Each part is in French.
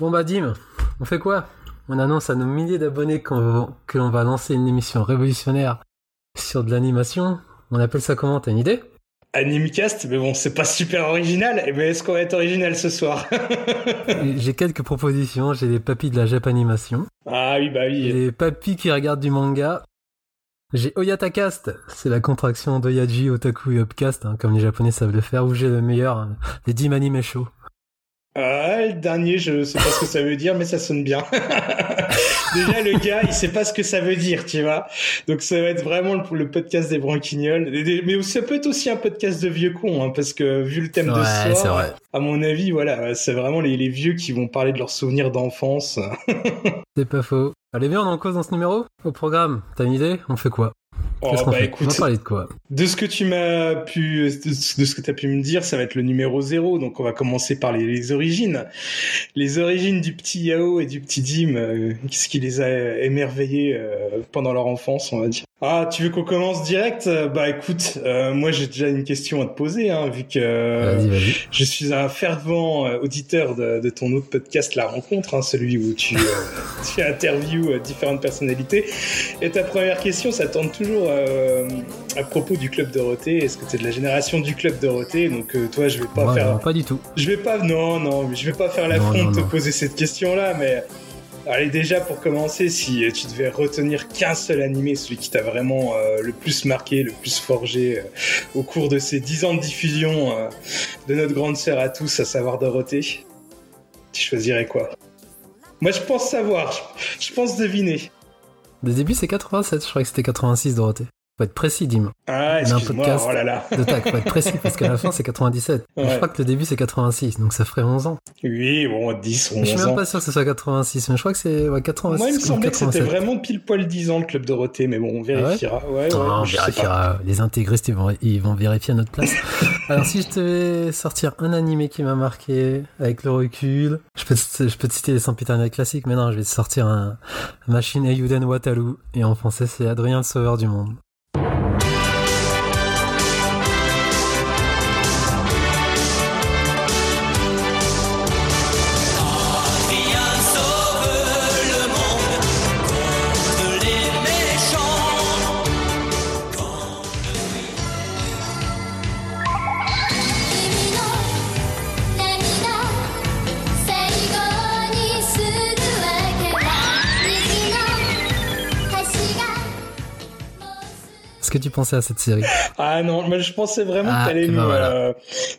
Bon bah Dim, on fait quoi? On annonce à nos milliers d'abonnés qu'on que l'on va lancer une émission révolutionnaire sur de l'animation. On appelle ça comment? T'as une idée? Animecast, mais bon, c'est pas super original. Mais eh ben, est-ce qu'on va être original ce soir? J'ai quelques propositions. J'ai les papis de la Japanimation. Ah oui, bah oui. Les papis qui regardent du manga. J'ai Oyatakast, c'est la contraction d'Oyaji, Otaku et Upcast, hein, comme les japonais savent le faire, ou j'ai le meilleur, hein, les 10 anime show. Ah, le dernier, je sais pas ce que ça veut dire, mais ça sonne bien. Déjà, le gars, il sait pas ce que ça veut dire, tu vois. Donc, ça va être vraiment le, podcast des branquignoles. Mais ça peut être aussi un podcast de vieux cons, hein, parce que vu le thème de ce soir, à mon avis, voilà, c'est vraiment les, les, vieux qui vont parler de leurs souvenirs d'enfance. c'est pas faux. Allez, viens, on en cause dans ce numéro? Au programme, t'as une idée? On fait quoi? Oh, bah écoute, on va parler de quoi De ce que tu m'as pu, de ce que tu as pu me dire, ça va être le numéro zéro. Donc on va commencer par les, origines. Les origines du petit Yao et du petit Dim, euh, qu'est-ce qui les a émerveillés euh, pendant leur enfance, on va dire. Ah, tu veux qu'on commence direct? Bah écoute, euh, moi j'ai déjà une question à te poser, hein, vu que je suis un fervent auditeur de, ton autre podcast, La Rencontre, hein, celui où tu, tu interviews différentes personnalités. Et ta première question, ça tourne toujours euh, à propos du club Dorothée. Est-ce que tu es de la génération du club Dorothée? Donc euh, toi, je vais pas faire. pas du tout. Je vais pas. Non, non, je vais pas faire l'affront de te poser cette question-là, mais. Allez, déjà pour commencer, si tu devais retenir qu'un seul animé, celui qui t'a vraiment euh, le plus marqué, le plus forgé au cours de ces dix ans de diffusion de notre grande sœur à tous, à savoir Dorothée, tu choisirais quoi? Moi, je pense savoir, je pense deviner. Le début, c'est 87, je crois que c'était 86, Dorothée. Faut être précis, Dim. Ah, excuse-moi, oh là là. de tac, faut être précis, parce qu'à la fin, c'est 97. Je crois que le début, c'est 86, donc ça ferait 11 ans. Oui, bon, 10, 11 ans. Je suis même pas sûr que ce soit 86, mais je crois que c'est ouais, 86. Moi, il me semblait que c'était vraiment pile poil 10 ans, le Club Dorothée, mais bon, on vérifiera. Ah ouais, ouais, on vérifiera. Les intégristes, ils vont, ils vont vérifier à notre place. Alors, si je te vais sortir un animé qui m'a marqué, avec le recul, je peux, te, je peux te citer les sempiternels classiques, mais non, je vais te sortir un Machine Ayuden Watalu, et en français, c'est Adrien le Sauveur du Monde. Que tu pensais à cette série Ah non, mais je pensais vraiment que ah, t'allais ben nous euh,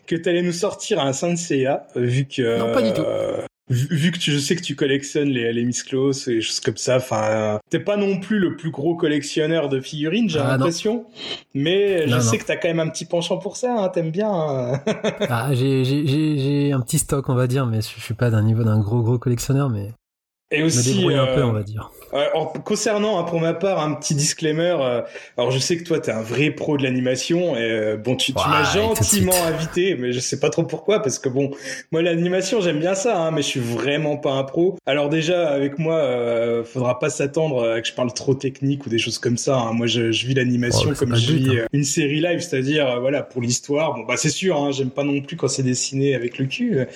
que nous sortir un Senseiya vu que non pas du tout. Euh, vu, que tu, je sais que tu collectionnes les, les Miss Close et des choses comme ça, enfin, t'es pas non plus le plus gros collectionneur de figurines, j'ai ah, l'impression. Mais je sais que t'as quand même un petit penchant pour ça, hein, t'aimes bien. Hein. ah, j'ai un petit stock, on va dire, mais je suis pas d'un niveau d'un gros gros collectionneur, mais et aussi, un peu, euh, on va dire. Concernant, hein, pour ma part, un petit disclaimer. Euh, alors, je sais que toi, t'es un vrai pro de l'animation. Et euh, bon, tu, tu m'as gentiment invité, mais je sais pas trop pourquoi, parce que bon, moi, l'animation, j'aime bien ça, hein, mais je suis vraiment pas un pro. Alors déjà, avec moi, euh, faudra pas s'attendre à que je parle trop technique ou des choses comme ça. Hein. Moi, je, je vis l'animation oh, comme je vis une série live, c'est-à-dire, voilà, pour l'histoire. Bon, bah, c'est sûr, hein, j'aime pas non plus quand c'est dessiné avec le cul,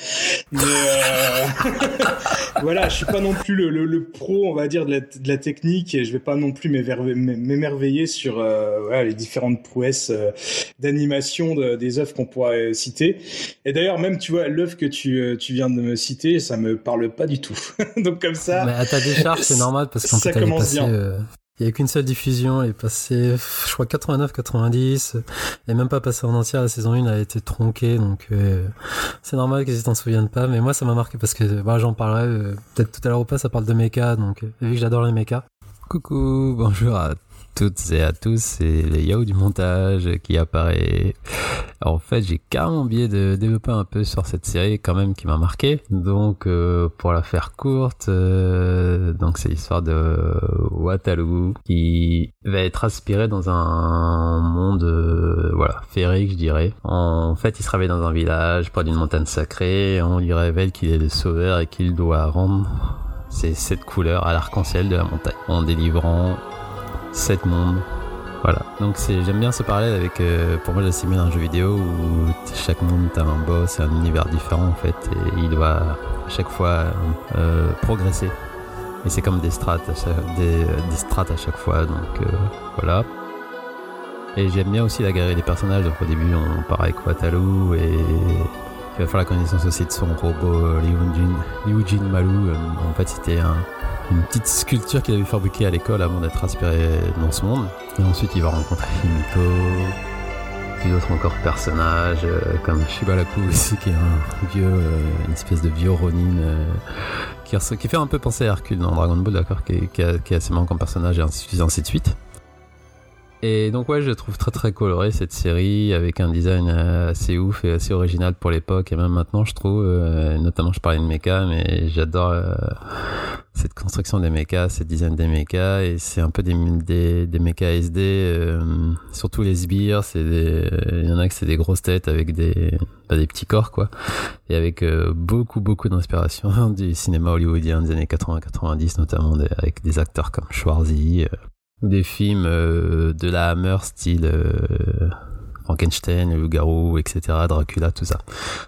mais voilà, je suis pas non plus le, le, pro, on va dire, de la, de la, technique et je vais pas non plus m'émerveiller sur euh, les différentes prouesses euh, d'animation des œuvres qu'on pourrait citer. Et d'ailleurs, même, tu vois, l'œuvre que tu, euh, tu viens de me citer, ça me parle pas du tout. Donc comme ça... Mais à ta décharge, c'est normal parce qu'en fait, elle est passée, il n'y a qu'une seule diffusion, elle est passée, je crois, 89-90. Elle même pas passée en entière, la saison 1 a été tronquée, donc euh, c'est normal qu'ils s'en souviennent pas. Mais moi, ça m'a marqué parce que bah, j'en parlerai euh, peut-être tout à l'heure ou pas, ça parle de mecha, donc euh, vu que j'adore les mechas. Coucou, bonjour à toutes et à tous, c'est les Yao du montage qui apparaît. en fait, j'ai carrément oublié de développer un peu sur cette série quand même qui m'a marqué. Donc, euh, pour la faire courte, euh, donc c'est l'histoire de Watalu qui va être aspiré dans un monde, euh, voilà, féerique, je dirais. En fait, il se réveille dans un village près d'une montagne sacrée. On lui révèle qu'il est le sauveur et qu'il doit rendre ces sept couleurs à l'arc-en-ciel de la montagne en délivrant sept mondes voilà. Donc j'aime bien ce parallèle avec, pour moi, j'assimile un jeu vidéo où chaque monde a un boss et un univers différent en fait, et il doit à chaque fois progresser. Et c'est comme des strates, des, des strates à chaque fois, donc voilà. Et j'aime bien aussi la galerie des personnages. Donc au début, on part avec Watalu et il va faire la connaissance aussi de son robot Liu Jin, Malu. Euh, en fait, c'était une petite sculpture qu'il avait fabriquée à l'école avant d'être inspiré dans ce monde. Et ensuite, il va rencontrer Himiko, puis d'autres encore personnages, euh, comme Shibalaku aussi, qui est un vieux, euh, une espèce de vieux Ronin. qui, qui, fait un peu penser à Hercule dans Dragon Ball, d'accord, qui, qui, est assez marrant comme personnage et ainsi de suite. Et donc ouais, je trouve très très coloré cette série avec un design euh, assez ouf et assez original pour l'époque. Et même maintenant je trouve, euh, notamment je parlais de mecha, mais j'adore euh, cette construction des mechas, cette design des mechas. Et c'est un peu des des, des mechas SD, surtout les sbires, c'est il y en a que c'est des grosses têtes avec des pas des petits corps quoi. Et avec beaucoup beaucoup d'inspiration du cinéma hollywoodien des années 80-90 notamment avec des acteurs comme Schwarzy des films euh, de la Hammer style euh, Frankenstein, le garou, etc., Dracula, tout ça.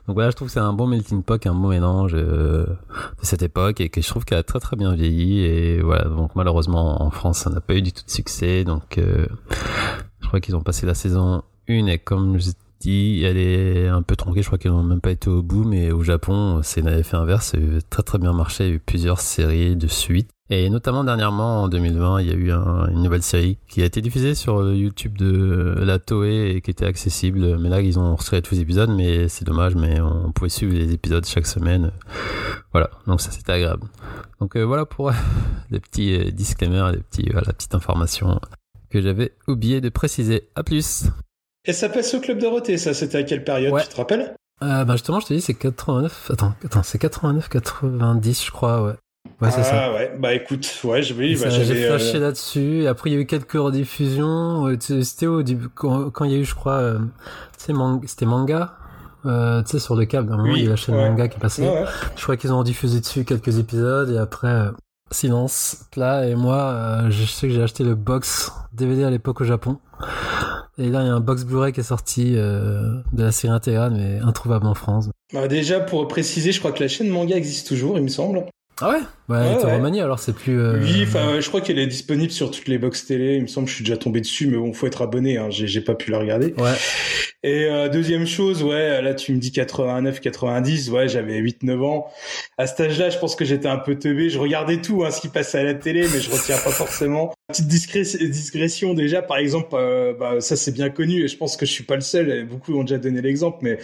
Donc voilà, je trouve que c'est un bon melting pot, un bon mélange euh, de cette époque et que je trouve qu'elle a très très bien vieilli. Et voilà, donc malheureusement en France, ça n'a pas eu du tout de succès. Donc je crois qu'ils ont passé la saison 1 et comme je dis, elle est un peu tronquée. Je crois qu'ils n'ont même pas été au bout, mais au Japon, c'est l'effet inverse. Ça a très très bien marché. Il y a eu plusieurs séries de suite. Et notamment dernièrement, en 2020, il y a eu une nouvelle série qui a été diffusée sur le YouTube de la Toei et qui était accessible. Mais là, ils ont retiré tous les épisodes, mais c'est dommage, mais on pouvait suivre les épisodes chaque semaine. Voilà, donc ça c'était agréable. Donc euh, voilà pour les petits euh, disclaimers, les petits, la petite information que j'avais oublié de préciser. À plus Et ça passe au Club Dorothée, ça c'était à quelle période, tu te rappelles? Euh, bah justement, je te dis, c'est 89. Attends, attends c'est 89-90, je crois, ouais. Ouais, c'est ça. Ah ouais, bah écoute, ouais, je. Bah, J'ai flashé euh, là-dessus. Après, il y a eu quelques rediffusions. C'était au début, quand, il y a eu, je crois, euh, c'était manga. Euh, tu sais, sur le câble, d'un moment, il y a la chaîne manga qui est passée. je crois qu'ils ont rediffusé dessus quelques épisodes et après, euh, silence, là. Et moi, je sais que j'ai acheté le box DVD à l'époque au Japon. Et là, il y a un box Blu-ray qui est sorti de la série intégrale, mais introuvable en France. Bah déjà, pour préciser, je crois que la chaîne manga existe toujours, il me semble. Ah ouais? Ouais, ouais, alors c'est plus. Euh... Oui, enfin, je crois qu'elle est disponible sur toutes les box télé. Il me semble, que je suis déjà tombé dessus, mais bon, faut être abonné. Hein, j'ai pas pu la regarder. Ouais. Et euh, deuxième chose, ouais, là tu me dis 89, 90, ouais, j'avais 8, 9 ans. À cet âge-là, je pense que j'étais un peu teubé. Je regardais tout, hein, ce qui passait à la télé, mais je retiens pas forcément. Petite discrétion déjà, par exemple, euh, bah, ça c'est bien connu et je pense que je suis pas le seul. beaucoup ont déjà donné l'exemple, mais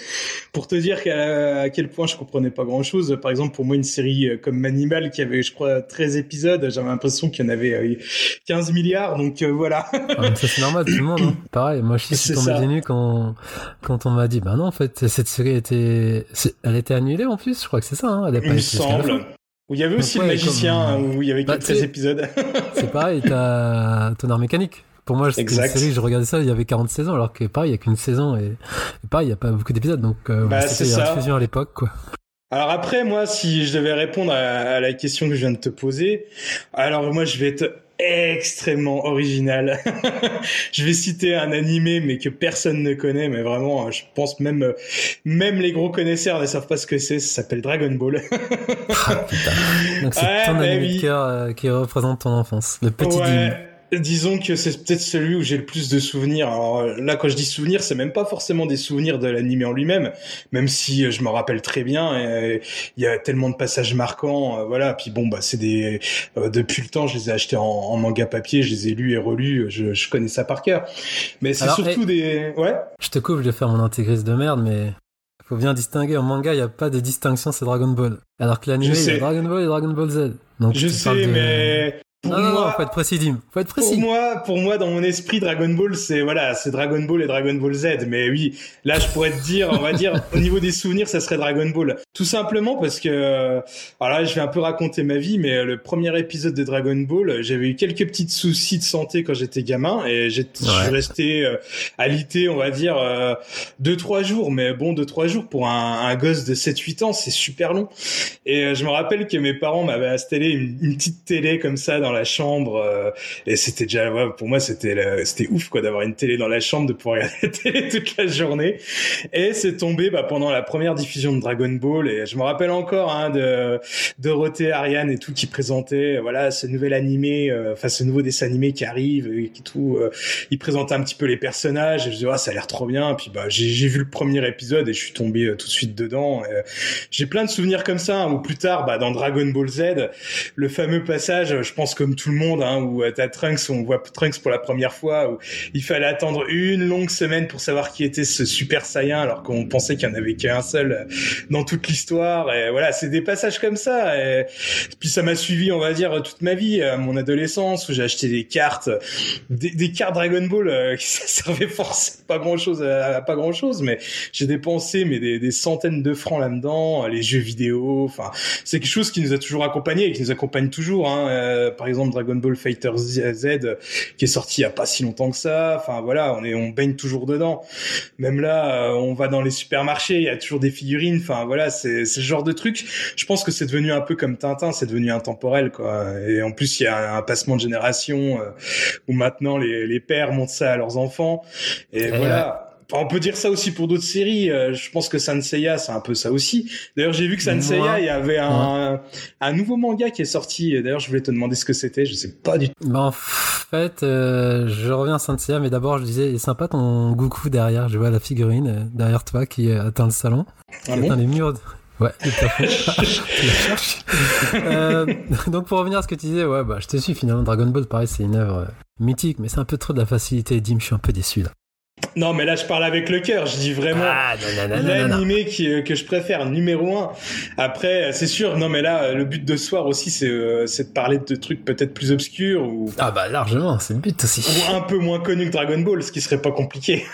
pour te dire à quel point je comprenais pas grand-chose. Par exemple, pour moi, une série comme Manimal qui avait, je crois, 13 épisodes, j'avais l'impression qu'il y en avait 15 milliards. Donc voilà. Ah, ça c'est normal, tout le monde. Hein. Pareil, moi je suis tombé des nues quand quand on m'a dit, bah non, en fait, cette série était, elle était annulée en plus, je crois que c'est ça, hein, elle a pas Il me semble. Où il y avait aussi le magicien, où il y avait bah, 13 épisodes. c'est pareil, t'as Tonnerre Mécanique. Pour moi, c'était une série, je regardais ça, il y avait 40 saisons, alors que pareil, il y a qu'une saison et, pareil, il y a pas beaucoup d'épisodes, donc euh, bah, c'était à l'époque, quoi. Alors après, moi, si je devais répondre à, la question que je viens de te poser, alors moi, je vais être extrêmement original. je vais citer un animé mais que personne ne connaît mais vraiment je pense même même les gros connaisseurs ne savent pas ce que c'est, ça s'appelle Dragon Ball. ah, putain. Donc c'est ton animé euh, qui représente ton enfance, le petit ouais. Disons que c'est peut-être celui où j'ai le plus de souvenirs. Alors là, quand je dis souvenirs, c'est même pas forcément des souvenirs de l'anime en lui-même, même si euh, je me rappelle très bien. Il y a tellement de passages marquants, euh, voilà. Puis bon, bah c'est des euh, depuis le temps, je les ai achetés en, manga papier, je les ai lus et relus, je, je connais ça par cœur. Mais c'est surtout des, ouais. Je te coupe, je vais faire mon intégriste de merde, mais faut bien distinguer. En manga, il n'y a pas de distinction, c'est Dragon Ball. Alors que l'anime, il y a Dragon Ball et Dragon Ball Z. Donc, je sais, mais pour non, moi, non, faut être précis, Dim. Faut être précis. Pour moi, pour moi, dans mon esprit, Dragon Ball, c'est voilà, c'est Dragon Ball et Dragon Ball Z. Mais oui, là, je pourrais te dire, on va dire, au niveau des souvenirs, ça serait Dragon Ball. Tout simplement parce que, voilà, je vais un peu raconter ma vie, mais le premier épisode de Dragon Ball, j'avais eu quelques petits soucis de santé quand j'étais gamin et je suis resté euh, alité, on va dire, euh, deux trois jours. Mais bon, deux trois jours pour un, un gosse de 7-8 ans, c'est super long. Et euh, je me rappelle que mes parents m'avaient installé une, une petite télé comme ça dans dans la chambre et c'était déjà pour moi c'était c'était ouf quoi d'avoir une télé dans la chambre de pouvoir regarder la télé toute la journée. Et c'est tombé bah, pendant la première diffusion de Dragon Ball et je me rappelle encore hein, de Dorothée Ariane et tout qui présentait voilà ce nouvel animé enfin ce nouveau dessin animé qui arrive et qui tout il présentait un petit peu les personnages et je dis ah ça a l'air trop bien. Puis bah j'ai vu le premier épisode et je suis tombé tout de suite dedans j'ai plein de souvenirs comme ça hein, ou plus tard bah dans Dragon Ball Z le fameux passage je pense comme tout le monde hein, où euh, t'as Trunks on voit Trunks pour la première fois où il fallait attendre une longue semaine pour savoir qui était ce Super Saiyan alors qu'on pensait qu'il y en avait qu'un seul euh, dans toute l'histoire et voilà c'est des passages comme ça et puis ça m'a suivi on va dire toute ma vie à mon adolescence où j'ai acheté des cartes des, cartes Dragon Ball euh, qui ça servait forcément pas grand chose à, pas grand chose mais j'ai dépensé mais des, centaines de francs là-dedans les jeux vidéo enfin c'est quelque chose qui nous a toujours accompagné et qui nous accompagne toujours hein. Exemple Dragon Ball Fighter Z, qui est sorti il y a pas si longtemps que ça. Enfin voilà on est on baigne toujours dedans. Même là euh, on va dans les supermarchés il y a toujours des figurines. Enfin voilà c'est ce genre de truc. Je pense que c'est devenu un peu comme Tintin c'est devenu intemporel quoi. Et en plus il y a un passement de génération euh, où maintenant les, les pères montrent ça à leurs enfants. Et, voilà on peut dire ça aussi pour d'autres séries. Euh, je pense que Sanseiya, c'est un peu ça aussi. D'ailleurs, j'ai vu que Sanseiya, il y avait un, un, nouveau manga qui est sorti. D'ailleurs, je voulais te demander ce que c'était. Je sais pas du tout. Bah, en fait, euh, je reviens à Sanseiya, mais d'abord, je disais, il est sympa ton Goku derrière. Je vois la figurine euh, derrière toi qui atteint le salon. Ah qui atteint les murs. Ouais, euh, donc pour revenir à ce que tu disais, ouais, bah je te suis finalement. Dragon Ball, pareil, c'est une œuvre mythique, mais c'est un peu trop de la facilité. Dim, je suis un peu déçu là. Non, mais là, je parle avec le cœur. Je dis vraiment ah, l'animé euh, que je préfère, numéro un. Après, c'est sûr. Non, mais là, le but de ce soir aussi, c'est euh, de parler de trucs peut-être plus obscurs ou ah bah largement, c'est le but aussi. Ou un peu moins connu que Dragon Ball, ce qui serait pas compliqué.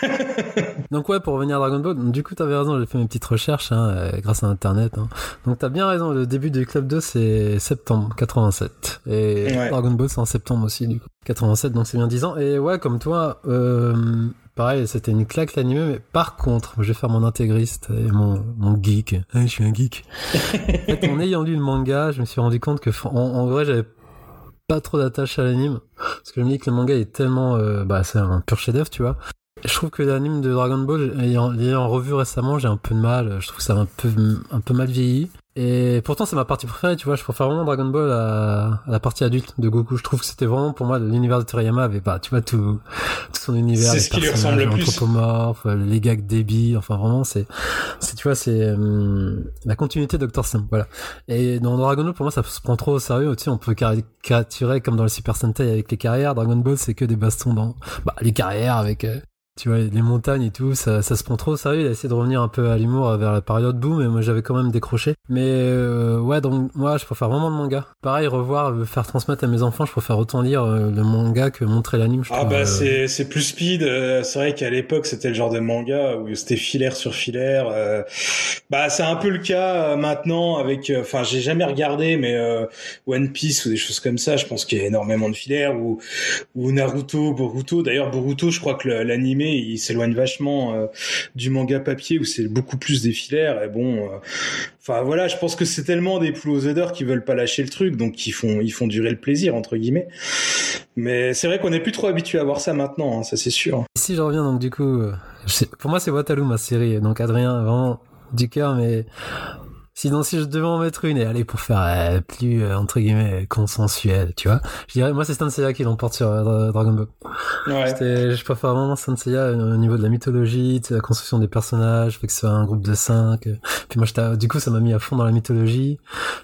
donc ouais, pour revenir à Dragon Ball, du coup, t'avais raison. J'ai fait mes petites recherches hein, euh, grâce à Internet. Hein. Donc t'as bien raison. Le début du Club 2, c'est septembre 87 et Dragon Ball, c'est en septembre aussi du coup. 87, donc c'est bien 10 ans. Et ouais, comme toi. Euh, pareil, c'était une claque l'anime, mais par contre, je vais faire mon intégriste et mon, mon geek. Ah, je suis un geek. en fait, en ayant lu le manga, je me suis rendu compte que, en, vrai, j'avais pas trop d'attache à l'anime. Parce que je me dis que le manga est tellement, euh, bah, c'est un pur chef-d'œuvre, tu vois. Je trouve que l'anime de Dragon Ball, ayant, l'ayant revu récemment, j'ai un peu de mal. Je trouve que ça a un peu, un peu mal vieilli. Et pourtant, c'est ma partie préférée, tu vois. Je préfère vraiment Dragon Ball à, la partie adulte de Goku. Je trouve que c'était vraiment, pour moi, l'univers de Toriyama avait pas, tu vois, tout, tout son univers. C'est ce qui lui ressemble le plus. les gags débiles. Enfin, vraiment, c'est, c'est, tu vois, c'est hum, la continuité de Dr. Sam. Voilà. Et dans Dragon Ball, pour moi, ça se prend trop au sérieux. Tu sais, on peut caricaturer comme dans le Super Sentai avec les carrières. Dragon Ball, c'est que des bastons dans bah, les carrières avec euh, tu vois, les montagnes et tout, ça, ça se prend trop au sérieux. Il a essayé de revenir un peu à l'humour vers la période boom, mais moi j'avais quand même décroché. Mais euh, ouais, donc moi je préfère vraiment le manga. Pareil, revoir, faire transmettre à mes enfants, je préfère autant lire euh, le manga que montrer l'anime. Ah bah euh, c'est c'est plus speed. c'est vrai qu'à l'époque c'était le genre de manga où c'était filaire sur filaire. bah c'est un peu le cas maintenant avec. Enfin j'ai jamais regardé, mais One Piece ou des choses comme ça. Je pense qu'il y a énormément de filaires ou ou Naruto, Boruto. D'ailleurs Boruto, je crois que l'anime il s'éloigne vachement euh, du manga papier où c'est beaucoup plus des filaires. Et bon, euh, enfin voilà, je pense que c'est tellement des poules aux qui veulent pas lâcher le truc, donc ils font ils font durer le plaisir entre guillemets. Mais c'est vrai qu'on est plus trop habitué à voir ça maintenant, hein, ça c'est sûr. Si je reviens donc du coup, euh, pour moi c'est Waterloo ma série, donc Adrien vraiment du cœur, mais Sinon, si je devais en mettre une et aller pour faire euh, plus euh, entre guillemets consensuel, tu vois, je dirais moi c'est Senseiya qui l'emporte sur euh, Dragon Ball. Ouais. Je préfère vraiment Senseiya au niveau de la mythologie, de la construction des personnages, fait que ce soit un groupe de cinq. Puis moi, du coup, ça m'a mis à fond dans la mythologie,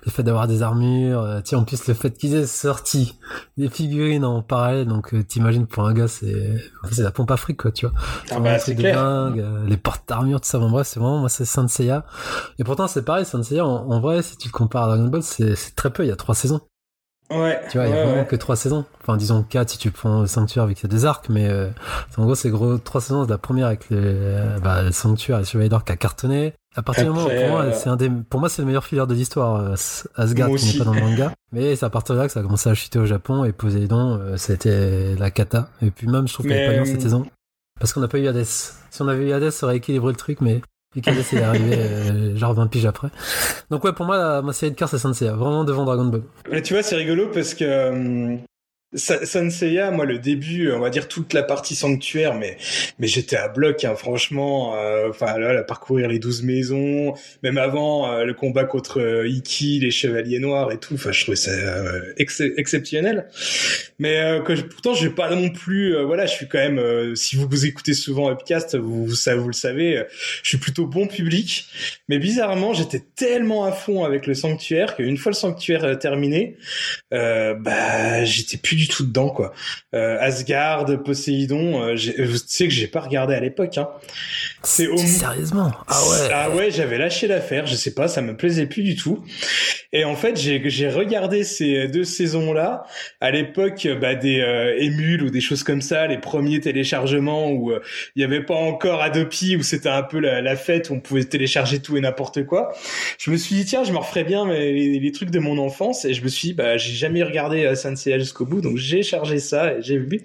le fait d'avoir des armures, tu en plus le fait qu'ils aient sorti des figurines en parallèle, donc t'imagines pour un gars c'est c'est la pompe afrique quoi, tu vois. Ah bah, c'est. Dingue, les portes d'armure, tout ça. Bon, bref, c'est vraiment moi c'est Senseiya. Et pourtant c'est pareil, c'est-à-dire en, vrai, si tu le compares à Dragon Ball, c'est très peu, il y a trois saisons. Ouais. Tu vois, il y a vraiment que trois saisons. Enfin, disons quatre si tu prends le sanctuaire avec des arcs, mais euh, en gros, c'est gros trois saisons. La première avec le, bah, le sanctuaire et le d'or qui a cartonné. À partir du moment, pour moi, euh, c'est un des, pour moi, c'est le meilleur filière de l'histoire, euh, Asgard, qui n'est pas dans le manga. Mais c'est à partir de là que ça a commencé à chuter au Japon et Poséidon, c'était la cata. Et puis même, je trouve qu'il n'y a pas eu cette saison. Parce qu'on n'a pas eu Hades. Si on avait eu Hades, ça aurait équilibré le truc, mais Picadus est arrivé euh, genre 20 piges après. Donc ouais, pour moi, ma série de cartes, c'est Senseiya, vraiment devant Dragon Ball. Mais tu vois, c'est rigolo parce que Senseiya, moi le début, on va dire toute la partie sanctuaire, mais mais j'étais à bloc, hein, franchement. Euh, enfin là, parcourir les douze maisons, même avant euh, le combat contre euh, Iki, les chevaliers noirs et tout. Enfin, je trouvais ça exceptionnel. Mais que pourtant, je vais pas non plus. voilà, je suis quand même. si vous vous écoutez souvent Upcast, vous vous, vous le savez, je suis plutôt bon public. Mais bizarrement, j'étais tellement à fond avec le sanctuaire qu'une fois le sanctuaire terminé, bah j'étais plus du tout dedans quoi. Euh, Asgard, Poséidon, euh, tu sais que j'ai pas regardé à l'époque. Hein. C'est au... sérieusement ah ouais. Ah ouais j'avais lâché l'affaire je sais pas ça me plaisait plus du tout. Et en fait j'ai regardé ces deux saisons là à l'époque bah des euh, émules ou des choses comme ça les premiers téléchargements où euh, il y avait pas encore Adopi où c'était un peu la, la, fête où on pouvait télécharger tout et n'importe quoi. Je me suis dit tiens je me referais bien les, les, trucs de mon enfance. Et je me suis dit bah j'ai jamais regardé euh, Senseiya jusqu'au bout donc j'ai chargé ça et j'ai vu.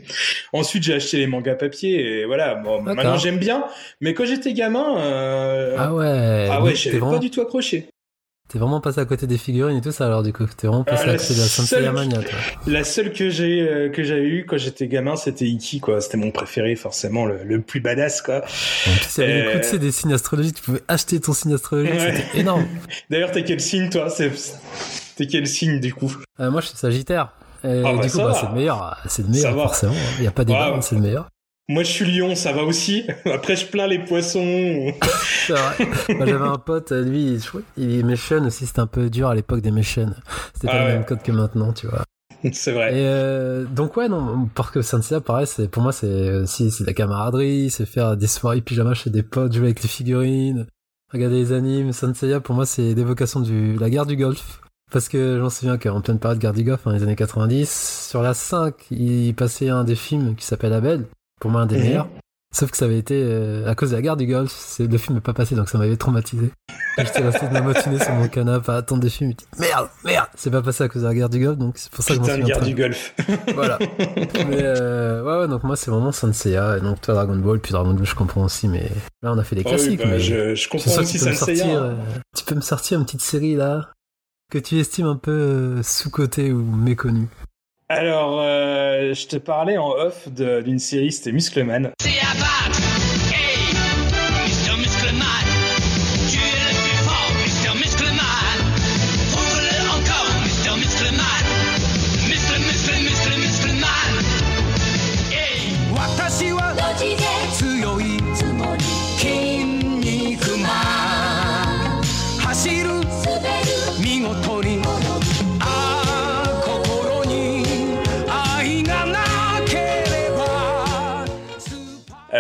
Ensuite j'ai acheté les mangas papier et voilà. Bon, maintenant j'aime bien. Mais quand j'étais gamin, euh... ah ouais, ah ouais, j'avais vraiment... pas du tout accroché. T'es vraiment passé à côté des figurines et tout ça alors du coup t'es vraiment passé euh, à côté de la Mania toi. La seule que j'ai euh, que j'avais eu quand j'étais gamin c'était Iki quoi c'était mon préféré forcément le, le plus badass quoi. Y avait euh... des signes astrologiques tu pouvais acheter ton signe astrologique c'était énorme. D'ailleurs t'es quel signe toi? T'es quel signe du coup? Euh, Moi je suis Sagittaire. Et ah, bah, du coup bah, c'est le meilleur c'est le meilleur forcément il y a pas débat c'est le meilleur. Moi, je suis lion, ça va aussi. Après, je plains les poissons. c'est vrai. Moi, j'avais un pote, lui, il est méchant aussi, c'était un peu dur à l'époque des méchants. C'était pas ah le même code que maintenant, tu vois. C'est vrai. Et euh, donc ouais non parce que Senseiya pareil c'est pour moi c'est aussi c'est de la camaraderie c'est faire des soirées pyjama chez des potes jouer avec les figurines regarder les animes Senseiya pour moi c'est l'évocation de la guerre du Golfe parce que j'en souviens qu'en pleine période guerre du Golfe dans les années 90 sur la 5 il passait un des films qui s'appelle Abel pour moi un des mhm. meilleurs. Sauf que ça avait été euh, à cause de la guerre du Golfe, le film n'est pas passé donc ça m'avait traumatisé. J'étais resté de la matinée sur mon canapé à attendre des films. merde, merde, c'est pas passé à cause de la guerre du Golfe donc c'est pour ça que je m'en guerre du Golfe. voilà. Mais euh, ouais, ouais, donc moi c'est vraiment Senseiya et donc toi Dragon Ball puis Dragon Ball je comprends aussi mais là on a fait des classiques. bah, mais je, je comprends aussi Senseiya. Sortir, euh, tu peux me sortir une petite série là que tu estimes un peu sous-cotée ou méconnue. Alors, euh, je te parlais en off d'une série, c'était Muscleman.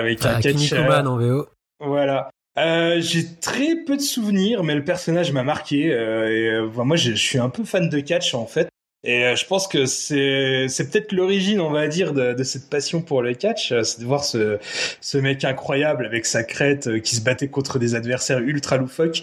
Avec un en VO. Voilà. Euh, j'ai très peu de souvenirs, mais le personnage m'a marqué. Euh, et, euh, moi, je, suis un peu fan de catch en fait. Et je pense que c'est c'est peut-être l'origine, on va dire, de, de, cette passion pour le catch, c'est de voir ce ce mec incroyable avec sa crête qui se battait contre des adversaires ultra loufoques.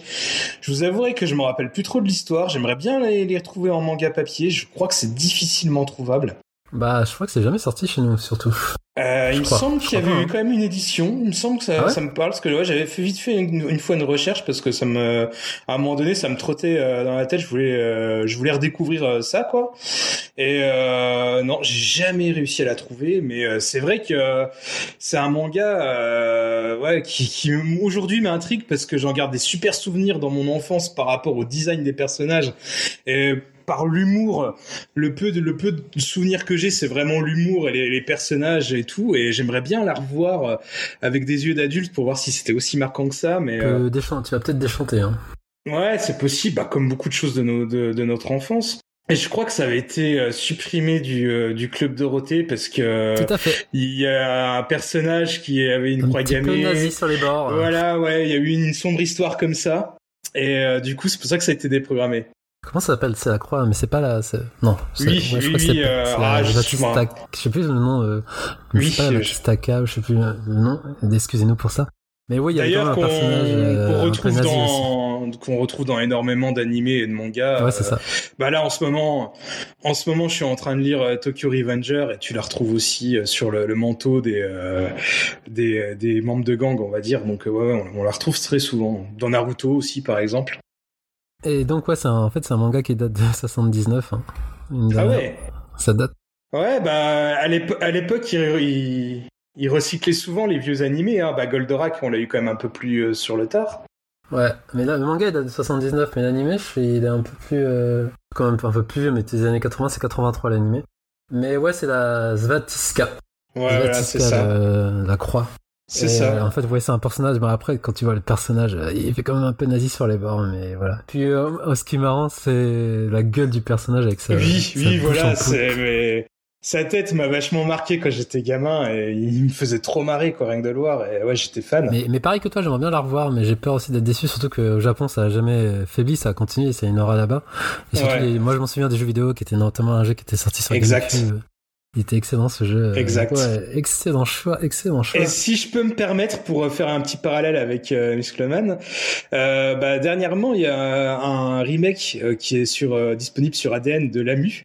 Je vous avouerai que je me rappelle plus trop de l'histoire. J'aimerais bien les, les retrouver en manga papier. Je crois que c'est difficilement trouvable. Bah, je crois que c'est jamais sorti chez nous, surtout. Euh, il me semble qu'il y avait eu quand même une édition. Il me semble que ça, ah ça me parle parce que ouais, j'avais fait vite fait une, fois une recherche parce que ça me, à un moment donné, ça me trottait euh, dans la tête. Je voulais, euh, je voulais redécouvrir euh, ça, quoi. Et non, j'ai jamais réussi à la trouver. Mais c'est vrai que c'est un manga, ouais, qui, qui aujourd'hui m'intrigue parce que j'en garde des super souvenirs dans mon enfance par rapport au design des personnages. Et par l'humour. Le peu de le peu de souvenirs que j'ai, c'est vraiment l'humour et les, personnages et tout. Et j'aimerais bien la revoir euh, avec des yeux d'adulte pour voir si c'était aussi marquant que ça. Mais euh... tu vas peut-être déchanter. Hein. Ouais, c'est possible. Bah, comme beaucoup de choses de, nos, de, de notre enfance. Et je crois que ça avait été euh, supprimé du, du club Dorothée parce que Tout à fait. il y a un personnage qui avait une croix gammée. nazi sur les bords. Voilà, ouais, il y a eu une sombre histoire comme ça. Et du coup, c'est pour ça que ça a été déprogrammé. Comment ça s'appelle? C'est la croix, mais c'est pas la. Non, oui, je crois que c'est euh, ah, je sais plus le nom. Euh, oui, c'est pas la Batista je sais plus le nom. Excusez-nous pour ça. Mais oui, il y a D'ailleurs, un qu'on personnage euh, qu'on retrouve, dans, qu'on retrouve dans énormément d'animés et de mangas. Ouais, c'est Euh, ça. Bah là, en ce moment, en ce moment, je suis en train de lire euh, Tokyo Revenger et tu la retrouves aussi euh, sur le, le manteau des, des des membres de gang, on va dire. Donc ouais, ouais, on, on la retrouve très souvent. Dans Naruto aussi, par exemple. Et donc, ouais, c'est un- en fait, c'est un manga qui date de 79. hein. Ah ouais. Ça date. Ouais, bah à l'épo- à l'époque, il, il, il recyclait souvent les vieux animés. Hein. Bah Goldorak, on l'a eu quand même un peu plus euh, sur le tard. Ouais, mais là, le manga il date de 79, mais l'animé, il est un peu plus. euh, quand même un peu plus vieux, mais des années 80, c'est 83 l'animé. Mais ouais, c'est la Svatiska. Ouais, voilà, c'est ça. la croix. C'est ça. euh, en fait, ouais, c'est un personnage. Bon, après, quand tu vois le personnage, euh, il fait quand même un peu nazi sur les bords, mais voilà. Puis, euh, oh, ce qui est marrant, c'est la gueule du personnage avec sa. oui, sa oui, voilà. C'est mais sa tête m'a vachement marqué quand j'étais gamin et il me faisait trop marrer, quoi, rien que de le voir. Et ouais, j'étais fan. Mais, mais pareil que toi, j'aimerais bien la revoir, mais j'ai peur aussi d'être déçu, surtout qu'au Japon, ça a jamais faibli, ça a continué, c'est une aura là-bas. Et surtout, Ouais. les- moi, je m'en souviens des jeux vidéo qui étaient notamment un jeu qui était sorti sur Exact. GameCube. Il était excellent ce jeu. Exact. Ouais, excellent choix, excellent choix. Et si je peux me permettre, pour faire un petit parallèle avec euh, Muscleman, euh, bah, dernièrement, il y a un remake euh, qui est sur, euh, disponible sur ADN de l'AMU.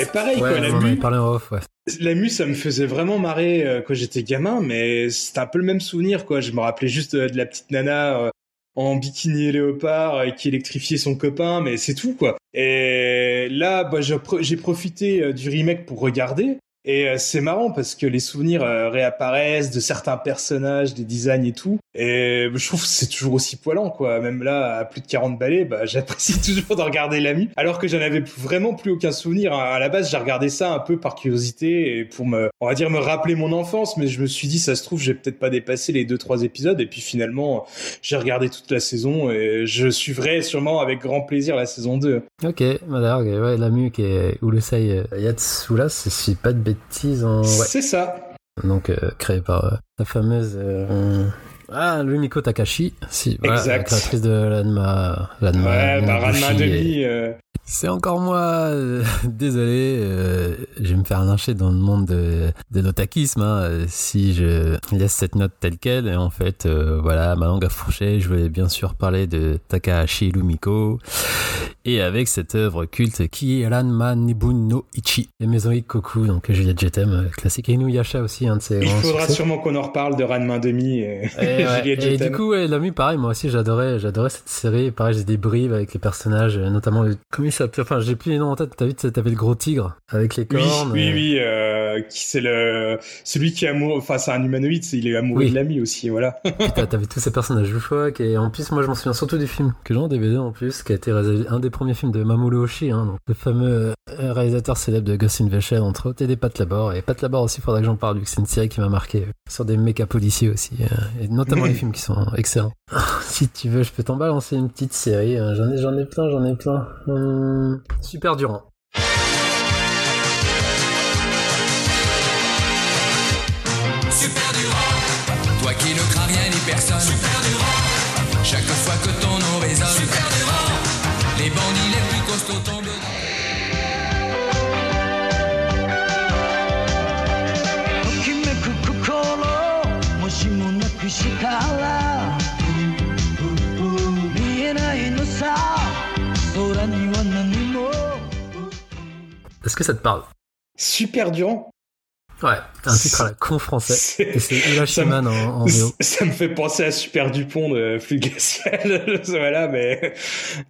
Et pareil, Ouais, quoi, en off, ouais. l'AMU, ça me faisait vraiment marrer euh, quand j'étais gamin, mais c'était un peu le même souvenir, quoi. Je me rappelais juste euh, de la petite nana euh, en bikini et léopard euh, qui électrifiait son copain, mais c'est tout, quoi. Et là, bah, j'ai profité du remake pour regarder. Et c'est marrant parce que les souvenirs réapparaissent de certains personnages, des designs et tout. Et je trouve que c'est toujours aussi poilant, quoi. Même là, à plus de 40 balais, bah, j'apprécie toujours de regarder l'ami. Alors que j'en avais vraiment plus aucun souvenir. À la base, j'ai regardé ça un peu par curiosité et pour me, on va dire, me rappeler mon enfance. Mais je me suis dit, ça se trouve, j'ai peut-être pas dépassé les deux, trois épisodes. Et puis finalement, j'ai regardé toute la saison et je suivrai sûrement avec grand plaisir la saison 2. Ok, bah d'ailleurs, ouais, la mu qui est Urusei euh, Yatsura, si je pas de bêtises, en... ouais. C'est ça. donc euh, créé par euh, la fameuse euh, ah Lumiko Takashi, si voilà, la Exact. créatrice de l'Anma, l'Anma, Ouais, bah, Ranma demi. euh, C'est encore moi, euh, désolé, euh, je vais me faire lyncher dans le monde de, de l'otakisme hein, si je laisse cette note telle qu'elle. Et en fait, euh, voilà, ma langue a fourché, je voulais bien sûr parler de Takahashi Lumiko, et avec cette œuvre culte qui est Ranma Nibun no Ichi, et Maison Koku, donc Juliette Jetem, classique, et Inuyasha aussi, un de ses Il faudra succès. sûrement qu'on en reparle de Ranma demi et, Et, ouais, et du coup, ouais, l'ami, pareil, moi aussi, j'adorais, j'adorais cette série. Pareil, j'ai des briefs avec les personnages, euh, notamment le, comment il s'appelle, enfin, j'ai plus les noms en tête. T'as vu, t'avais le gros tigre avec les Oui, cornes. oui, euh, oui, euh, qui c'est le celui qui est amoureux, enfin c'est un humanoïde, il est amoureux Oui. de l'ami aussi, voilà. T'avais tous ces personnages loufoques. Et en plus, moi, je m'en souviens surtout du film que j'ai en DVD en plus, qui a été un des premiers films de Mamoru Oshii, hein, donc, le fameux réalisateur célèbre de Ghost in the Shell, entre autres, et des Pat Labor. Et Pat Labor aussi, faudra que j'en parle, vu que c'est une série qui m'a marqué sur des méca policiers aussi, et notamment les films qui sont excellents. si tu veux, je peux t'en balancer une petite série. hein. J'en ai, j'en ai plein, j'en ai plein. Hum, Super Durant. Super Durand, toi qui ne crains rien ni personne. Super Durand, chaque fois que ton Est-ce que ça te parle? Super Durand. Ouais, un titre à la con français. Et c'est Hilashiman en, en VO. Ça me fait penser à Super Dupont de Flux Glacial, voilà, mais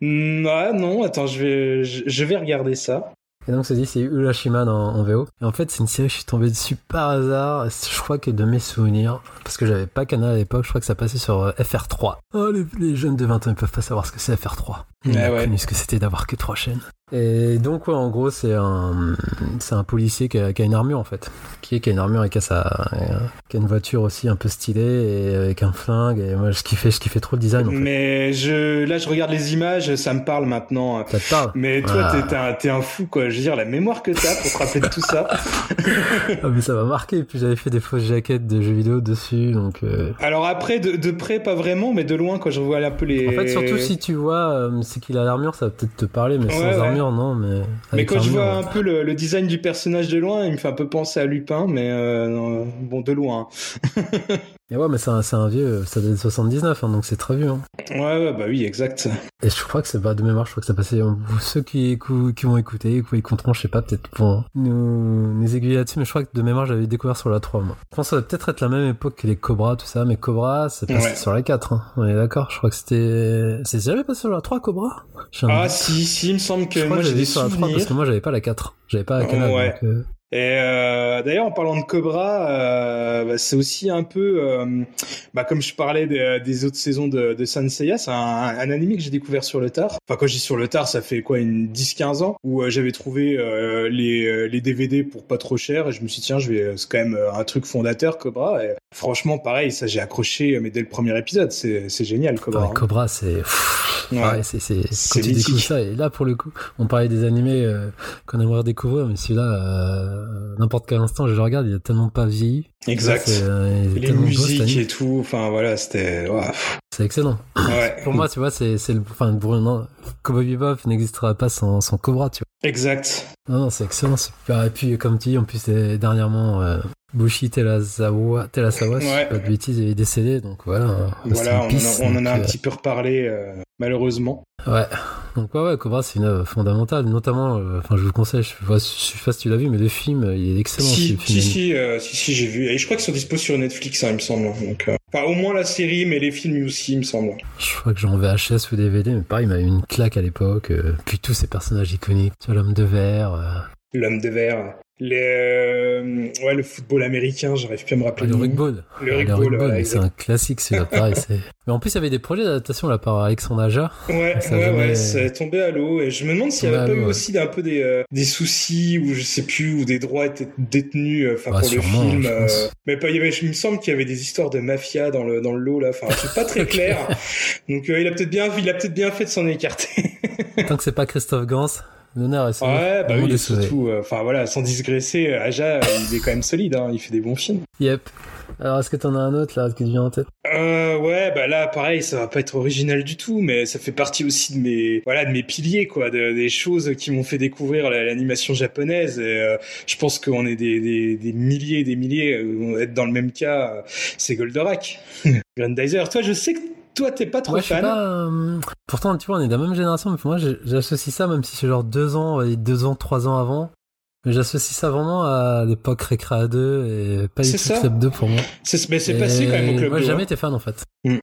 Mm, ouais, non, attends, je vais, je, vais regarder ça. Et donc, ça dit, c'est Urashiman en, en VO. Et en fait, c'est une série, je suis tombé dessus par hasard. Je crois que de mes souvenirs, parce que j'avais pas Canal à l'époque, je crois que ça passait sur euh, FR3. Oh, les, les jeunes de 20 ans, ils peuvent pas savoir ce que c'est FR3. Ils ont ouais. connu ce que c'était d'avoir que trois chaînes. Et donc, ouais, en gros, c'est un, c'est un policier qui a, qui a une armure, en fait. Qui, est, qui a une armure et qui a, sa, qui a une voiture aussi un peu stylée et avec un flingue. Et moi, je kiffais, je kiffais trop le design, en fait. Mais je, là, je regarde les images, ça me parle maintenant. Ça te parle Mais toi, Ah. t'es- un, t'es un fou, quoi. Je veux dire, la mémoire que t'as pour te rappeler de tout ça. Ah, mais ça m'a marqué. Et puis, j'avais fait des fausses jaquettes de jeux vidéo dessus. Donc, euh, Alors après, de, de près, pas vraiment, mais de loin, quand je vois un peu les. En fait, surtout si tu vois, euh, c'est qu'il a l'armure, ça va peut-être te parler, mais Ouais, sans ouais. armure, non. Mais, quand je vois un peu le, le design du personnage de loin, il me fait un peu penser à Lupin, mais euh, bon, de loin. Et ouais, mais c'est un, vieux, ça date de 79, hein, donc c'est très vieux. hein. Ouais, ouais, bah oui, exact. Et je crois que c'est pas de mémoire, je crois que ça passait. euh, Ceux qui, qui vont écouter, qui écouteront, je sais pas, peut-être pour nous, nous aiguiller là-dessus, mais je crois que de mémoire, j'avais découvert sur la 3, moi. Je pense que ça va peut-être être la même époque que les Cobra, tout ça, mais Cobra, c'est passé Ouais. sur la 4, hein. On est d'accord? Je crois que c'était. C'est jamais passé sur la 3, Cobra? Ah si, si, il me semble que crois moi que j'ai j'avais des vu sur la 3 souvenirs. parce que moi j'avais pas la 4. J'avais pas la canal. Ouais. donc, euh, Et euh, d'ailleurs, en parlant de Cobra, euh, bah, c'est aussi un peu, euh, bah, comme je parlais des, des autres saisons de, de Sanseiya, c'est un, un anime que j'ai découvert sur le tard. Enfin, quand je dis sur le tard, ça fait quoi, une 10-15 ans, où euh, j'avais trouvé euh, les, euh, les DVD pour pas trop cher, et je me suis dit, tiens, je vais, c'est quand même un truc fondateur, Cobra. Et franchement, pareil, ça j'ai accroché, mais dès le premier épisode, c'est c'est génial, Cobra. ouais, hein. Cobra, c'est. Ouais. pareil, c'est, c'est, C'est quand tu découvres ça, et là pour le coup, on parlait des animés qu'on aimerait découvrir, mais celui-là, n'importe quel instant, je le regarde, il a tellement pas vieilli. Exact. Là, euh, Les musiques et tout, enfin voilà, c'était... C'est excellent. ouais. Pour moi, tu vois, c'est, c'est le. Enfin, Bruno, non, Cowboy Bebop n'existera pas sans, sans Cobra, tu Exact. vois. Non, non, c'est excellent, c'est super. Et puis, comme tu dis, en plus, c'est dernièrement, euh, Bushi si je Ouais. dis pas de bêtises, il est décédé, donc voilà. rest Voilà, on, en a, on en donc, a un euh, petit peu reparlé, euh, malheureusement. Ouais. Donc ouais, ouais, Cobra c'est une œuvre fondamentale, notamment, euh, enfin je vous conseille, je pas, je sais pas si tu l'as vu, mais le film, euh, il est excellent. Si, si, si, euh, si, si, j'ai vu. Et je crois qu'ils sont dispo sur Netflix, hein, il me semble. Donc, euh, enfin, au moins la série, mais les films aussi, il me semble. Je crois que j'en VHS ou DVD, mais pareil, il m'a eu une claque à l'époque. puis tous ces personnages iconiques, tu vois, l'homme de verre, euh, L'homme de verre. Les, euh, ouais, le football américain, j'arrive plus à me rappeler. le nom. rugball. Le Ah, rugball, voilà, mais c'est un classique celui-là, pareil. c'est- Mais en plus, il y avait des projets d'adaptation là par Alexandre Aja. Ouais, Ça ouais, jamais- ouais, c'est tombé à l'eau. Et je me demande s'il n'y Tombé avait pas eu ouais. aussi un peu des, euh, des soucis, ou je sais plus, où des droits étaient détenus, euh, enfin, Bah, pour le film. euh, mais pas, il, y avait, il me semble qu'il y avait des histoires de mafia dans le, dans le lot, là. Enfin, c'est pas très clair. Donc, euh, il a peut-être bien, il a peut-être bien fait de s'en écarter. Tant que c'est pas Christophe Gans, l'honneur est. Ouais, bah oui, surtout, euh, enfin voilà, sans digresser, euh, Aja, euh, il est quand même solide, hein, il fait des bons films. Yep. Alors, est-ce que t'en as un autre là qui te vient en tête? Euh, ouais, bah là, pareil, ça va pas être original du tout, mais ça fait partie aussi de mes, voilà, de mes piliers, quoi, de- des choses qui m'ont fait découvrir la- l'animation japonaise. Et, euh, je pense qu'on est des, des, des milliers des milliers, euh, être dans le même cas. euh, c'est Goldorak, Grandizer. Toi, je sais que toi, t'es pas trop Ouais, je sais fan. pas. euh, Pourtant, tu vois, on est de la même génération, mais pour moi, j'associe ça, même si c'est genre deux ans, dire deux ans, trois ans avant. Mais j'associe ça vraiment à l'époque Récréa 2 et pas du C'est tout. Club 2 pour moi. C'est, mais c'est passé quand même au club Moi, j'ai jamais été fan en fait.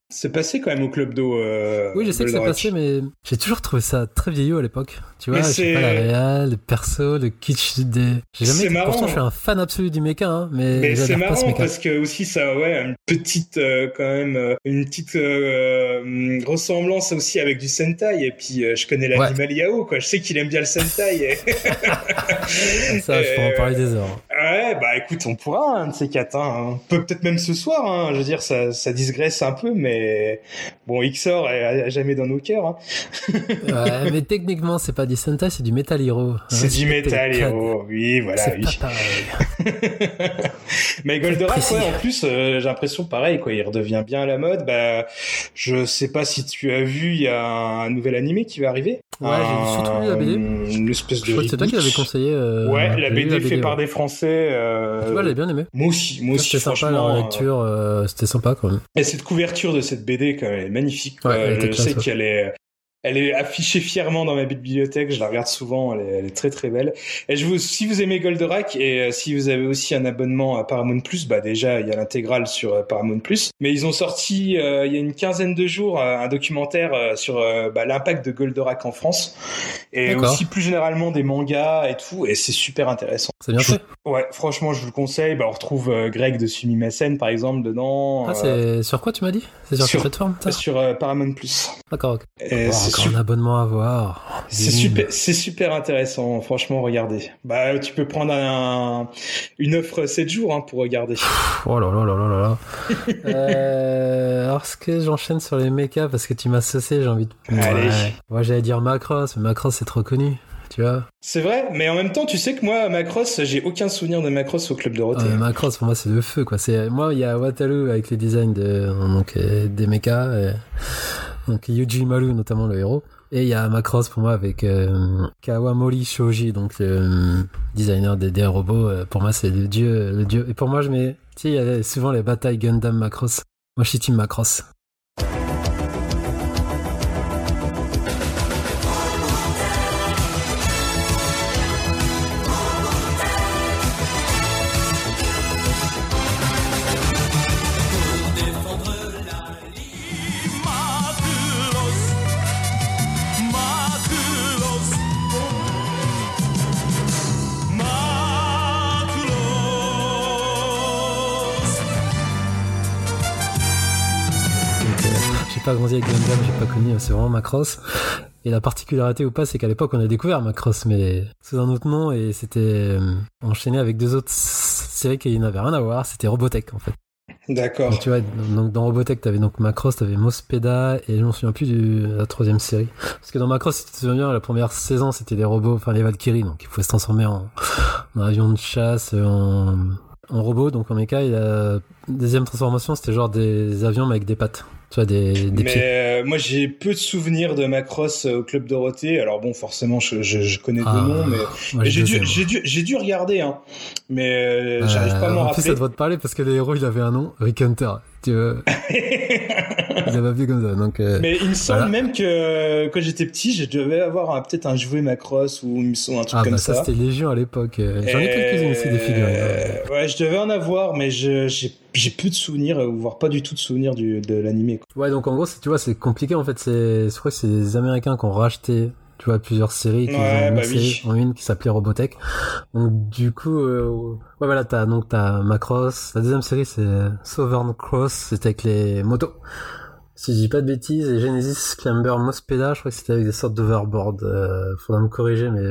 C'est passé quand même au club d'eau. euh, Oui, je sais que c'est passé, mais j'ai toujours trouvé ça très vieillot à l'époque. Tu vois, je sais pas, la réal, le perso, le kitsch des. J'ai jamais C'est été... marrant. Pourtant, je suis un fan absolu du mecha, hein, mais, Mais c'est ce marrant mecha. parce que aussi ça ouais une petite euh, quand même euh, une petite euh, ressemblance aussi avec du Sentai et puis euh, je connais l'animal Yao quoi je sais qu'il aime bien le Sentai et... Ça, je peux en parler des heures. ouais bah écoute on pourra un de ces quatre hein. Peut-être même ce soir hein. je veux dire ça ça digresse un peu mais bon Xor est jamais dans nos cœurs hein. Ouais, mais techniquement, c'est pas du Sentai, c'est du Metal Hero. c'est du Metal. Hero oui voilà C'est oui. pas pareil. Mais Goldorak, ouais, en plus, euh, j'ai l'impression pareil, quoi. Il redevient bien à la mode. Bah, je sais pas si tu as vu, il y a un nouvel animé qui va arriver. Ouais, j'ai surtout vu la BD. Un- Une espèce de. Je c'est toi qui l'avais conseillé. euh, Ouais, j'ai la BD fait par ouais. des Français. euh, Tu vois, j'avais bien aimé. Moi aussi, moi aussi, C'était sympa euh, lecture, euh, c'était sympa quand même. Et cette couverture de cette BD, quand même, est magnifique. Ouais, elle était je classe, sais ouais. qu'elle est, elle est affichée fièrement dans ma bibliothèque. Je la regarde souvent. Elle est, elle est très très belle. Et je vous, si vous aimez Goldorak et euh, si vous avez aussi un abonnement à Paramount Plus, bah déjà il y a l'intégrale sur euh, Paramount Plus. Mais ils ont sorti euh, il y a une quinzaine de jours un documentaire sur euh, bah, l'impact de Goldorak en France et aussi plus généralement des mangas et tout. Et c'est super intéressant. C'est bien Je- fait. Ouais, franchement, je vous le conseille. Bah, on retrouve euh, Greg de Sumimasen par exemple dedans. Ah, euh, c'est sur quoi tu m'as dit? C'est sur, sur- quelle plateforme sur euh, Paramount Plus. D'accord, ok. Et Bon, c'est encore un abonnement à voir. C'est super, c'est super intéressant. Franchement, regardez. Bah, tu peux prendre un, une offre 7 jours hein, pour regarder. Oh là là là là là là. euh, alors, ce que j'enchaîne sur les mechas parce que tu m'as saucé, j'ai envie de. Allez. Ouais. Moi, j'allais dire Macross, mais Macross c'est trop connu. Tu vois C'est vrai, mais en même temps, tu sais que moi, Macross, j'ai aucun souvenir de Macross au club Dorothée. Euh, Macross pour moi c'est le feu quoi. C'est moi il y a Wataru avec les designs de donc euh, des mechas, euh, donc Yuji Maru notamment le héros. Et il y a Macross pour moi avec euh, Kawamori Shoji, donc le designer des, des robots. Euh, pour moi, c'est le dieu, le dieu. Et pour moi, je mets, tu sais, il y a souvent les batailles Gundam Macross. Moi, je suis team Macross. Pas grandi avec Gundam, j'ai pas connu, c'est vraiment Macross. Et la particularité ou pas, c'est qu'à l'époque, on a découvert Macross, mais sous un autre nom, et c'était euh, enchaîné avec deux autres séries qui n'avaient rien à voir. C'était Robotech, en fait. D'accord. Tu vois, donc dans Robotech, t'avais donc Macross, t'avais Mospeda, et je m'en souviens plus de la troisième série. Parce que dans Macross, si tu te souviens bien, la première saison, c'était des robots, enfin les Valkyries, donc il faut se transformer en, en avion de chasse, en, en robot, donc en méca. Et la deuxième transformation, c'était genre des avions mais avec des pattes. Tu vois, des, des mais euh, moi, j'ai peu de souvenirs de Macross euh, au club Dorothée. Alors bon, forcément, je, je, je connais Ah, deux noms, mais mais j'ai dû, dû, j'ai dû regarder, hein. Mais euh, j'arrive pas à m'en en plus, rappeler. ça doit te parler parce que le héros, il avait un nom, Rick Hunter. Tu vois, il avait appelé comme ça. Donc, euh, Mais il me semble Voilà. même que euh, quand j'étais petit, je devais avoir peut-être un jouet Macross ou semble un truc ah, comme bah ça, ça. c'était Légion à l'époque. Euh, J'en ai quelques-unes aussi des figurines. ouais. Euh, Ouais, je devais en avoir, mais je- j'ai j'ai peu de souvenirs, voire pas du tout de souvenirs du, de l'animé. Ouais, donc en gros, tu vois, c'est compliqué en fait. C'est, je crois que c'est les Américains qui ont racheté, tu vois, plusieurs séries qui Ouais, ont bah oui. en une qui s'appelait Robotech. Donc du coup, euh, ouais, voilà, t'as donc t'as Macross. La deuxième série, c'est Southern Cross. C'était avec les motos. Si je dis pas de bêtises, et Genesis Clamber Mospeda, je crois que c'était avec des sortes d'overboard. Euh, faudra me corriger, mais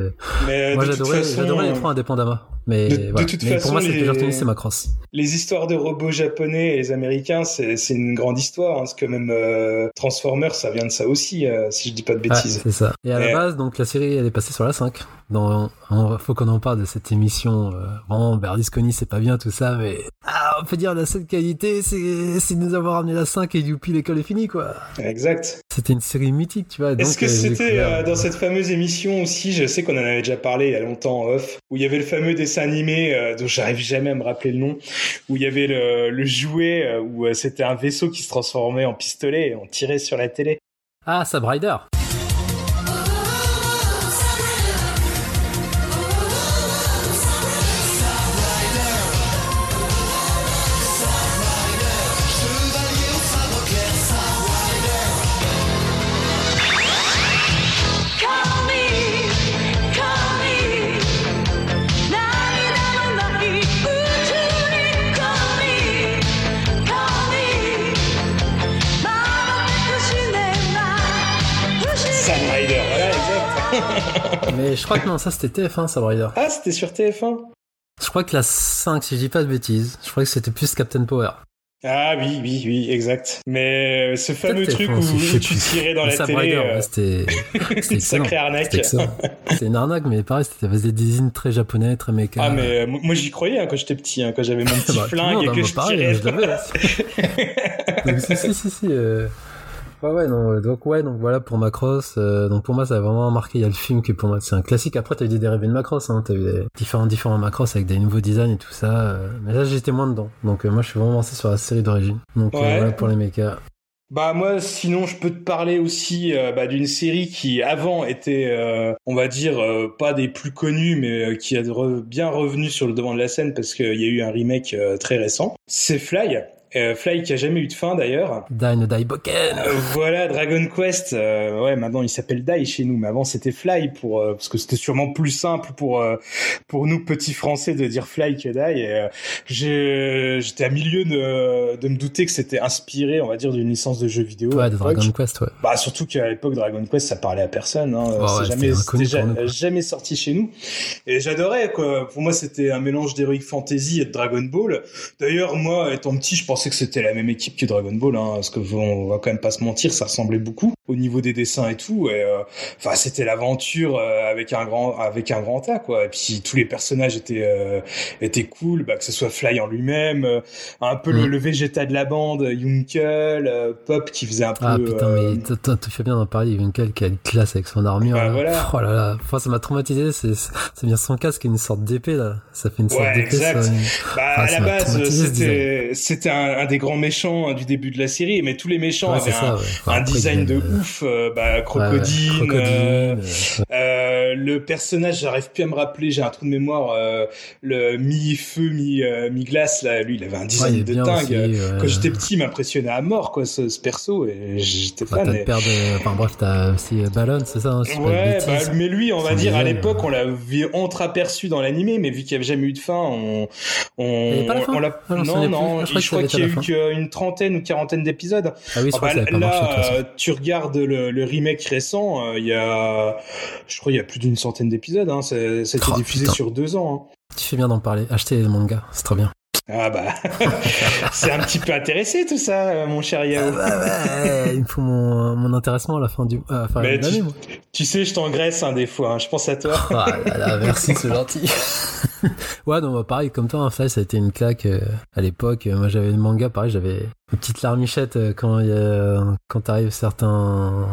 Mais moi de j'adorais, les trois indépendamment. Mais, de- de voilà. toute mais façon, pour moi, c'est les- retenu, c'est Macross. les histoires de robots japonais et les américains, c'est c'est une grande histoire. Hein, parce que même euh, Transformers, ça vient de ça aussi, euh, si je dis pas de Ouais, bêtises. c'est ça. Et à Mais- la base, donc la série, elle est passée sur la 5. Dans, on- faut qu'on en parle de cette émission. Euh, vraiment, Berlusconi, c'est pas bien tout ça, mais ah, on peut dire la seule qualité, c'est de nous avoir amené la 5 et youpi, l'école est finie, quoi. Exact. C'était une série mythique, tu vois. Est-ce que euh, c'était euh, dans euh, cette fameuse émission aussi, je sais qu'on en avait déjà parlé il y a longtemps en off, où il y avait le fameux dessin animé euh, dont j'arrive jamais à me rappeler le nom, où il y avait le, le jouet où c'était un vaisseau qui se transformait en pistolet et on tirait sur la télé. Ah, Sab crois que non, ça c'était TF1, Sab Rider. ah, c'était sur TF1 Je crois que la 5, si je dis pas de bêtises, je crois que c'était plus Captain Power. Ah oui, oui, oui, exact. Mais euh, ce fameux truc TF1 où, je tu tirais dans la télé, euh, c'était une sacrée arnaque. C'était une arnaque, mais pareil, c'était des designs très japonais, très méca. Ah mais euh, moi j'y croyais hein, quand j'étais petit, hein, quand j'avais mon petit Bah, flingue et hein, que moi, je pareil, tirais. je donc, si, si, si, si. euh, Ouais, ouais, non, euh, donc, ouais, donc voilà pour Macross. euh, donc, pour moi, ça a vraiment marqué. Il y a le film qui, pour moi, c'est un classique. Après, t'as eu des dérivés de Macross, hein. T'as eu des différents, différents Macross avec des nouveaux designs et tout ça. euh, mais là, j'étais moins dedans. Donc, euh, moi, je suis vraiment lancé sur la série d'origine. Donc, euh, Ouais. voilà pour les mechas. Bah moi sinon je peux te parler aussi euh, bah, d'une série qui avant était euh, on va dire euh, pas des plus connues mais euh, qui a re- bien revenu sur le devant de la scène parce qu'il y a eu un remake euh, très récent. C'est Fly. Euh, Fly qui a jamais eu de fin d'ailleurs. Die no Die Boken. Euh, voilà, Dragon Quest. euh, ouais, maintenant il s'appelle Die chez nous, mais avant c'était Fly pour euh, parce que c'était sûrement plus simple pour euh, pour nous petits Français de dire Fly que Die. Euh, j'étais à milieu de, de me douter que c'était inspiré, on va dire, d'une licence de jeux vidéo. Ouais, de. Dragon Quest, ouais. Bah surtout qu'à l'époque Dragon Quest ça parlait à personne, hein. Ouais, jamais, nous, jamais sorti chez nous. Et j'adorais quoi. Pour moi c'était un mélange d'Heroic Fantasy et de Dragon Ball. D'ailleurs moi étant petit je pensais que c'était la même équipe que Dragon Ball, hein, parce que on va quand même pas se mentir, ça ressemblait beaucoup au niveau des dessins et tout. Et euh, enfin c'était l'aventure euh, avec un grand avec un grand A quoi. Et puis tous les personnages étaient euh, étaient cool, bah, que ce soit Fly en lui-même, euh, un peu le, Mm. le Vegeta de la bande, Yunkel, euh, Pop qui faisait un peu. Ah putain, mais tu fais bien d'en parler. Yunkel qui a une classe avec son armure. Bah, là. voilà. Oh là là. Enfin, ça m'a traumatisé. C'est c'est bien son casque une sorte d'épée là. Ça fait une sorte Ouais, d'épée. exact. ça. Bah, Ah, à ça la base, c'était, c'était un, un des grands méchants hein, du début de la série, mais tous les méchants Ouais, avaient un, ça. Ouais. Enfin, un après, design de ouf. euh, bah, ouais. Crocodile, Crocodile, euh, euh, euh, le personnage, j'arrive plus à me rappeler, j'ai un trou de mémoire, euh, le mi-feu, mi, euh, mi-glace, là, lui, il avait un design de dingue. aussi, ouais. Quand j'étais petit, il m'impressionnait à mort, quoi, ce, ce perso, et j'étais Bah, fan. t'as et- de. Enfin bref, t'as aussi euh, Ballon, c'est ça, hein, Ouais, bah, mais lui, on va dire, à l'époque, euh. on l'avait entreaperçu dans l'animé, mais vu qu'il n'y avait jamais eu de fin, on, on, pas la fin on l'a, Ah, non, non, plus. Je crois je qu'il y a eu qu'une trentaine ou quarantaine d'épisodes. Ah oui, je Ah crois bah, que ça avait pas marché. de toute là, euh, tu regardes le, le remake récent, euh, il y a, je crois, il y a plus d'une centaine d'épisodes, hein, ça, a été Oh, diffusé putain. sur deux ans, hein. Tu fais bien d'en parler. Achetez les mangas, c'est très bien. Ah bah, c'est un petit peu intéressé tout ça, euh, mon cher Yao. Ah ouais, il me faut mon, mon intéressement à la fin du. À la fin Mais de l'année, tu, moi. tu sais, je t'engraisse hein, des fois, hein, je pense à toi. Ah là là, merci, c'est gentil. ouais, non, bah, pareil, comme toi, un Fly, ça a été une claque euh, à l'époque. Euh, Moi, j'avais le manga, pareil, j'avais une petite larmichette euh, quand quand t'arrives certains,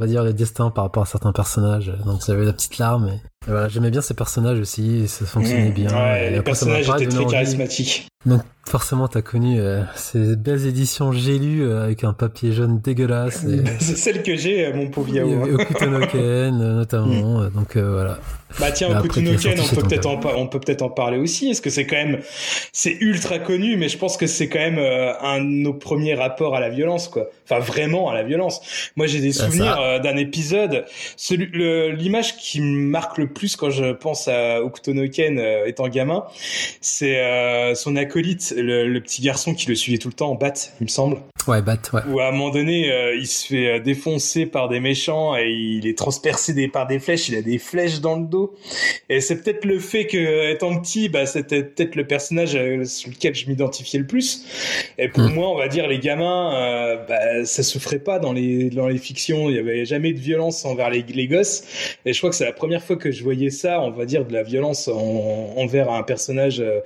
on va dire, les destins par rapport à certains personnages. Donc, j'avais la petite larme. Et, et voilà, j'aimais bien ces personnages aussi, ça fonctionnait Mmh, bien. ouais, Et les personnages étaient très charismatiques. Donc, forcément, t'as connu euh, ces belles éditions J'ai lu euh, avec un papier jaune dégueulasse. Et... C'est celle que j'ai, euh, mon pauvre Il y Yao. avait Okutonoken, notamment. euh, Donc, voilà. Bah tiens, est Okutonoken, on peut peut-être en, par- on peut peut-être en parler aussi. Est-ce que c'est quand même, c'est ultra connu, mais je pense que c'est quand même un de nos premiers rapports à la violence, quoi. Enfin, vraiment à la violence. Moi, j'ai des Ça, souvenirs d'un épisode. Celui, le- l'image qui me marque le plus quand je pense à Okutonoken étant gamin, c'est son acolyte, le, le petit garçon qui le suivait tout le temps batte, il me semble. Ouais, Bat, ouais. Où à un moment donné, euh, il se fait euh, défoncer par des méchants et il est transpercé des, par des flèches. Il a des flèches dans le dos. Et c'est peut-être le fait que, étant petit, bah, c'était peut-être le personnage euh, sur lequel je m'identifiais le plus. Et pour Mm. moi, on va dire, les gamins, euh, bah, ça se ferait pas dans les, dans les fictions. Il y avait jamais de violence envers les, les gosses. Et je crois que c'est la première fois que je voyais ça, on va dire, de la violence en- envers un personnage euh,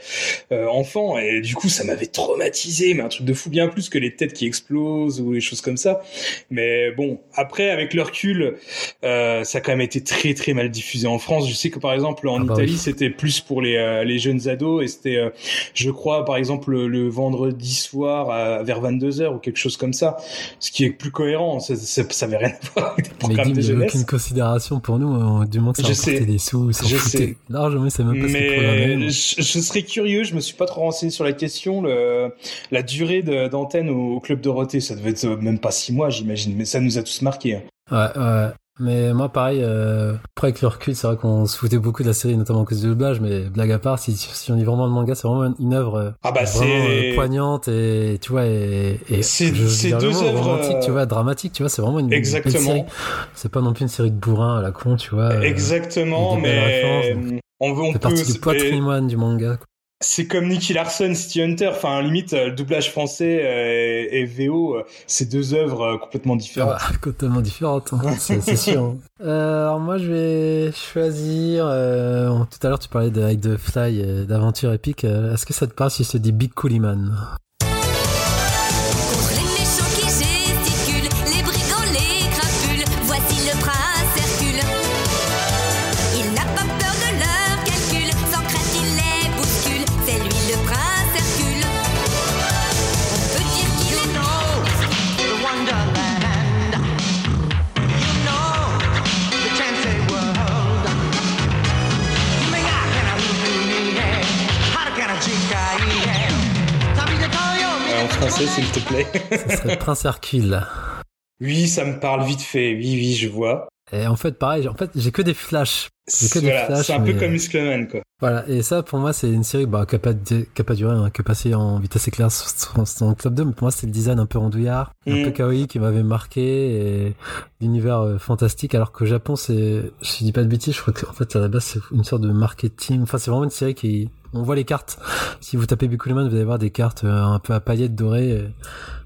euh, enfant. Et du coup, ça m'avait traumatisé, mais un truc de fou, bien plus que les têtes qui explosent ou les choses comme ça. Mais bon, après, avec le recul, euh, ça a quand même été très très mal diffusé en France. Je sais que par exemple en Ah bah Italie, oui. c'était plus pour les, euh, les jeunes ados et c'était, euh, je crois, par exemple le, le vendredi soir à- vers 22h ou quelque chose comme ça, ce qui est plus cohérent. Ça, ça, ça avait rien à voir avec des Mais programmes Dim, de jeunesse. aucune considération pour nous, hein, du que ça Je sais. des sous, Je sais. largement, c'est même pas ce. Mais je, je serais curieux, je me suis pas trop renseigné sur la question, le, la durée d'antenne au, au Club Dorothée, ça devait être euh, même pas six mois, j'imagine, mais ça nous a tous marqué. hein. Ouais, ouais. Mais moi, pareil, euh, après avec le recul, c'est vrai qu'on se foutait beaucoup de la série, notamment à cause du doublage, mais blague à part, si, si on dit vraiment le manga, c'est vraiment une, œuvre euh, Ah bah c'est euh, poignante et, tu vois, et, et C'est- c'est deux œuvres, romantique, tu vois, dramatique, tu vois, c'est vraiment une, une belle série. exactement, C'est pas non plus une série de bourrin à la con, tu vois. exactement, mais on veut, on C'est peut. partie du patrimoine du manga. quoi. C'est comme Nicky Larson, City Hunter, enfin limite euh, le doublage français euh, et, VO, euh, c'est deux œuvres euh, complètement différentes. Ah bah, totalement différente, hein, c'est sûr. hein. Euh, alors moi je vais choisir. euh, tout à l'heure tu parlais de Hike the Fly, euh, d'aventure épique. euh, Est-ce que ça te parle si je te dis Big Cooliman? Princesse, s'il te plaît. Ce serait Prince Hercule. Oui, ça me parle vite fait. Oui, oui, je vois. Et en fait, pareil, en fait, j'ai que des flashs. Voilà, c'est un peu comme Muscleman, quoi. Voilà, et ça, pour moi, c'est une série bah, qui n'a pas, qui a pas duré, hein, qui est passée en vitesse éclair sur, le Club 2, mais pour moi, c'est le design un peu rondouillard, un Mm. peu kawaii qui m'avait marqué, et l'univers euh, fantastique, alors qu'au Japon, c'est, je dis pas de bêtises, je crois qu'en fait, à la base, c'est une sorte de marketing, enfin, c'est vraiment une série qui, on voit les cartes. Si vous tapez Bikuleman, vous allez voir des cartes euh, un peu à paillettes dorées,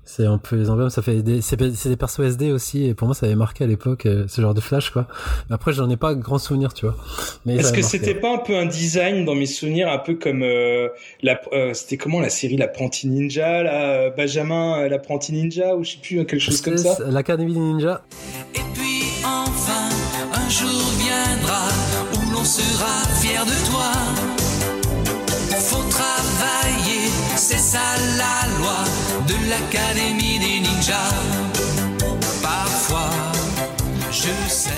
c'est un peu les emblèmes, ça fait des, c'est des persos SD aussi, et pour moi, ça avait marqué à l'époque, euh, ce genre de flash, quoi. Mais après, j'en ai pas grand souvenir, tu vois. Mais Est-ce que c'était pas un peu un design dans mes souvenirs, un peu comme euh, la, euh, c'était comment la série l'apprenti ninja, là, euh, Benjamin l'apprenti ninja ou je sais plus quelque chose comme ça? L'Académie des Ninjas, Et puis enfin, un jour viendra où l'on sera fier de toi. à la loi de l'Académie des ninjas. Parfois, je sais.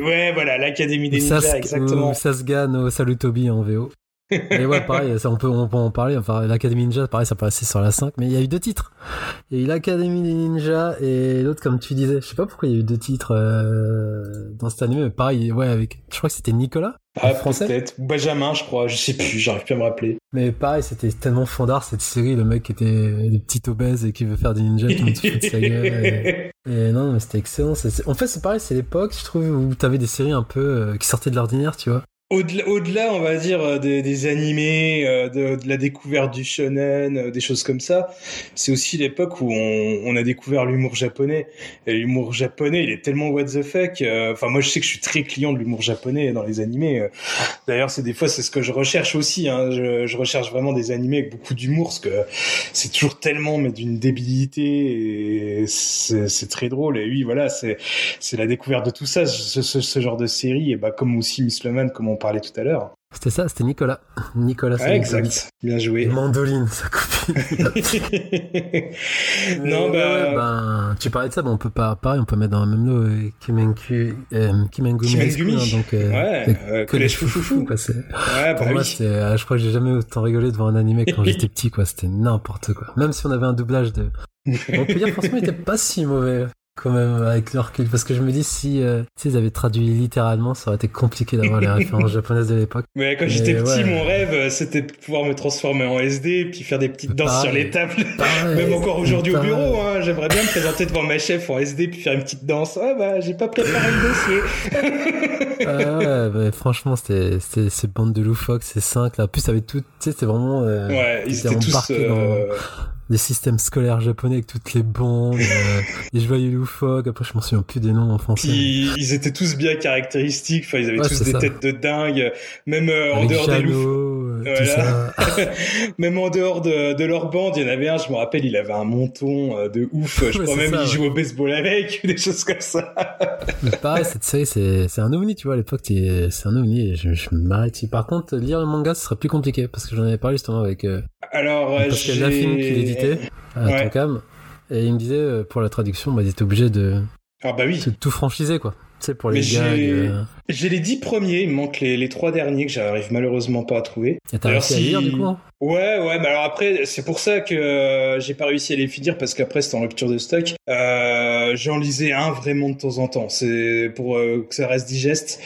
Ouais, voilà, l'Académie des Ninjas, exactement. Sasga no Salutobi en VO. Et ouais, pareil, ça, on, peut, on peut en parler. Enfin, l'Académie Ninja, pareil, ça passait sur la 5. Mais il y a eu deux titres. Il y a eu l'Académie des Ninjas et l'autre, comme tu disais. Je sais pas pourquoi il y a eu deux titres euh, dans cet mais pareil, ouais, avec. Je crois que c'était Nicolas, Ah, peut-être. Benjamin, je crois. Je sais plus, j'arrive plus à me rappeler. Mais pareil, c'était tellement fondard cette série. Le mec qui était des petits obèses et qui veut faire des ninjas, tout le monde se fout de sa gueule. Et, et non, mais c'était excellent. En fait, c'est pareil, c'est l'époque, je trouve, où t'avais des séries un peu euh, qui sortaient de l'ordinaire, tu vois. Au-delà, on va dire, euh, des, des animés, euh, de, de la découverte du shonen, euh, des choses comme ça, c'est aussi l'époque où on, on a découvert l'humour japonais. Et l'humour japonais, il est tellement what the fuck. euh, Enfin, moi, je sais que je suis très client de l'humour japonais dans les animés. euh. D'ailleurs, c'est des fois, c'est ce que je recherche aussi. Hein. Je, je recherche vraiment des animés avec beaucoup d'humour, parce que c'est toujours tellement, mais d'une débilité, et c'est, c'est très drôle. Et oui, voilà, c'est, c'est la découverte de tout ça, ce, ce, genre de série, et bah, comme aussi Miss Leman, comme on parlait tout à l'heure. C'était ça, c'était Nicolas. Nicolas Salutobi. exact. Bien joué. Mandoline, sa copine. non, Ouais, bah, ouais, ben, tu parlais de ça, ben, on peut pas, pareil, on peut mettre dans le même lot euh, Kimenku, euh, Kimengumi. Kimengumi. Hein, donc, euh, Ouais, euh, collège foufoufou. quoi. Ouais, pour bah moi, oui. euh, je crois que j'ai jamais autant rigolé devant un animé quand j'étais petit, quoi. C'était n'importe quoi. Même si on avait un doublage de, on peut dire, franchement, il était pas si mauvais. Quand même, avec le recul. Parce que je me dis, si, euh, tu sais, ils avaient traduit littéralement, ça aurait été compliqué d'avoir les références japonaises de l'époque. Mais quand j'étais petit, ouais. mon rêve, euh, c'était de pouvoir me transformer en SD, puis faire des petites danses Pareil. sur les tables. Pareil. Même encore aujourd'hui au bureau, hein, j'aimerais bien me présenter devant ma chef en SD, puis faire une petite danse. Ah bah, j'ai pas préparé le dossier. Ah ouais, bah, franchement, c'était, ces bandes de loufoques, ces cinq là. En plus, ça avait tout, tu sais, c'était vraiment, euh, Ouais, ils étaient tous... embarqués euh, des systèmes scolaires japonais avec toutes les bombes, euh, les joyeux loufoques. Après, je m'en souviens plus des noms en français. Ils étaient tous bien caractéristiques, enfin ils avaient Ouais, tous des ça. têtes de dingue, même euh, en dehors des loufoques. euh, Voilà. Même en dehors de, de leur bande, il y en avait un, je me rappelle, il avait un menton euh, de ouf. Je Ouais, crois même qu'il ouais. jouait au baseball avec, des choses comme ça. Mais pareil, cette série, c'est, un ovni, tu vois, à l'époque, c'est un ovni et je, je m'arrête. Par contre, lire le manga, ce serait plus compliqué parce que j'en avais parlé justement avec, Alors, euh, Pascal j'ai- Lafine qui à Ouais. Tonkam. Et il me disait, euh, pour la traduction, bah, ils étaient obligés de, Ah bah oui. de tout franchiser, quoi. Tu sais, pour les gags. j'ai- euh, J'ai les dix premiers, il me manque les, les trois derniers que j'arrive malheureusement pas à trouver. Et t'as Alors, réussi à si- lire, du coup hein Ouais, ouais, mais alors après, c'est pour ça que euh, j'ai pas réussi à les finir parce qu'après c'était en rupture de stock. Euh, J'en lisais un vraiment de temps en temps. C'est pour euh, que ça reste digeste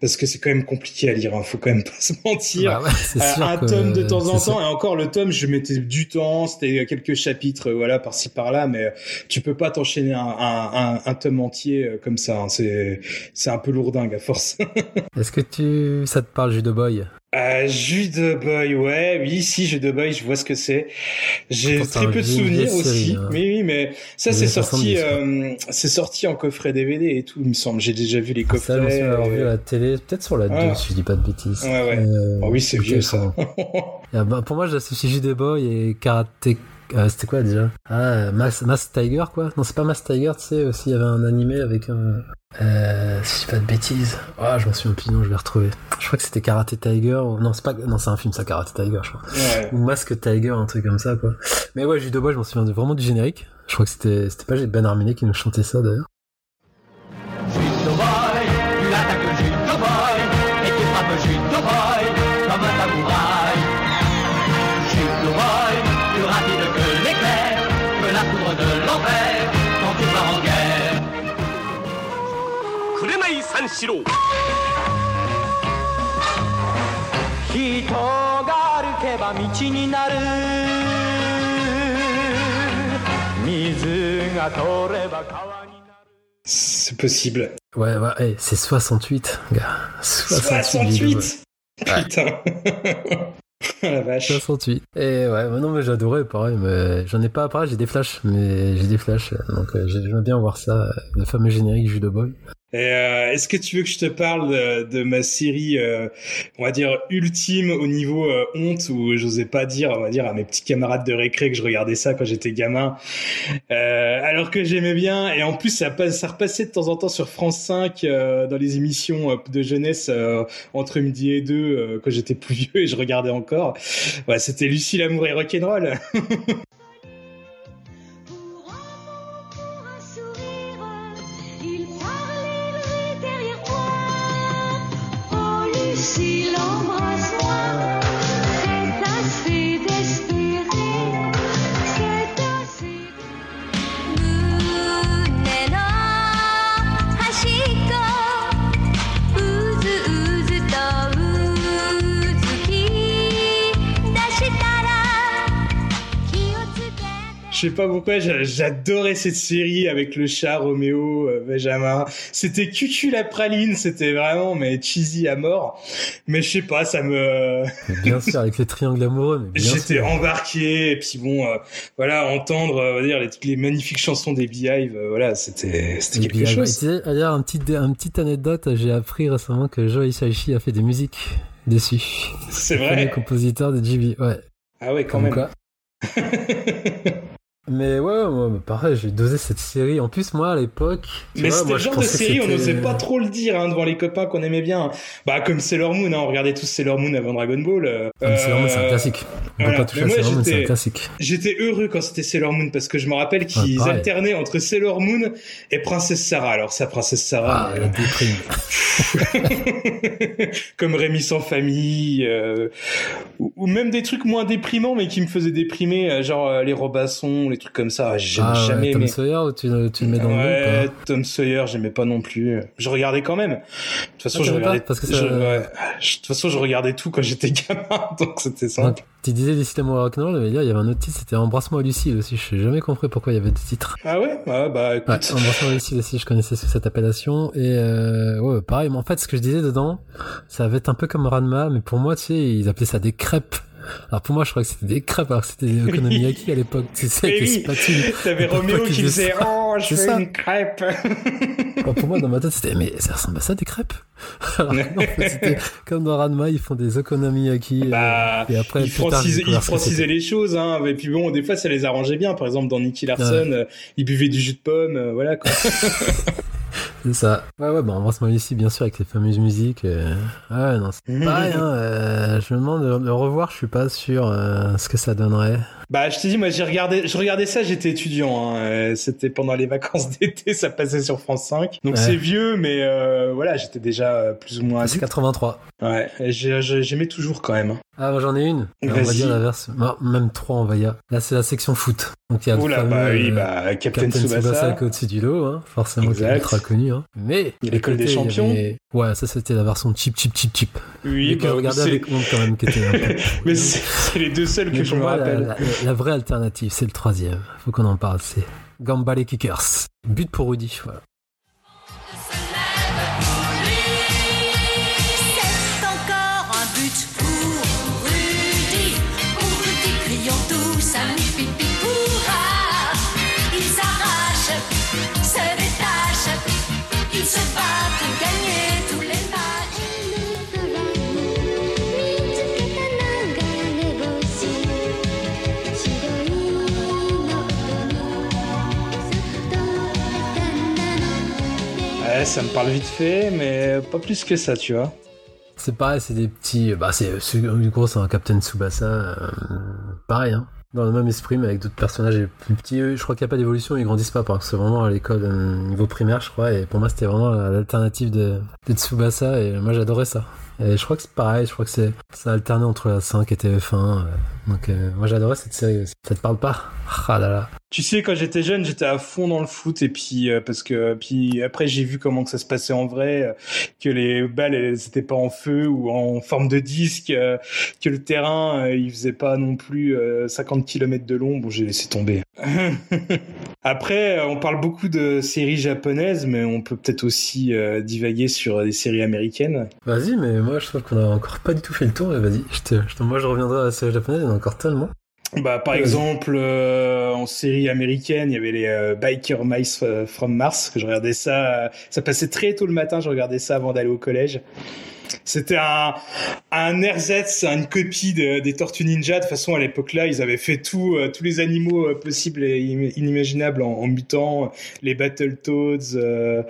parce que c'est quand même compliqué à lire. Hein. Faut quand même pas se mentir. Bah ouais, Euh, sûr un que- tome de temps en sûr. temps et encore le tome je mettais du temps c'était quelques chapitres euh, voilà par-ci par-là mais euh, tu peux pas t'enchaîner un, un, un, un tome entier euh, comme ça hein. c'est c'est un peu lourdingue à force Est-ce que tu, ça te parle, Judo Boy? Euh, Jude Boy ouais oui si Jude Boy je vois ce que c'est j'ai très peu de souvenirs aussi série, hein. mais oui mais ça c'est sorti 70, quoi. euh, c'est sorti en coffret DVD et tout il me semble j'ai déjà vu les Ça, je me coffrets souviens avoir vu à la télé, peut-être sur la 2, Ouais. si je dis pas de bêtises. Ouais, ouais. Euh, Ah oui c'est vieux ça ah, bah, pour moi, j'associe Judo Boy et Karate, euh, c'était quoi déjà Ah, Mass, Mass Tiger quoi Non, c'est pas Mass Tiger, tu sais, aussi il y avait un animé avec un. Euh, si je dis pas de bêtises. Ah, je m'en souviens plus, non, je vais retrouver. Je crois que c'était Karate Tiger. Ou... Non, c'est pas. Non, c'est un film, ça, Karate Tiger, je crois. Ouais. Ou Mask Tiger, un truc comme ça, quoi. Mais ouais, Judo Boy, je m'en souviens vraiment du générique. Je crois que c'était, c'était pas Ben Arminet qui nous chantait ça d'ailleurs. 紅三四郎人が歩けば道になる水が通れば川になる C'est possible. Ouais, ouais, hey, c'est 68, gars. 68. Judo Boy. 68 Putain. Oh la vache. 68. Et ouais, mais non, mais j'adorais, pareil, mais j'en ai pas, pareil, j'ai des flashs, mais j'ai des flashs, donc euh, j'aime bien voir ça, euh, le fameux générique Judo Boy. Euh, est-ce que tu veux que je te parle de, de ma série, euh, on va dire ultime au niveau euh, honte, où j'osais pas dire, on va dire à mes petits camarades de récré que je regardais ça quand j'étais gamin, euh, alors que j'aimais bien. Et en plus, ça, ça repassait de temps en temps sur France 5 euh, dans les émissions euh, de jeunesse entre midi et deux quand j'étais plus vieux et je regardais encore. Ouais, c'était Lucie l'amour et rock'n'roll. Oh Lucie, sais pas pourquoi, j'a- j'adorais cette série avec le chat Roméo, euh, Benjamin. C'était cucu la praline, c'était vraiment mais cheesy à mort. Mais je sais pas, ça me, Bien sûr, avec les triangles amoureux, j'étais embarqué. Et puis bon, euh, voilà, entendre, euh, on va dire les, les magnifiques chansons des Beehive, euh, voilà, c'était, quelque euh, chose. D'ailleurs, un petit, un petite anecdote, j'ai appris récemment que Joe Hisaishi a fait des musiques dessus. C'est Le vrai. compositeur de GB, ouais. Ah ouais, quand Comme même. quoi. Mais ouais, moi, pareil, j'ai dosé cette série. En plus, moi, à l'époque. Mais c'était le genre de série, on n'osait pas trop le dire hein, devant les copains qu'on aimait bien. Bah comme Sailor Moon, hein, on regardait tous Sailor Moon avant Dragon Ball. euh, Ah, Sailor Moon, c'est un euh, classique. On voilà. peut pas toucher Mais à moi, Sailor Moon, c'est un classique. J'étais heureux quand c'était Sailor Moon parce que je me rappelle qu'ils alternaient entre Sailor Moon et Princesse Sarah. Alors ça, Princesse Sarah, Ah, euh, comme Rémi sans famille, euh, ou, même des trucs moins déprimants mais qui me faisaient déprimer, euh, genre les Robassons, les trucs comme ça. J'ai Ah, ouais, jamais Tom. Sawyer, tu, tu le mets dans le ouais, ou pas Tom Sawyer, j'aimais pas non plus. Je regardais quand même. De toute façon, Ah, je t'aimais pas regardais. Parce que ça- je- ouais. Je- De toute façon, je regardais tout quand j'étais gamin, donc c'était simple. Donc, tu disais systèmes rock'n'roll, mais là, il y avait un autre titre, c'était Embrasse-moi Lucille aussi. Je n'ai jamais compris pourquoi il y avait deux titres. Ah ouais, ah, bah écoute. Ouais, Embrasse-moi Lucille aussi, je connaissais sous cette appellation. Et euh, ouais, pareil, mais en fait, ce que je disais dedans, ça va être un peu comme Ranma, mais pour moi, tu sais, ils appelaient ça des crêpes. Alors pour moi, je crois que c'était des crêpes, alors que c'était des okonomiyaki à l'époque, tu sais, avec les oui, spatules. T'avais Roméo qui faisait Oh, je fais une crêpe. Enfin, pour moi, dans ma tête, c'était, mais ça ressemble à ça, des crêpes? Alors non, en fait, c'était comme dans Ranma, ils font des okonomiyaki. euh, Bah, et après, il plus tard, j'ai francisait, il découvert ce que francisait c'était. les choses, hein. Et puis bon, des fois, ça les arrangeait bien. Par exemple, dans Nicky Larson, euh, il buvait du jus de pomme, euh, voilà quoi. C'est ça. Ouais, ouais, bah, embrasse-moi ici, bien sûr, avec les fameuses musiques. euh. Ouais, non, c'est pareil, hein. euh, je me demande de le revoir, je suis pas sûr euh, ce que ça donnerait. Bah, je t'ai dit, moi, j'ai regardé, je regardais ça, j'étais étudiant, hein. Euh, C'était pendant les vacances d'été, ça passait sur France 5. Donc Ouais. c'est vieux, mais euh, voilà, j'étais déjà euh, plus ou moins C'est adulte. 83. Ouais, j'aimais toujours quand même. hein. Ah, moi j'en ai une. On va dire version. non, même trois, on va dire. Là, c'est la section foot. Donc il y a le Oula, bah oui, euh, bah, Captain, Captain Tsubasa, au-dessus du lot, hein, forcément, qui est ultra connu. Hein. Mais L'école des y champions. avait- Ouais, ça c'était la version cheap, cheap, cheap, cheap. Oui, Mais bah, regardais avec honte quand même, qui était mais c'est les deux seuls Mais que je me la, rappelle. la- la vraie alternative, c'est le troisième. Faut qu'on en parle. C'est Gamba les Kickers. But pour Rudy. Voilà. Ça me parle vite fait, mais pas plus que ça, tu vois. C'est pareil, c'est des petits. Bah, c'est, du coup, c'est un Captain Tsubasa. euh, pareil, hein. Dans le même esprit, mais avec d'autres personnages plus petits. Je crois qu'il n'y a pas d'évolution, ils grandissent pas, c'est vraiment à l'école euh, niveau primaire, je crois. Et pour moi, c'était vraiment la- l'alternative de, de Tsubasa, et moi, j'adorais ça. Et je crois que c'est pareil, je crois que c'est, ça alternait entre la 5 et TF1. euh, donc, moi, j'adorais cette série aussi. Ça te parle pas? Ah là là. Tu sais, quand j'étais jeune, j'étais à fond dans le foot et puis euh, parce que puis après j'ai vu comment que ça se passait en vrai, euh, que les balles elles étaient pas en feu ou en forme de disque, euh, que le terrain euh, il faisait pas non plus euh, 50 km de long. Bon, j'ai laissé tomber. après, on parle beaucoup de séries japonaises, mais on peut peut-être aussi divaguer sur des séries américaines. Vas-y, mais moi, je trouve qu'on a encore pas du tout fait le tour, vas-y. Je te, je te- moi, je reviendrai à la série japonaise, il y en a encore tellement. Bah, par exemple, euh, en série américaine, il y avait les euh, Biker Mice euh, from Mars, que je regardais ça, euh, ça passait très tôt le matin, je regardais ça avant d'aller au collège. C'était un, un ersatz, une copie de- des Tortues Ninja. De toute façon, à l'époque-là, ils avaient fait tout, euh, tous les animaux euh, possibles et im- inimaginables en, en mutant. Les Battletoads. euh,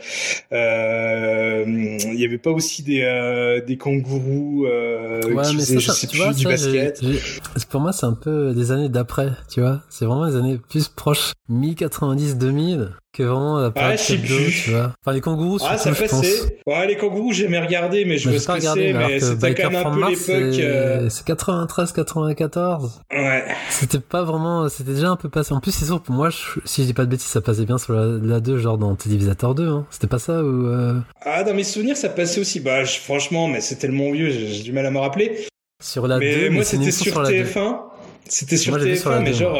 euh, Il y avait pas aussi des, euh, des kangourous euh, qui faisaient, je sais tu plus, vois, du ça, basket. j'ai- j'ai- Pour moi, c'est un peu des années d'après, tu vois. C'est vraiment les années plus proches, mi-90-2000, que vraiment la période je plus. tu vois. Enfin, les kangourous, Ah, ça pense. passait. Ouais, les kangourous, j'ai jamais regardé, mais je regardé, c'est, mais c'était quand même un peu l'époque. c'est euh, c'est 93-94. Ouais. C'était pas vraiment, c'était déjà un peu passé. En plus, c'est sûr, pour moi, je- si je dis pas de bêtises, ça passait bien sur la, la 2, genre dans Télévisateur 2, hein. C'était pas ça ou, euh, Ah, dans mes souvenirs, ça passait aussi. Bah, je- franchement, mais c'est tellement vieux, j'ai du mal à me rappeler. sur la mais 2, moi, c'était sur la 2. TF1. C'était sur Moi, j'ai vu sur la TF1, mais genre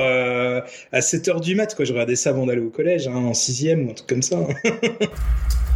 euh, à 7h du mat, quoi. Je regardais ça avant d'aller au collège, hein, en 6ème ou un truc comme ça.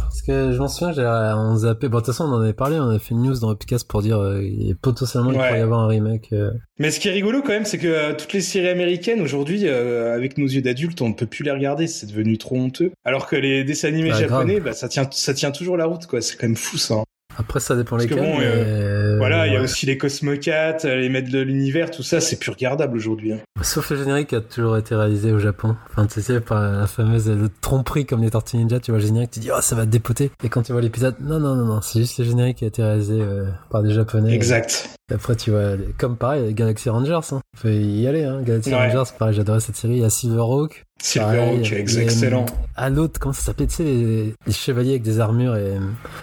Parce que je m'en souviens, j'ai, on zappait. Bon, de toute façon, on en avait parlé, on avait fait une news dans Upcast pour dire, euh, il- potentiellement, il Ouais. pourrait y avoir un remake. euh. mais ce qui est rigolo quand même, c'est que euh, toutes les séries américaines, aujourd'hui, euh, avec nos yeux d'adultes, on ne peut plus les regarder. C'est devenu trop honteux. Alors que les dessins animés Ah, japonais, bah, ça tient, ça tient toujours la route, quoi. C'est quand même fou, ça. Après, ça dépend Parce que lesquels. bon, mais, euh, Voilà, il y a aussi les Cosmocats, les maîtres de l'univers, tout ça, c'est plus regardable aujourd'hui. hein. Sauf le générique qui a toujours été réalisé au Japon. Enfin, tu sais, par la fameuse euh, tromperie comme les Tortues Ninja, tu vois le générique, tu dis, oh, ça va te dépoter. Et quand tu vois l'épisode, non, non, non, non, c'est juste le générique qui a été réalisé euh, par des Japonais. Exact. Après, tu vois, comme pareil, Galaxy Rangers, hein. On peut y aller, hein. Galaxy Ouais. Rangers, pareil, j'adorais cette série. Il y a Silverhawk. Silverhawk, excellent. À l'autre, comment ça s'appelait, tu sais, les, les chevaliers avec des armures et,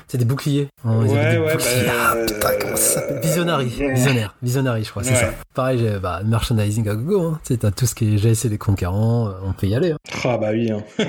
c'est des boucliers. hein, ils Ouais, des ouais, boucliers. bah, Ah, putain, comment ça s'appelle? Visionary. Visionnaire. Visionary, je crois, c'est Ouais. ça. Pareil, j'ai, bah, merchandising à gogo, hein. Tu sais, t'as tout ce qui est GSC des conquérants, euh, on peut y aller, hein. Ah bah oui. hein.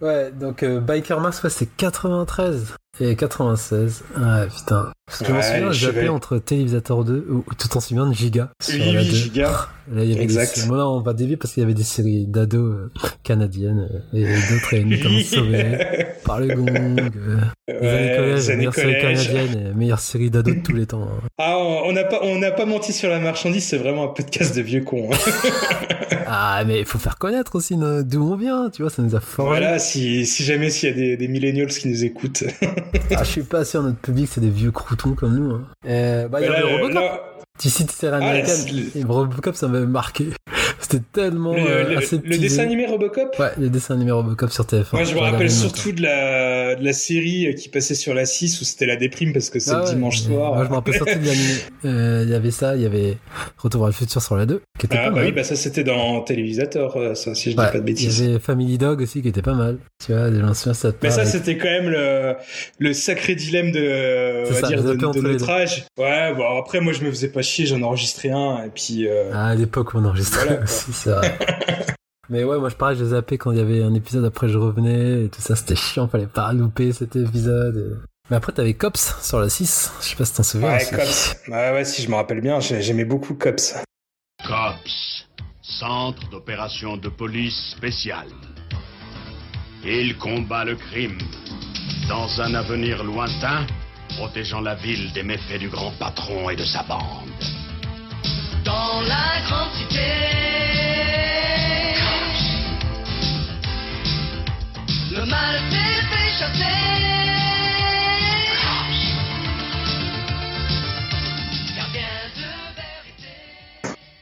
Ouais, donc euh, Biker Mars, ouais, c'est 93 et 96. Ah putain. Parce que je Ouais, souviens, chevets. entre Télévisateur 2 ou ou tout en souvenant de Giga. Oui, oui, 2. Giga. Là, il y avait Exact. Des... Bon, là, on va dévier parce qu'il y avait des séries d'ados euh, canadiennes euh, et d'autres réunies comme Sauvé par le gong. euh, les années Ouais, collège, les années meilleure série collège. canadienne et meilleure série d'ados de tous les temps. hein. Ah, on n'a pas, on n'a pas menti sur la marchandise, c'est vraiment un podcast de vieux cons. hein. Ah, mais il faut faire connaître aussi d'où on vient, tu vois, ça nous a formé. voilà, si, si jamais s'il y a des, des millennials qui nous écoutent. Ah, je suis pas sûr, notre public, c'est des vieux croutons comme nous. Hein. Euh, bah, il y avait Robocop. là, Tu cites série Ah, américaine. et Robocop, ça m'avait marqué. C'était tellement le, euh, le- assez le teasé. dessin animé Robocop Ouais, le dessin animé Robocop sur TF1. Moi, je me rappelle le surtout de la, de la série qui passait sur la 6 où c'était la déprime parce que c'est Ah le dimanche soir. Moi, je me rappelle surtout de l'animé. Euh, Il y avait ça, il y avait Retour vers le futur sur la 2, qui était Ah, pas bah mal. oui, bah ça c'était dans Télévisateur, euh, ça, si je dis Ouais, pas de il bêtises. y avait Family Dog aussi, qui était pas mal. Tu vois, des anciens, ça te Mais ça, c'était quand même le, le sacré dilemme de, euh, on va ça, dire, de, de notre âge. Ouais, bon, après, moi, je me faisais pas chier, j'en enregistrais un, et puis, euh, Ah, à l'époque on enregistrait Voilà. Aussi, c'est vrai. Mais ouais, moi je pareil, je zappais quand il y avait un épisode, après je revenais, et tout ça, c'était chiant, fallait pas louper cet épisode. et- Mais après t'avais Cops sur la 6, je sais pas si t'en souviens. ouais, aussi. Cops. Ouais, ouais, si je me rappelle bien, j'ai- j'aimais beaucoup Cops. COPS, Centre d'opération de police spéciale. Il combat le crime dans un avenir lointain, protégeant la ville des méfaits du grand patron et de sa bande. Dans la grande cité, le mal fait chasser.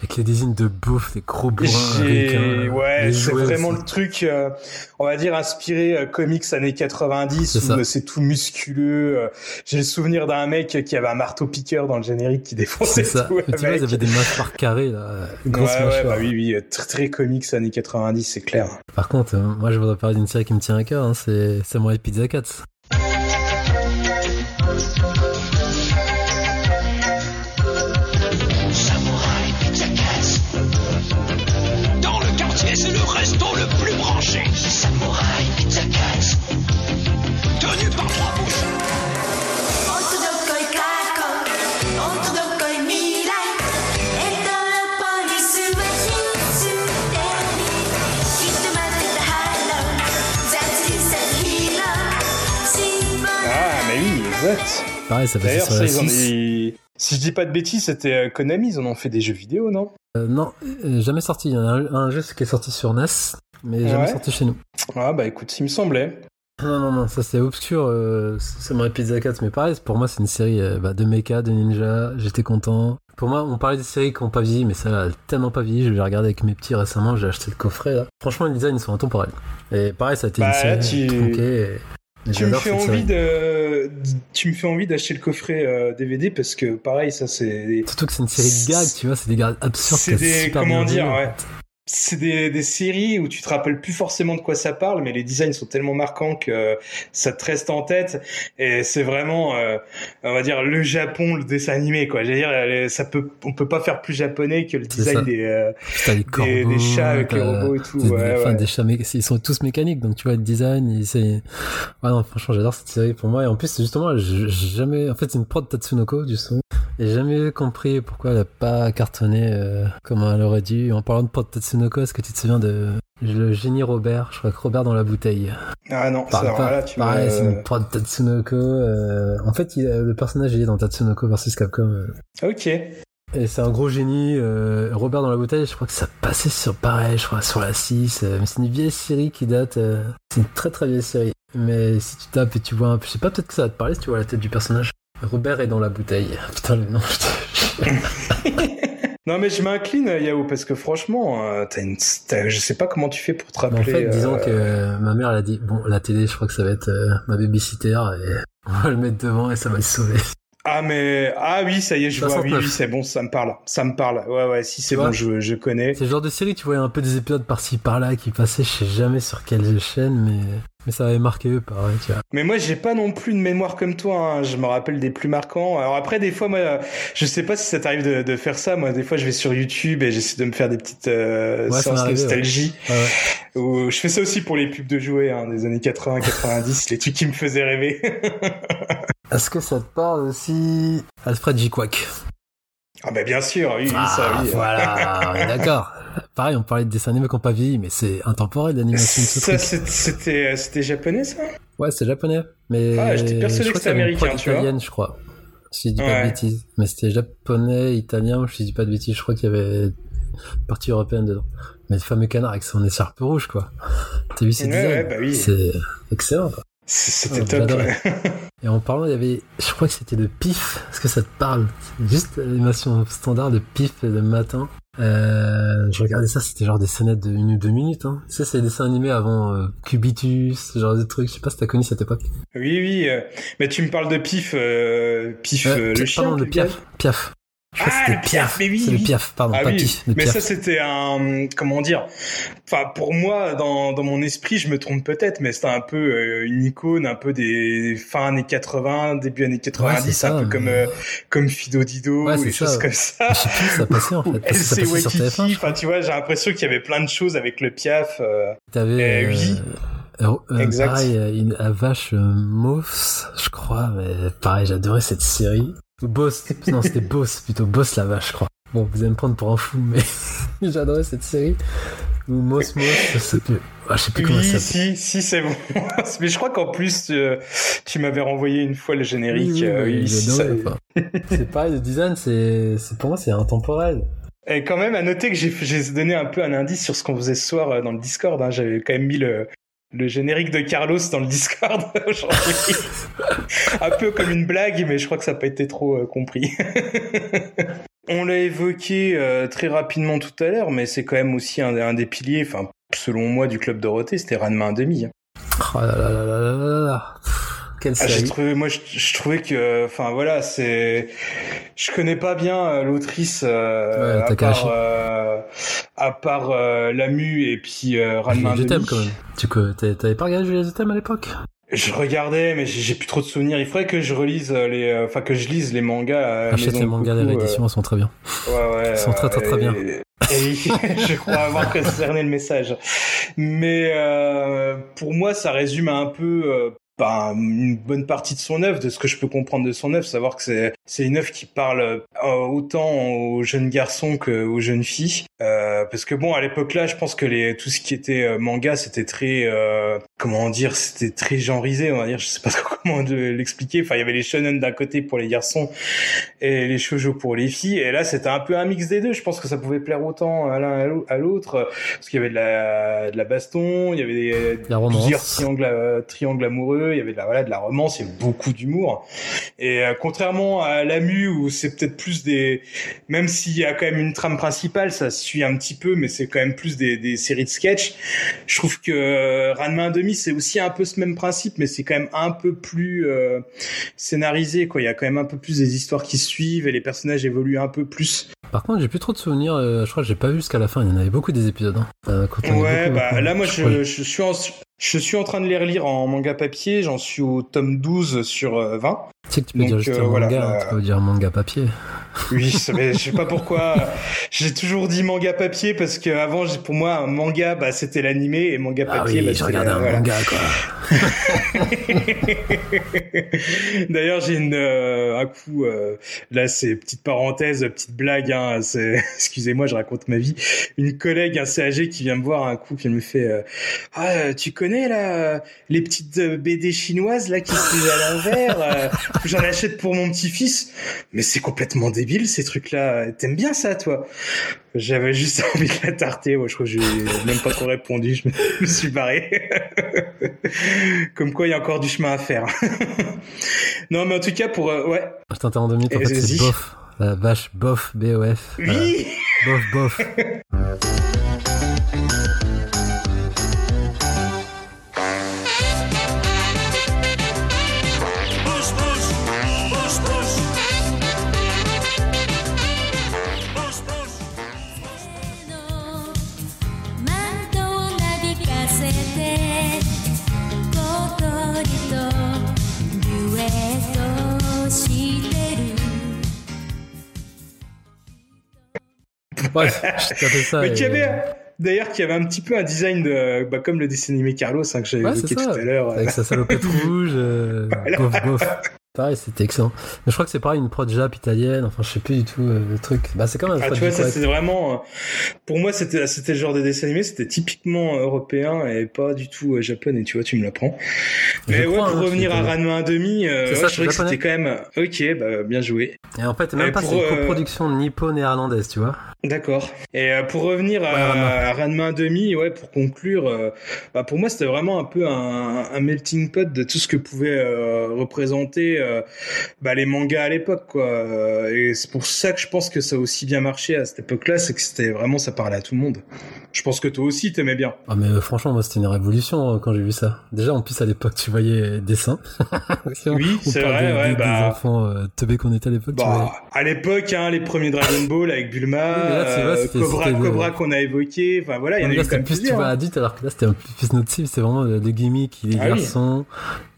Avec les désignes de bouffe, des gros bourrins américains. Ouais, c'est vraiment le truc, euh, on va dire, inspiré euh, comics années 90, C'est où euh, c'est tout musculeux. euh, J'ai le souvenir d'un mec qui avait un marteau-piqueur dans le générique qui défonçait ça. tout tu vois, ils avaient des mâchoires carrées, là. Ouais, Grosses ouais, mâchoires. bah oui, oui, euh, très, très comics années 90, c'est clair. Par contre, euh, moi, je voudrais parler d'une série qui me tient à cœur, hein, c'est Samurai Pizza Cats. Pareil, ça passait D'ailleurs, sur ça, la ils en 6. ont- si je dis pas de bêtises, c'était euh, Konami, ils en ont fait des jeux vidéo, non? Euh, non, euh, jamais sorti. Il y en a un, un jeu qui est sorti sur NES, mais jamais Ouais? sorti chez nous. Ah, bah écoute, il me semblait. Non, non, non, ça c'est obscur. Euh, Samurai Pizza Cats, mais pareil, pour moi c'est une série euh, bah, de mecha, de ninja. J'étais content. Pour moi, on parlait des séries qui ont pas vieilli, mais ça a tellement pas vieilli. Je l'ai regardé avec mes petits récemment. J'ai acheté le coffret là. Franchement, les designs sont intemporels. Et pareil, ça a été Bah, une série tu- tronquée. et Tu me fais envie de, tu me fais envie d'acheter le coffret euh, DVD parce que pareil, ça c'est, Surtout que c'est une série de gags, tu vois, c'est des gags absurdes. c'est des, super comment dire, ouais. C'est des, des séries où tu te rappelles plus forcément de quoi ça parle, mais les designs sont tellement marquants que ça te reste en tête. Et c'est vraiment, euh, on va dire, le Japon, le dessin animé, quoi. J'allais dire, euh, ça peut, on peut pas faire plus japonais que le design des, euh, des, corbeaux, des chats avec les t'as- robots et tout. des, Ouais, enfin, ouais. des chats mé- ils sont tous mécaniques donc tu vois le design c'est ouais non franchement j'adore cette série pour moi et en plus justement j'ai jamais en fait c'est une prod Tatsunoko justement j'ai jamais compris pourquoi elle a pas cartonné euh, comme elle aurait dû en parlant de prod Tatsunoko est-ce que tu te souviens de le génie Robert je crois que Robert dans la bouteille Ah non, alors là, tu pareil, c'est une prod Tatsunoko euh, en fait il- le personnage il est dans Tatsunoko versus Capcom euh, Ok. et c'est un gros génie. euh, Robert dans la bouteille, je crois que ça passait sur pareil, je crois, sur la 6. euh, mais c'est une vieille série qui date. euh, c'est une très très vieille série. Mais si tu tapes et tu vois un peu, je sais pas, peut-être que ça va te parler si tu vois la tête du personnage. Robert est dans la bouteille. Putain, le nom. Non mais je m'incline Yao parce que franchement, euh, t'as une, je sais pas comment tu fais pour te rappeler. en fait, disons euh, que ma mère, elle a dit Bon, la télé, je crois que ça va être euh, ma babysitter et on va le mettre devant et ça va le sauver. Ah mais ah oui ça y est je vois oui 69. oui c'est bon ça me parle ça me parle ouais ouais si c'est bon je, je connais C'est le genre de série, tu vois, un peu des épisodes par-ci par-là qui passaient, je sais jamais sur quelle chaîne, mais, mais ça avait marqué eux, pareil, tu vois. mais moi j'ai pas non plus une mémoire comme toi hein. je me rappelle des plus marquants alors après des fois moi je sais pas si ça t'arrive de, de faire ça moi des fois je vais sur YouTube et j'essaie de me faire des petites euh, Ouais, séances nostalgie Ouais, ouais. Ou- je fais ça aussi pour les pubs de jouets hein, des années 80 90 les trucs qui me faisaient rêver Est-ce que ça te parle aussi Alfred J. Quack ah bah bien sûr oui, Ah, ça oui voilà, on est d'accord. Pareil, on parlait de dessins animés qui n'ont pas vieilli, mais c'est intemporel l'animation de ce c'est- c'était c'était japonais ça? Ouais, c'est japonais. Mais Ah, j'étais persuadé que c'était américain, tu vois. italienne, je crois. Si je dis pas de bêtises. Mais c'était japonais, italien, je dis pas de bêtises. Je crois qu'il y avait une partie européenne dedans. Mais le fameux canard avec son écharpe rouge, quoi. T'as vu ces Ouais, bah oui. C'est excellent, quoi. c'était Oh, top. Et en parlant, il y avait, je crois que c'était de Pif. Est-ce que ça te parle? Juste l'animation standard de Pif le matin. Euh, je regardais ça, c'était genre des scénettes de une ou deux minutes. Hein. Tu sais, c'est des dessins animés avant euh, Cubitus, ce genre de trucs. Je sais pas si t'as connu cette époque. Oui, oui. euh, mais tu me parles de Pif, euh, Pif, Euh, euh, le chien. pardon, de Piaf. Piaf. Ah, le Piaf, mais oui, C'est oui. le Piaf, pardon, Ah pas oui, Pif. Le mais Piaf. ça c'était un comment dire enfin pour moi dans, dans mon esprit je me trompe peut-être mais c'était un peu euh, une icône un peu des fin années 80 début années 90 c'est ça, un peu mais- comme euh, comme Fido Dido Ouais, ou c'est des ça, choses ouais. comme ça Je sais plus ça passait en fait. TF1. Waikiki enfin tu vois j'ai l'impression qu'il y avait plein de choses avec le Piaf euh, T'avais Eh oui. euh, euh, Exact. pareil, une vache euh, je crois, mais pareil, j'adorais cette série. Boss, non, c'était Boss, plutôt Boss la vache, je crois. Bon, vous allez me prendre pour un fou, mais j'adorais cette série. Ou Moss Moss, ça s'appelait. Ah, je sais plus comment oui ça s'appelle. si si c'est bon mais je crois qu'en plus euh, tu m'avais renvoyé une fois le générique Oui, oui, euh, oui, ça-. C'est pareil, le design, c'est, pour moi, c'est intemporel. Et quand même, à noter que j'ai j'ai donné un peu un indice sur ce qu'on faisait ce soir euh, dans le Discord. hein. J'avais quand même mis le, le générique de Carlos dans le Discord aujourd'hui. un peu comme une blague, mais je crois que ça n'a pas été trop euh, compris. On l'a évoqué euh, très rapidement tout à l'heure, mais c'est quand même aussi un, un des piliers, enfin, selon moi, du club Dorothée, c'était Ranma 1,5. Oh là là là là là là là. Quelle Ah, j'ai série. trouvé, moi, je, je trouvais que, enfin, voilà, c'est, je connais pas bien euh, l'autrice, euh, Ouais, à Takahashi. part, euh, à part euh, Lamu et puis euh, Ranma Juliette 1,5. Thème quand même. Tu t'avais pas regardé Juliette Thème à l'époque? Je regardais, mais j'ai plus trop de souvenirs. Il faudrait que je relise euh, les, enfin que je lise les mangas. Achète les mangas, les rééditions, elles sont très bien. Ouais, ouais. Ils sont très, très, très bien. et je crois avoir concerné le message. Mais euh, pour moi, ça résume un peu euh, ben, une bonne partie de son œuvre, de ce que je peux comprendre de son œuvre, savoir que c'est c'est une œuvre qui parle euh, autant aux jeunes garçons qu'aux jeunes filles. Euh, parce que bon, à l'époque là, je pense que les tout ce qui était euh, manga, c'était très euh, comment dire, c'était très genrisé, on va dire. Je sais pas trop comment de l'expliquer. Enfin, il y avait les shonen d'un côté pour les garçons et les shoujo pour les filles. Et là, c'était un peu un mix des deux. Je pense que ça pouvait plaire autant à l'un à l'au- à l'autre, parce qu'il y avait de la, de la baston, il y avait des, La romance. plusieurs triangles, euh, triangles amoureux, il y avait de la, voilà, de la romance, avait beaucoup d'humour. Et euh, contrairement à Lamu, où c'est peut-être plus des, même s'il y a quand même une trame principale, ça suit un petit peu, mais c'est quand même plus des, des séries de sketch. Je trouve que euh, Ranma 1,5, c'est aussi un peu ce même principe, mais c'est quand même un peu plus euh, scénarisé, quoi. Il y a quand même un peu plus des histoires qui suivent et les personnages évoluent un peu plus. Par contre, j'ai plus trop de souvenirs. euh, je crois que j'ai pas vu jusqu'à la fin. Il y en avait beaucoup des épisodes. Hein. Euh, quand on est Ouais, beaucoup, bah beaucoup, là, moi, je, je suis en, je suis en train de les relire en manga papier. J'en suis au tome 12 sur euh, 20. Tu sais que tu peux Donc, dire juste euh, un manga, hein, euh, tu peux dire manga papier. Oui, mais je sais pas pourquoi. J'ai toujours dit manga papier parce que avant, pour moi, un manga, bah, c'était l'animé et manga Ah papier, oui, bah, je regardais un voilà. manga, quoi. D'ailleurs, j'ai une euh, un coup euh, là, c'est petite parenthèse, petite blague. Hein, c'est excusez-moi, je raconte ma vie. Une collègue assez âgée qui vient me voir un coup, qui me fait euh, ah tu connais là les petites euh, BD chinoises là qui se à l'envers. euh, J'en achète pour mon petit-fils? Mais c'est complètement débile ces trucs-là. T'aimes bien ça, toi? J'avais juste envie de la tarter. Moi, je crois que j'ai même pas trop répondu. Je me, je suis barré. Comme quoi, il y a encore du chemin à faire. non, mais en tout cas, pour euh, ouais, Je t'interromps deux minutes. En Et fait, c'est vas-y. bof. La vache, bof, B-O-F. Voilà. oui. Bof, bof. Ça. Mais et- qui avait, d'ailleurs, qui avait un petit peu un design de, bah, comme le dessin animé Carlos, hein, que j'avais Ouais, évoqué tout à l'heure. Avec sa salopette rouge. euh, Voilà. Bof, bof. Pareil, c'était excellent. Mais je crois que c'est pareil, une prod Jap italienne. Enfin, je sais plus du tout euh, le truc. Bah, c'est quand même Ah, tu vois, ça c'était vraiment, euh, pour moi, c'était, c'était le genre de dessin animé, c'était typiquement européen et pas du tout euh, japonais, tu vois, tu me l'apprends. Je Mais ouais, crois, pour hein, revenir à Ranma 1,5, euh, C'est ouais, ça, je trouvais que c'était quand même, ok, bah, bien joué. Et en fait, même Et pas, c'est une euh, coproduction nippo-néerlandaise, tu vois. D'accord. Et euh, pour revenir à, Ouais, Ranma. à Ranma 1,5, ouais, pour conclure, euh, bah, pour moi, c'était vraiment un peu un, un melting pot de tout ce que pouvaient euh, représenter euh, bah, les mangas à l'époque, quoi. Euh, Et c'est pour ça que je pense que ça a aussi bien marché à cette époque-là, c'est que c'était vraiment, ça parlait à tout le monde. Je pense que toi aussi, t'aimais bien. Ah, mais euh, franchement, moi, c'était une révolution euh, quand j'ai vu ça. Déjà, en plus, à l'époque, tu voyais dessin. Oui, On c'est vrai, des, ouais, des- bah- des enfants teubés qu'on était à l'époque. Bah, à l'époque, hein, les premiers Dragon Ball avec Bulma, Oui, là, c'était- Cobra, Cobra qu'on a évoqué, enfin voilà, il y en a eu quand même plus, tu vois, hein. adulte, alors que là, c'était un peu plus notre cible. C'est vraiment le, le gimmick. Il est Ah oui. garçon,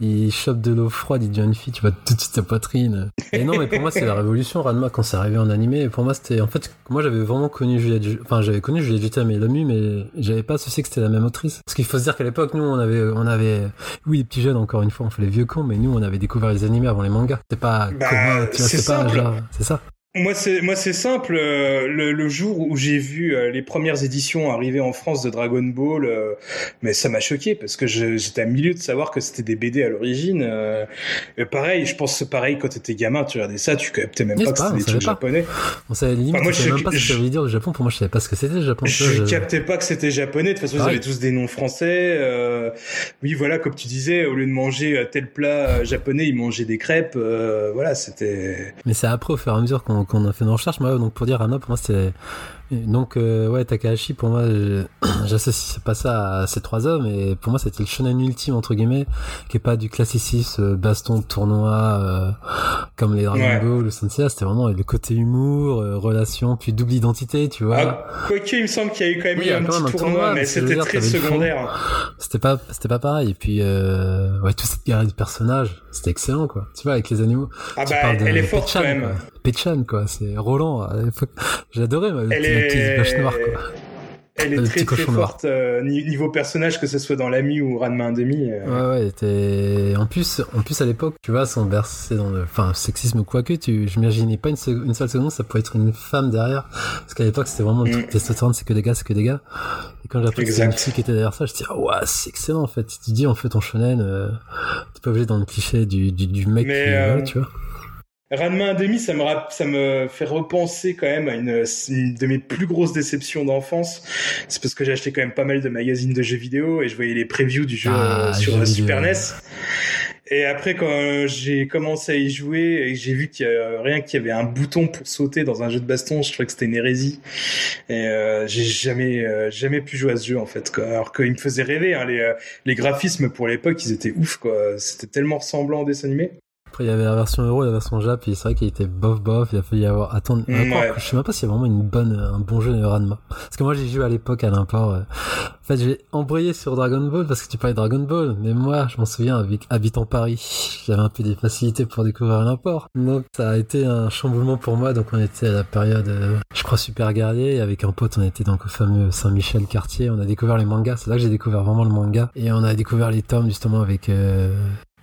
il chope de l'eau froide, il devient une fille, tu vois tout de suite sa poitrine. Et non, mais pour moi, c'est la révolution, Ranma, quand c'est arrivé en animé. Et pour moi, c'était, en fait, moi, j'avais vraiment connu Juliette, Ju- enfin, j'avais connu Juliette Jutam et Lomu, mais j'avais pas associé que c'était la même autrice. Parce qu'il faut se dire qu'à l'époque, nous, on avait, on avait, oui, les petits jeunes, encore une fois, on fait les vieux cons, mais nous, on avait découvert les animés avant les mangas. C'est pas Bah, commun, tu vois, c'est pas genre, c'est ça. Moi, c'est moi, c'est simple. euh, le, le jour où j'ai vu euh, les premières éditions arriver en France de Dragon Ball, euh, mais ça m'a choqué parce que je- j'étais à milieu de savoir que c'était des BD à l'origine. pareil, je pense pareil quand t'étais gamin, tu regardais ça, tu captais même Oui, pas que c'était des trucs japonais. On savait limite, Enfin, moi, je- même pas ce que je- ça voulait dire au Japon. Pour moi, je savais pas ce que c'était le Japon. Je je- captais pas que c'était japonais. De toute façon, ils Pareil. avaient tous des noms français. oui, voilà, comme tu disais, au lieu de manger tel plat japonais, ils mangeaient des crêpes. voilà, c'était. Mais c'est après, au fur et à mesure qu'on donc on a fait nos recherches. Moi, donc pour dire Ranma, pour moi, c'était donc euh, ouais Takahashi pour moi je- j'associe pas ça à ces trois hommes et pour moi c'était le shonen ultime entre guillemets qui est pas du classicisme euh, baston tournoi euh, comme les Dragon Ouais. Ball ou Sensei c'était vraiment le côté humour euh, relation puis double identité tu vois Ah, quoique, il me semble qu'il y a eu quand même Oui, eu un quand petit un tournoi, tournoi, mais mais c'est c'était très secondaire. c'était pas c'était pas pareil et puis euh, ouais toute cette galerie de personnages c'était excellent quoi tu vois avec les animaux Ah bah, de elle est forte quand même. quoi. Pechan, quoi c'est Roland à l'époque. j'adorais ma Elle petite est- vache noire quoi Elle est très très forte euh, ni- niveau personnage, que ce soit dans l'ami ou Ranma 1,5. Euh... Ouais, ouais. En plus, en plus à l'époque, tu vois, sans bercer dans le, enfin, sexisme ou quoi que, tu, je m'imaginais pas une, seule seconde, ça pouvait être une femme derrière. Parce qu'à l'époque, c'était vraiment le Mm. truc testostérone, c'est que des gars, c'est que des gars. Et quand j'ai appris que c'était une fille qui était derrière ça, je dis, ah, ouais, c'est excellent, en fait. Tu te dis, en fait, ton shonen, euh, t'es pas obligé dans le cliché du, du, du mec Mais, qui, euh, tu vois. Ranma 1,5, ça me, ça me fait repenser quand même à une, une de mes plus grosses déceptions d'enfance. C'est parce que j'ai acheté quand même pas mal de magazines de jeux vidéo et je voyais les previews du jeu Ah, euh, sur Super. NES. Et après, quand j'ai commencé à y jouer et j'ai vu qu'il y a rien qu'il y avait un bouton pour sauter dans un jeu de baston, je trouvais que c'était une hérésie. Et euh, j'ai jamais, euh, jamais pu jouer à ce jeu en fait. Quoi. Alors qu'il me faisait rêver. Hein, les, euh, les graphismes pour l'époque, ils étaient ouf. quoi. C'était tellement ressemblant au dessin animé. Après, il y avait la version euro et la version Jap, et c'est vrai qu'il était bof bof, il a fallu y avoir, attendre, Mm, ouais. je sais même pas s'il y a vraiment une bonne, un bon jeu de Ranma. Parce que moi, j'ai joué à l'époque à l'import, euh. En fait, j'ai embrayé sur Dragon Ball parce que tu parlais de Dragon Ball, mais moi, je m'en souviens, avec, habitant Paris, j'avais un peu des facilités pour découvrir l'import. Donc, ça a été un chamboulement pour moi, donc on était à la période, euh, je crois, super guerrier, et avec un pote, on était donc au fameux Saint-Michel quartier, on a découvert les mangas, c'est là que j'ai découvert vraiment le manga, et on a découvert les tomes, justement, avec, euh,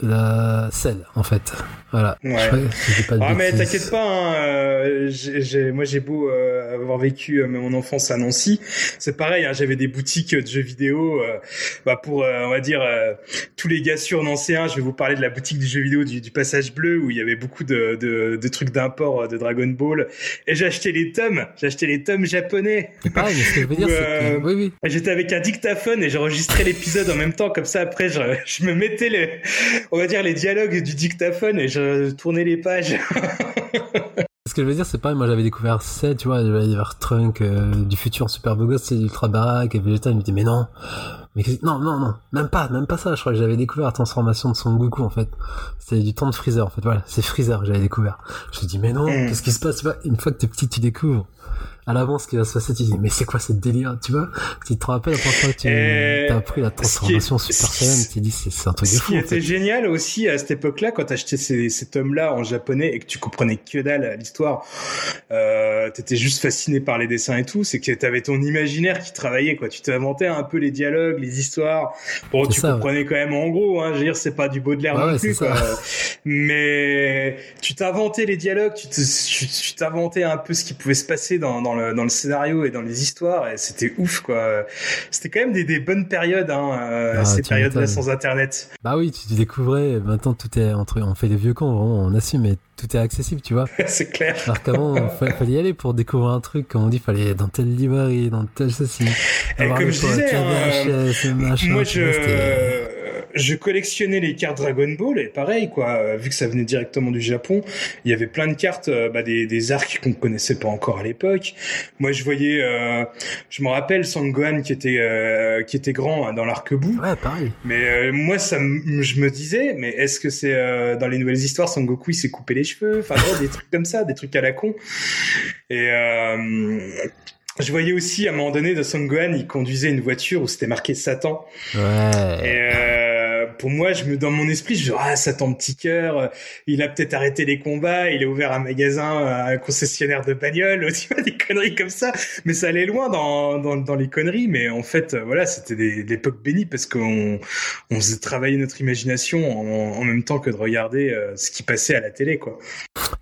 la selle, en fait. Voilà. Ouais. Je pas Ah mais t'inquiète pas, hein, euh, moi j'ai beau euh, avoir vécu euh, mon enfance à Nancy, c'est pareil, hein, j'avais des boutiques de jeux vidéo, euh, bah pour on va dire tous les gars sur nancéens, je vais vous parler de la boutique du jeu vidéo du, du Passage Bleu où il y avait beaucoup de, de, de trucs d'import de Dragon Ball et j'ai acheté les tomes, j'ai acheté les tomes japonais. Pareil, mais ce que je veux dire, c'est que... Oui, oui. J'étais avec un dictaphone et j'enregistrais l'épisode en même temps, comme ça après je, je me mettais les, on va dire les dialogues du dictaphone et je tournais les pages. Ce que je veux dire, c'est pareil, moi j'avais découvert 7, tu vois, découvert Trunk euh, du futur super beau gosse, c'est Ultra Barack et Vegeta, il me dit, mais non, mais non, non, non, même pas, même pas ça, je crois que j'avais découvert la transformation de Son Goku, en fait. C'était du temps de Freezer, en fait, voilà, c'est Freezer que j'avais découvert. Je me dis, mais non, Mm. qu'est-ce qui se passe, tu vois, une fois que t'es petit, tu découvres. À l'avance, ce qui va se passer, tu dis, mais c'est quoi cette délire, tu vois? Tu te rappelles la première fois que tu Et as appris la transformation ce qui est- Super Saiyan, tu dis, c'est un truc de Ce fou, qui en était fait. génial aussi à cette époque-là, quand t'achetais ces, ces tomes-là en japonais et que tu comprenais que dalle à l'histoire, euh, t'étais juste fasciné par les dessins et tout, c'est que t'avais ton imaginaire qui travaillait, quoi. Tu t'inventais un peu les dialogues, les histoires. Bon, tu ça, comprenais quand même en gros, hein. Je veux dire, c'est pas du Baudelaire Ouais, non plus, quoi. Mais tu t'inventais les dialogues, tu te- tu tu t'inventais un peu ce qui pouvait se passer dans, dans le, dans le scénario et dans les histoires et c'était ouf, quoi. C'était quand même des, des bonnes périodes, hein, euh, Ah, ces périodes-là sans internet. Bah oui, tu, tu découvrais, maintenant tout est entre, on fait des vieux cons, vraiment, on assume, mais tout est accessible, tu vois. c'est clair. Alors qu'avant, il fa- fallait y aller pour découvrir un truc, comme on dit, fallait aller dans telle librairie, dans tel ceci. Et avoir comme je disais, hein, VHS, machin, Moi, je, je collectionnais les cartes Dragon Ball et pareil, quoi. euh, Vu que ça venait directement du Japon, il y avait plein de cartes, euh, bah, des, des arcs qu'on connaissait pas encore à l'époque. Moi, je voyais, euh, je me rappelle Sangohan qui était euh, qui était grand hein, dans l'arc-bout. Ouais, pareil. Mais euh, moi, ça, je me disais, mais est-ce que c'est euh, dans les nouvelles histoires, Son Goku il s'est coupé les cheveux, enfin ouais, des trucs comme ça, des trucs à la con. Et euh, je voyais aussi à un moment donné de Son Gohan, il conduisait une voiture où c'était marqué Satan. Ouais. Et pour moi, je me dans mon esprit, je dis ah Satan petit cœur, euh, il a peut-être arrêté les combats, il a ouvert un magasin, un concessionnaire de bagnoles, tu vois des conneries comme ça. Mais ça allait loin dans dans, les conneries, mais en fait euh, voilà, c'était des l'époque bénie parce qu'on on faisait travailler notre imagination en, même temps que de regarder euh, ce qui passait à la télé quoi.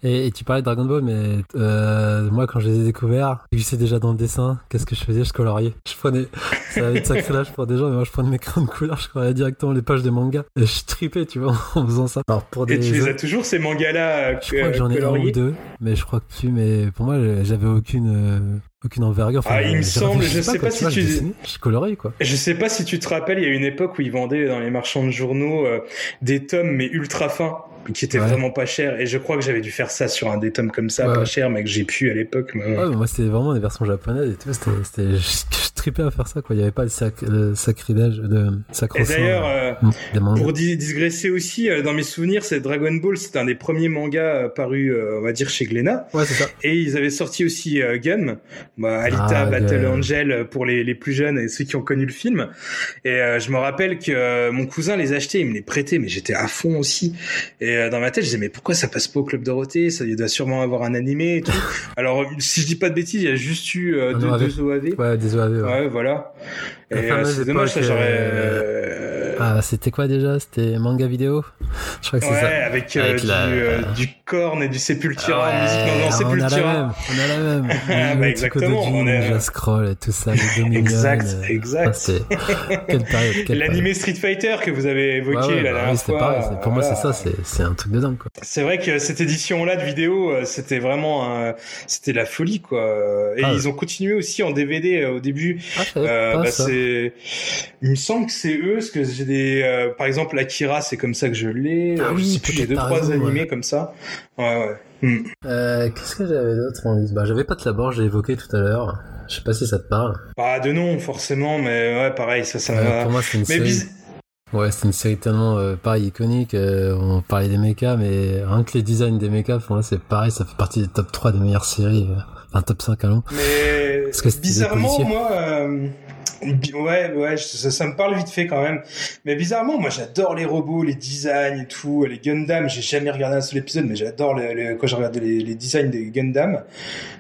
Et, tu parlais de Dragon Ball, mais moi, quand je les ai découverts, je sais déjà dans le dessin, qu'est-ce que je faisais? Je coloriais. Je prenais, ça va être sacré lâche pour des gens, mais moi, je prenais mes crayons de couleur, je coloriais directement les pages des mangas. Et je tripais, tu vois, en faisant ça. Alors, pour des Et tu les as toujours ces mangas là Je crois que j'en ai un ou deux, mais je crois que plus. Mais pour moi, j'avais aucune. euh, aucune envergure. Enfin, Ah, il me semble, je sais quoi, pas tu vois, si tu- Je colorais, quoi. Je sais pas si tu te rappelles, il y a une époque où ils vendaient dans les marchands de journaux euh, des tomes mais ultra fins qui étaient Ouais. vraiment pas chers et je crois que j'avais dû faire ça sur un des tomes comme ça Ouais, pas cher mais que j'ai pu à l'époque mais. Ouais, mais moi c'était vraiment des versions japonaises et tout. C'était, à faire ça, quoi. Il y avait pas de sac, de sacrilège, de et sacro d'ailleurs euh, mangas. pour di- digresser aussi euh, dans mes souvenirs c'est Dragon Ball c'est un des premiers mangas euh, parus euh, on va dire chez Glénat Ouais, c'est ça. et ils avaient sorti aussi euh, Gun bah, Alita Ah, Battle Gun. Angel euh, pour les, les plus jeunes et ceux qui ont connu le film et euh, je me rappelle que euh, mon cousin les achetait il me les prêtait mais j'étais à fond aussi et euh, dans ma tête je disais mais pourquoi ça passe pas au club Dorothée? Ça il doit sûrement avoir un animé et tout alors si je dis pas de bêtises il y a juste eu euh, Un deux, OAV. deux OAV Ouais, des OAV. Ouais. Voilà et euh, c'est dommage j'aurais euh, Ah, c'était quoi déjà? C'était manga vidéo? Je crois que c'est Ouais, ça. avec, euh, Avec du, la- euh, du corn et du Sepultura, Ouais, musique non, non, on a la même, on a la même. Ah, bah, exactement, on est- Ninja Scroll et tout ça, les Dominion. Exact, exact. ah, c'était- Quelle période, quelle L'animé Street Fighter que vous avez évoqué Ouais, ouais, la bah dernière oui, fois. pareil. Pour moi, c'est ça, c'est, c'est un truc de dingue, quoi. C'est vrai que cette édition-là de vidéo, c'était vraiment, un- c'était la folie, quoi. Et Ah, ils ont continué aussi en DVD au début. Ah, Euh, bah. C'est, il me semble que c'est eux, parce que j'ai des, euh, par exemple, Akira, c'est comme ça que je l'ai. Ah oui, je sais plus, j'ai deux, trois raison, animés ouais. comme ça. Ouais, ouais. Hmm. Euh, qu'est-ce que j'avais d'autre en liste? Bah, j'avais pas de la j'ai évoqué tout à l'heure. Je sais pas si ça te parle. Pas de nom, forcément, mais ouais, pareil, ça, ça Euh, m'a. pour moi, c'est une Mais série. Ouais, c'est une série tellement euh, pareil iconique. euh, on parlait des mechas, mais rien que les designs des mechas, pour moi, c'est pareil. Ça fait partie des top 3 des meilleures séries. euh, enfin, top 5 allons. Mais que bizarrement, moi, euh, ouais, ouais, ça, ça me parle vite fait quand même. Mais bizarrement, moi, j'adore les robots, les designs et tout, les Gundam. J'ai jamais regardé un seul épisode, mais j'adore les, les- quand je regarde les, les designs des Gundam.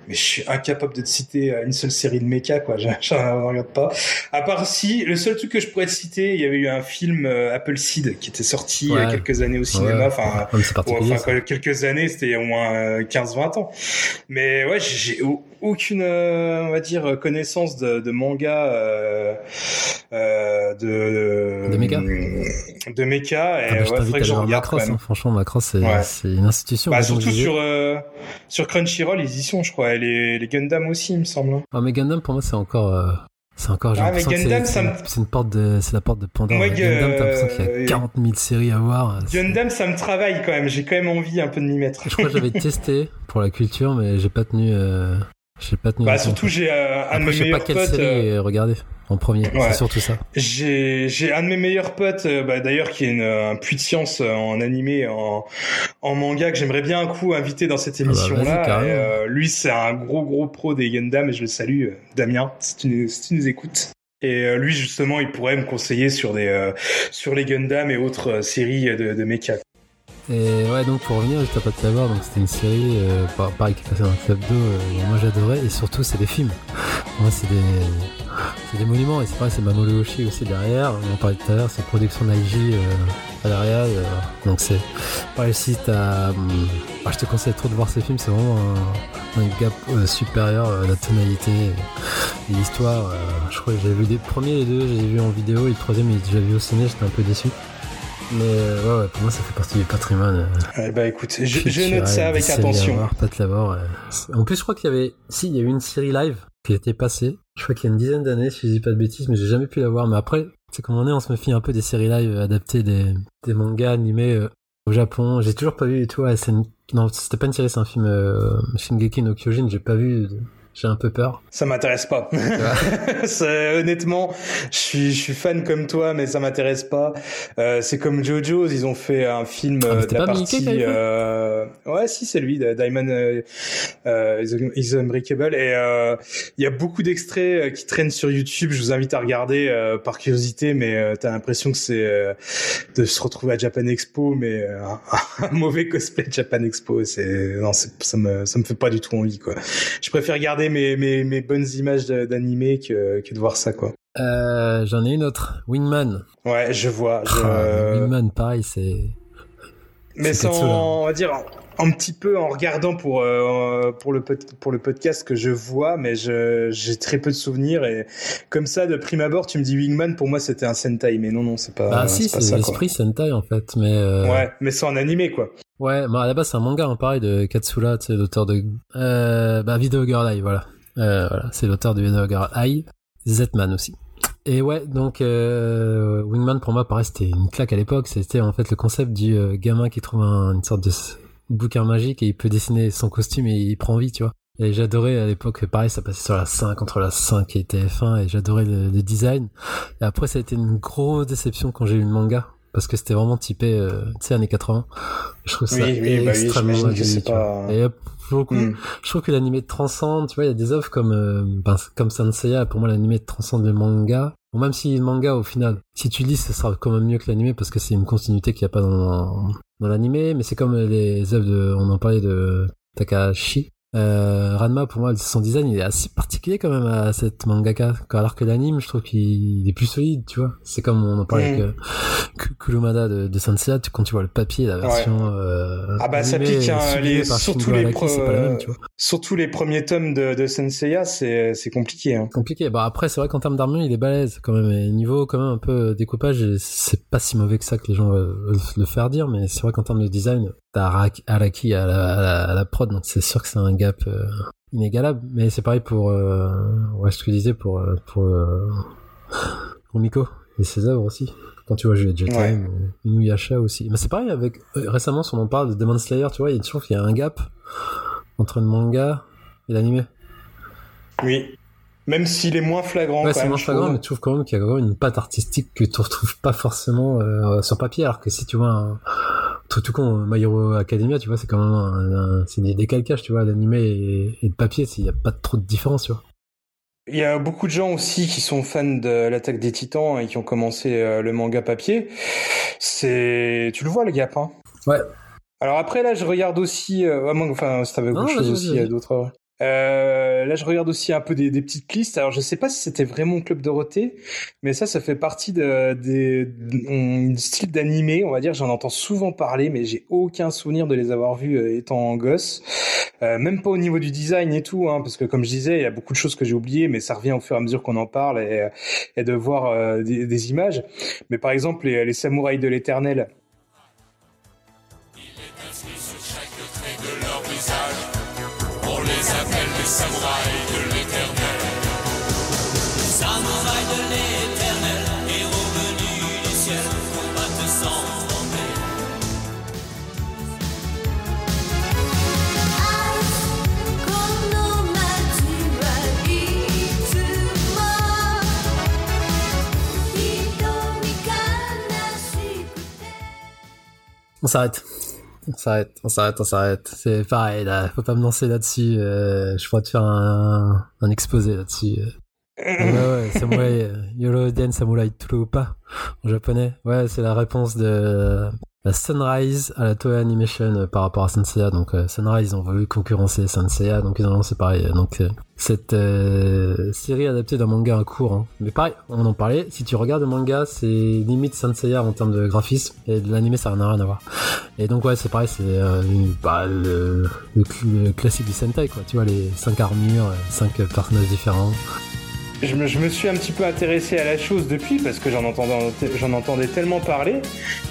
Mais je suis incapable de te citer euh, une seule série de mecha, quoi. Je j'en regarde pas. À part si, le seul truc que je pourrais te citer, il y avait eu un film euh, Apple Seed qui était sorti il y a quelques années au cinéma. Enfin, ouais, quelques années, c'était au moins euh, 15-20 ans. Mais ouais, j'ai j'ai aucune, euh, on va dire, connaissance de, de manga, euh, euh, de De mecha de mecha. Et Ah, bah, ouais, je t'invite faudrait à que je regarde Macross. hein. Franchement, Macross, c'est, Ouais. une institution. Bah, surtout sur euh, sur Crunchyroll, ils y sont, je crois. Et les, les Gundam aussi, il me semble. Ah, mais Gundam, pour moi, c'est encore. euh, C'est encore. j'ai Ah, c'est- Gundam, c'est, ça me- c'est une porte de, c'est la porte de Pandore. Moi, Gundam, t'as l'impression qu'il y euh, a 40 000 séries à voir. C'est- Gundam, ça me travaille quand même. J'ai quand même envie un peu de m'y mettre. Je crois que j'avais testé pour la culture, mais j'ai pas tenu. euh, J'ai pas tenu. Bah, surtout, j'ai euh, un de je mes sais pas meilleurs quelle potes. série regarder en premier. Ouais. C'est surtout ça. J'ai un de mes meilleurs potes, bah, d'ailleurs, qui est une, un puits de science euh, en animé, en, en manga, que j'aimerais bien un coup inviter dans cette Ah bah, émission-là. euh, lui, c'est un gros gros pro des Gundam et je le salue, euh, Damien, si tu, nous- si tu nous écoutes. Et lui, justement, il pourrait me conseiller sur des euh, sur les Gundam et autres séries de, de mecha. Et ouais, donc pour revenir, juste à pas de savoir, donc c'était une série, euh, par- pareil, qui passait dans le club d'eau, euh, et moi j'adorais, et surtout c'est des films. Moi c'est des, c'est des monuments, et c'est pareil, c'est Mamoru Oshii aussi derrière, on en parlait tout à l'heure, c'est production d'Aiji euh, à l'arrière, euh, donc c'est pareil, si t'as, hum, ah, je te conseille trop de voir ces films, c'est vraiment un, un gap euh, supérieur, la tonalité et, l'histoire. je crois que j'avais vu des premiers les deux, j'ai vu en vidéo, et le troisième, il déjà vu au ciné, j'étais un peu déçu. Mais euh, ouais, ouais, pour moi, ça fait partie du patrimoine. euh, Eh bah écoute, je, note ça avec attention. pas de ouais. En plus, je crois qu'il y avait, si, il y a eu une série live qui était passée. Je crois qu'il y a une dizaine d'années, si je dis pas de bêtises, mais j'ai jamais pu la voir. Mais après, c'est comme on est, on se méfie un peu des séries live adaptées des, des mangas animés euh, au Japon. J'ai toujours pas vu ouais, c'est une- Non, c'était pas une série, c'est un film euh, Shingeki no Kyojin. J'ai pas vu. J'ai un peu peur. Ça m'intéresse pas. Honnêtement, je suis, je suis fan comme toi, mais ça m'intéresse pas. Euh, c'est comme JoJo's, ils ont fait un film Ah, euh, de la partie. euh, Ouais, si, c'est lui, Diamond euh, euh, is- Unbreakable. Et il y a beaucoup d'extraits qui traînent sur YouTube. Je vous invite à regarder par curiosité, mais t'as l'impression que c'est de se retrouver à Japan Expo, mais un, mauvais cosplay de Japan Expo. C'est non, ça me ça me fait pas du tout envie quoi. Je préfère regarder mes, mes, mes bonnes images d'animé que, que de voir ça, quoi. Euh, J'en ai une autre. Wingman. Ouais, je vois. Je... Ah, Wingman, pareil, c'est. Mais sans, on va dire, un petit peu en regardant pour, euh, pour, le, pour le podcast que je vois, mais j'ai très peu de souvenirs. Et comme ça, de prime abord, tu me dis Wingman, pour moi, c'était un Sentai. Mais non, non, c'est pas, Bah si, c'est l'esprit Sentai en fait, mais. euh, Ouais, mais c'est en animé, quoi. Ouais, bah à la base c'est un manga, hein, pareil, de Katsura, tu sais, l'auteur de... Euh, bah Video Girl Eye, voilà. Euh, voilà, c'est l'auteur du Dogger Eye, Z-Man aussi. Et ouais, donc Wingman pour moi, pareil, c'était une claque à l'époque. C'était en fait le concept du gamin qui trouve un- une sorte de bouquin magique et il peut dessiner son costume et il prend vie, tu vois. Et j'adorais à l'époque, pareil, ça passait sur la 5 entre la 5 et TF1 et j'adorais le, le design. Et après, ça a été une grosse déception quand j'ai eu le manga parce que c'était vraiment typé, euh, tu sais, années 80. Je trouve ça Oui, oui, bah oui, extrêmement que tu vois. pas- Et euh, pour le coup, Hmm. je trouve que l'animé transcende, tu vois, il y a des œuvres comme, euh, ben, comme Sanseiya, pour moi l'animé transcende le manga. Bon, même si le manga, au final, si tu lis, ce sera quand même mieux que l'animé parce que c'est une continuité qu'il n'y a pas dans, dans l'animé, mais c'est comme les œuvres de, on en parlait de Takahashi. Euh, Ranma, pour moi, son design, il est assez particulier quand même à cette mangaka. Alors que l'anime, je trouve qu'il est plus solide, tu vois. C'est comme on en parlait Mm. avec euh, Ku- Kurumada de, de Senseiya, tu- quand tu vois le papier, la version, euh, Ah bah ça pique, hein, les- surtout les Araki, même. Surtout les premiers tomes de, de Senseiya, c'est c'est compliqué. Hein. compliqué. Bah après, c'est vrai qu'en termes d'armure, il est balèze quand même. Et niveau quand même un peu découpage, c'est pas si mauvais que ça que les gens veulent le faire dire, mais c'est vrai qu'en termes de design, t'as Araki- à la, à la, à la prod, donc c'est sûr que c'est un gap euh, inégalable. Mais c'est pareil pour, euh, ouais, ce que je disais pour euh, pour, euh, pour Miko et ses œuvres aussi. Quand tu vois Juliette Jet Ouais. Inuyasha aussi. Mais c'est pareil avec euh, récemment, si on en parle de Demon Slayer, tu vois, il y a toujours qu'il y a un gap entre le manga et l'animé. Oui. Même s'il est moins flagrant. Ouais, c'est moins flagrant, trouve. mais tu trouves quand même qu'il y a quand même une patte artistique que tu retrouves pas forcément euh, sur papier, alors que si tu vois un tout, tout con, My Hero Academia, tu vois, c'est quand même un, un- c'est des décalcages, tu vois, l'animé et, et le papier, il y a pas trop de différence, tu vois. Il y a beaucoup de gens aussi qui sont fans de l'attaque des titans et qui ont commencé euh, le manga papier. C'est, tu le vois le gap, hein? Ouais. Alors après là, je regarde aussi, euh, que- enfin, si t'avais Non, autre chose aussi, il y a vas-y. d'autres. Euh, là, je regarde aussi un peu des, des petites listes. Alors, je sais pas si c'était vraiment Club Dorothée, mais ça, ça fait partie de, des de, style d'animé, on va dire. J'en entends souvent parler, mais j'ai aucun souvenir de les avoir vus euh, étant gosse. Euh, même pas au niveau du design et tout, hein, parce que comme je disais, il y a beaucoup de choses que j'ai oubliées, mais ça revient au fur et à mesure qu'on en parle et, et de voir euh, des, des images. Mais par exemple, les, les samouraïs de l'éternel. On s'arrête. On s'arrête, on s'arrête, on s'arrête. C'est pareil, là, faut pas me lancer là-dessus. euh, je pourrais te faire un, un exposé là-dessus. euh. Ouais, ouais, samouraï, euh, Yoroden Samurai Turupa en japonais. Ouais, c'est la réponse de la Sunrise à la Toei Animation euh, par rapport à Senseiya. Donc euh, Sunrise, ont voulu concurrencer Senseiya, donc ils ont lancé pareil. Donc euh, cette euh, série adaptée d'un manga à court. hein. Mais pareil, on en parlait. Si tu regardes le manga, c'est limite Senseiya en termes de graphisme et de l'animé, ça n'a rien à voir. Et donc ouais, c'est pareil, c'est euh, bah, le, le le classique du Sentai, quoi. Tu vois les cinq armures, euh, cinq personnages différents. Je me, je me suis un petit peu intéressé à la chose depuis parce que j'en entendais, j'en entendais tellement parler,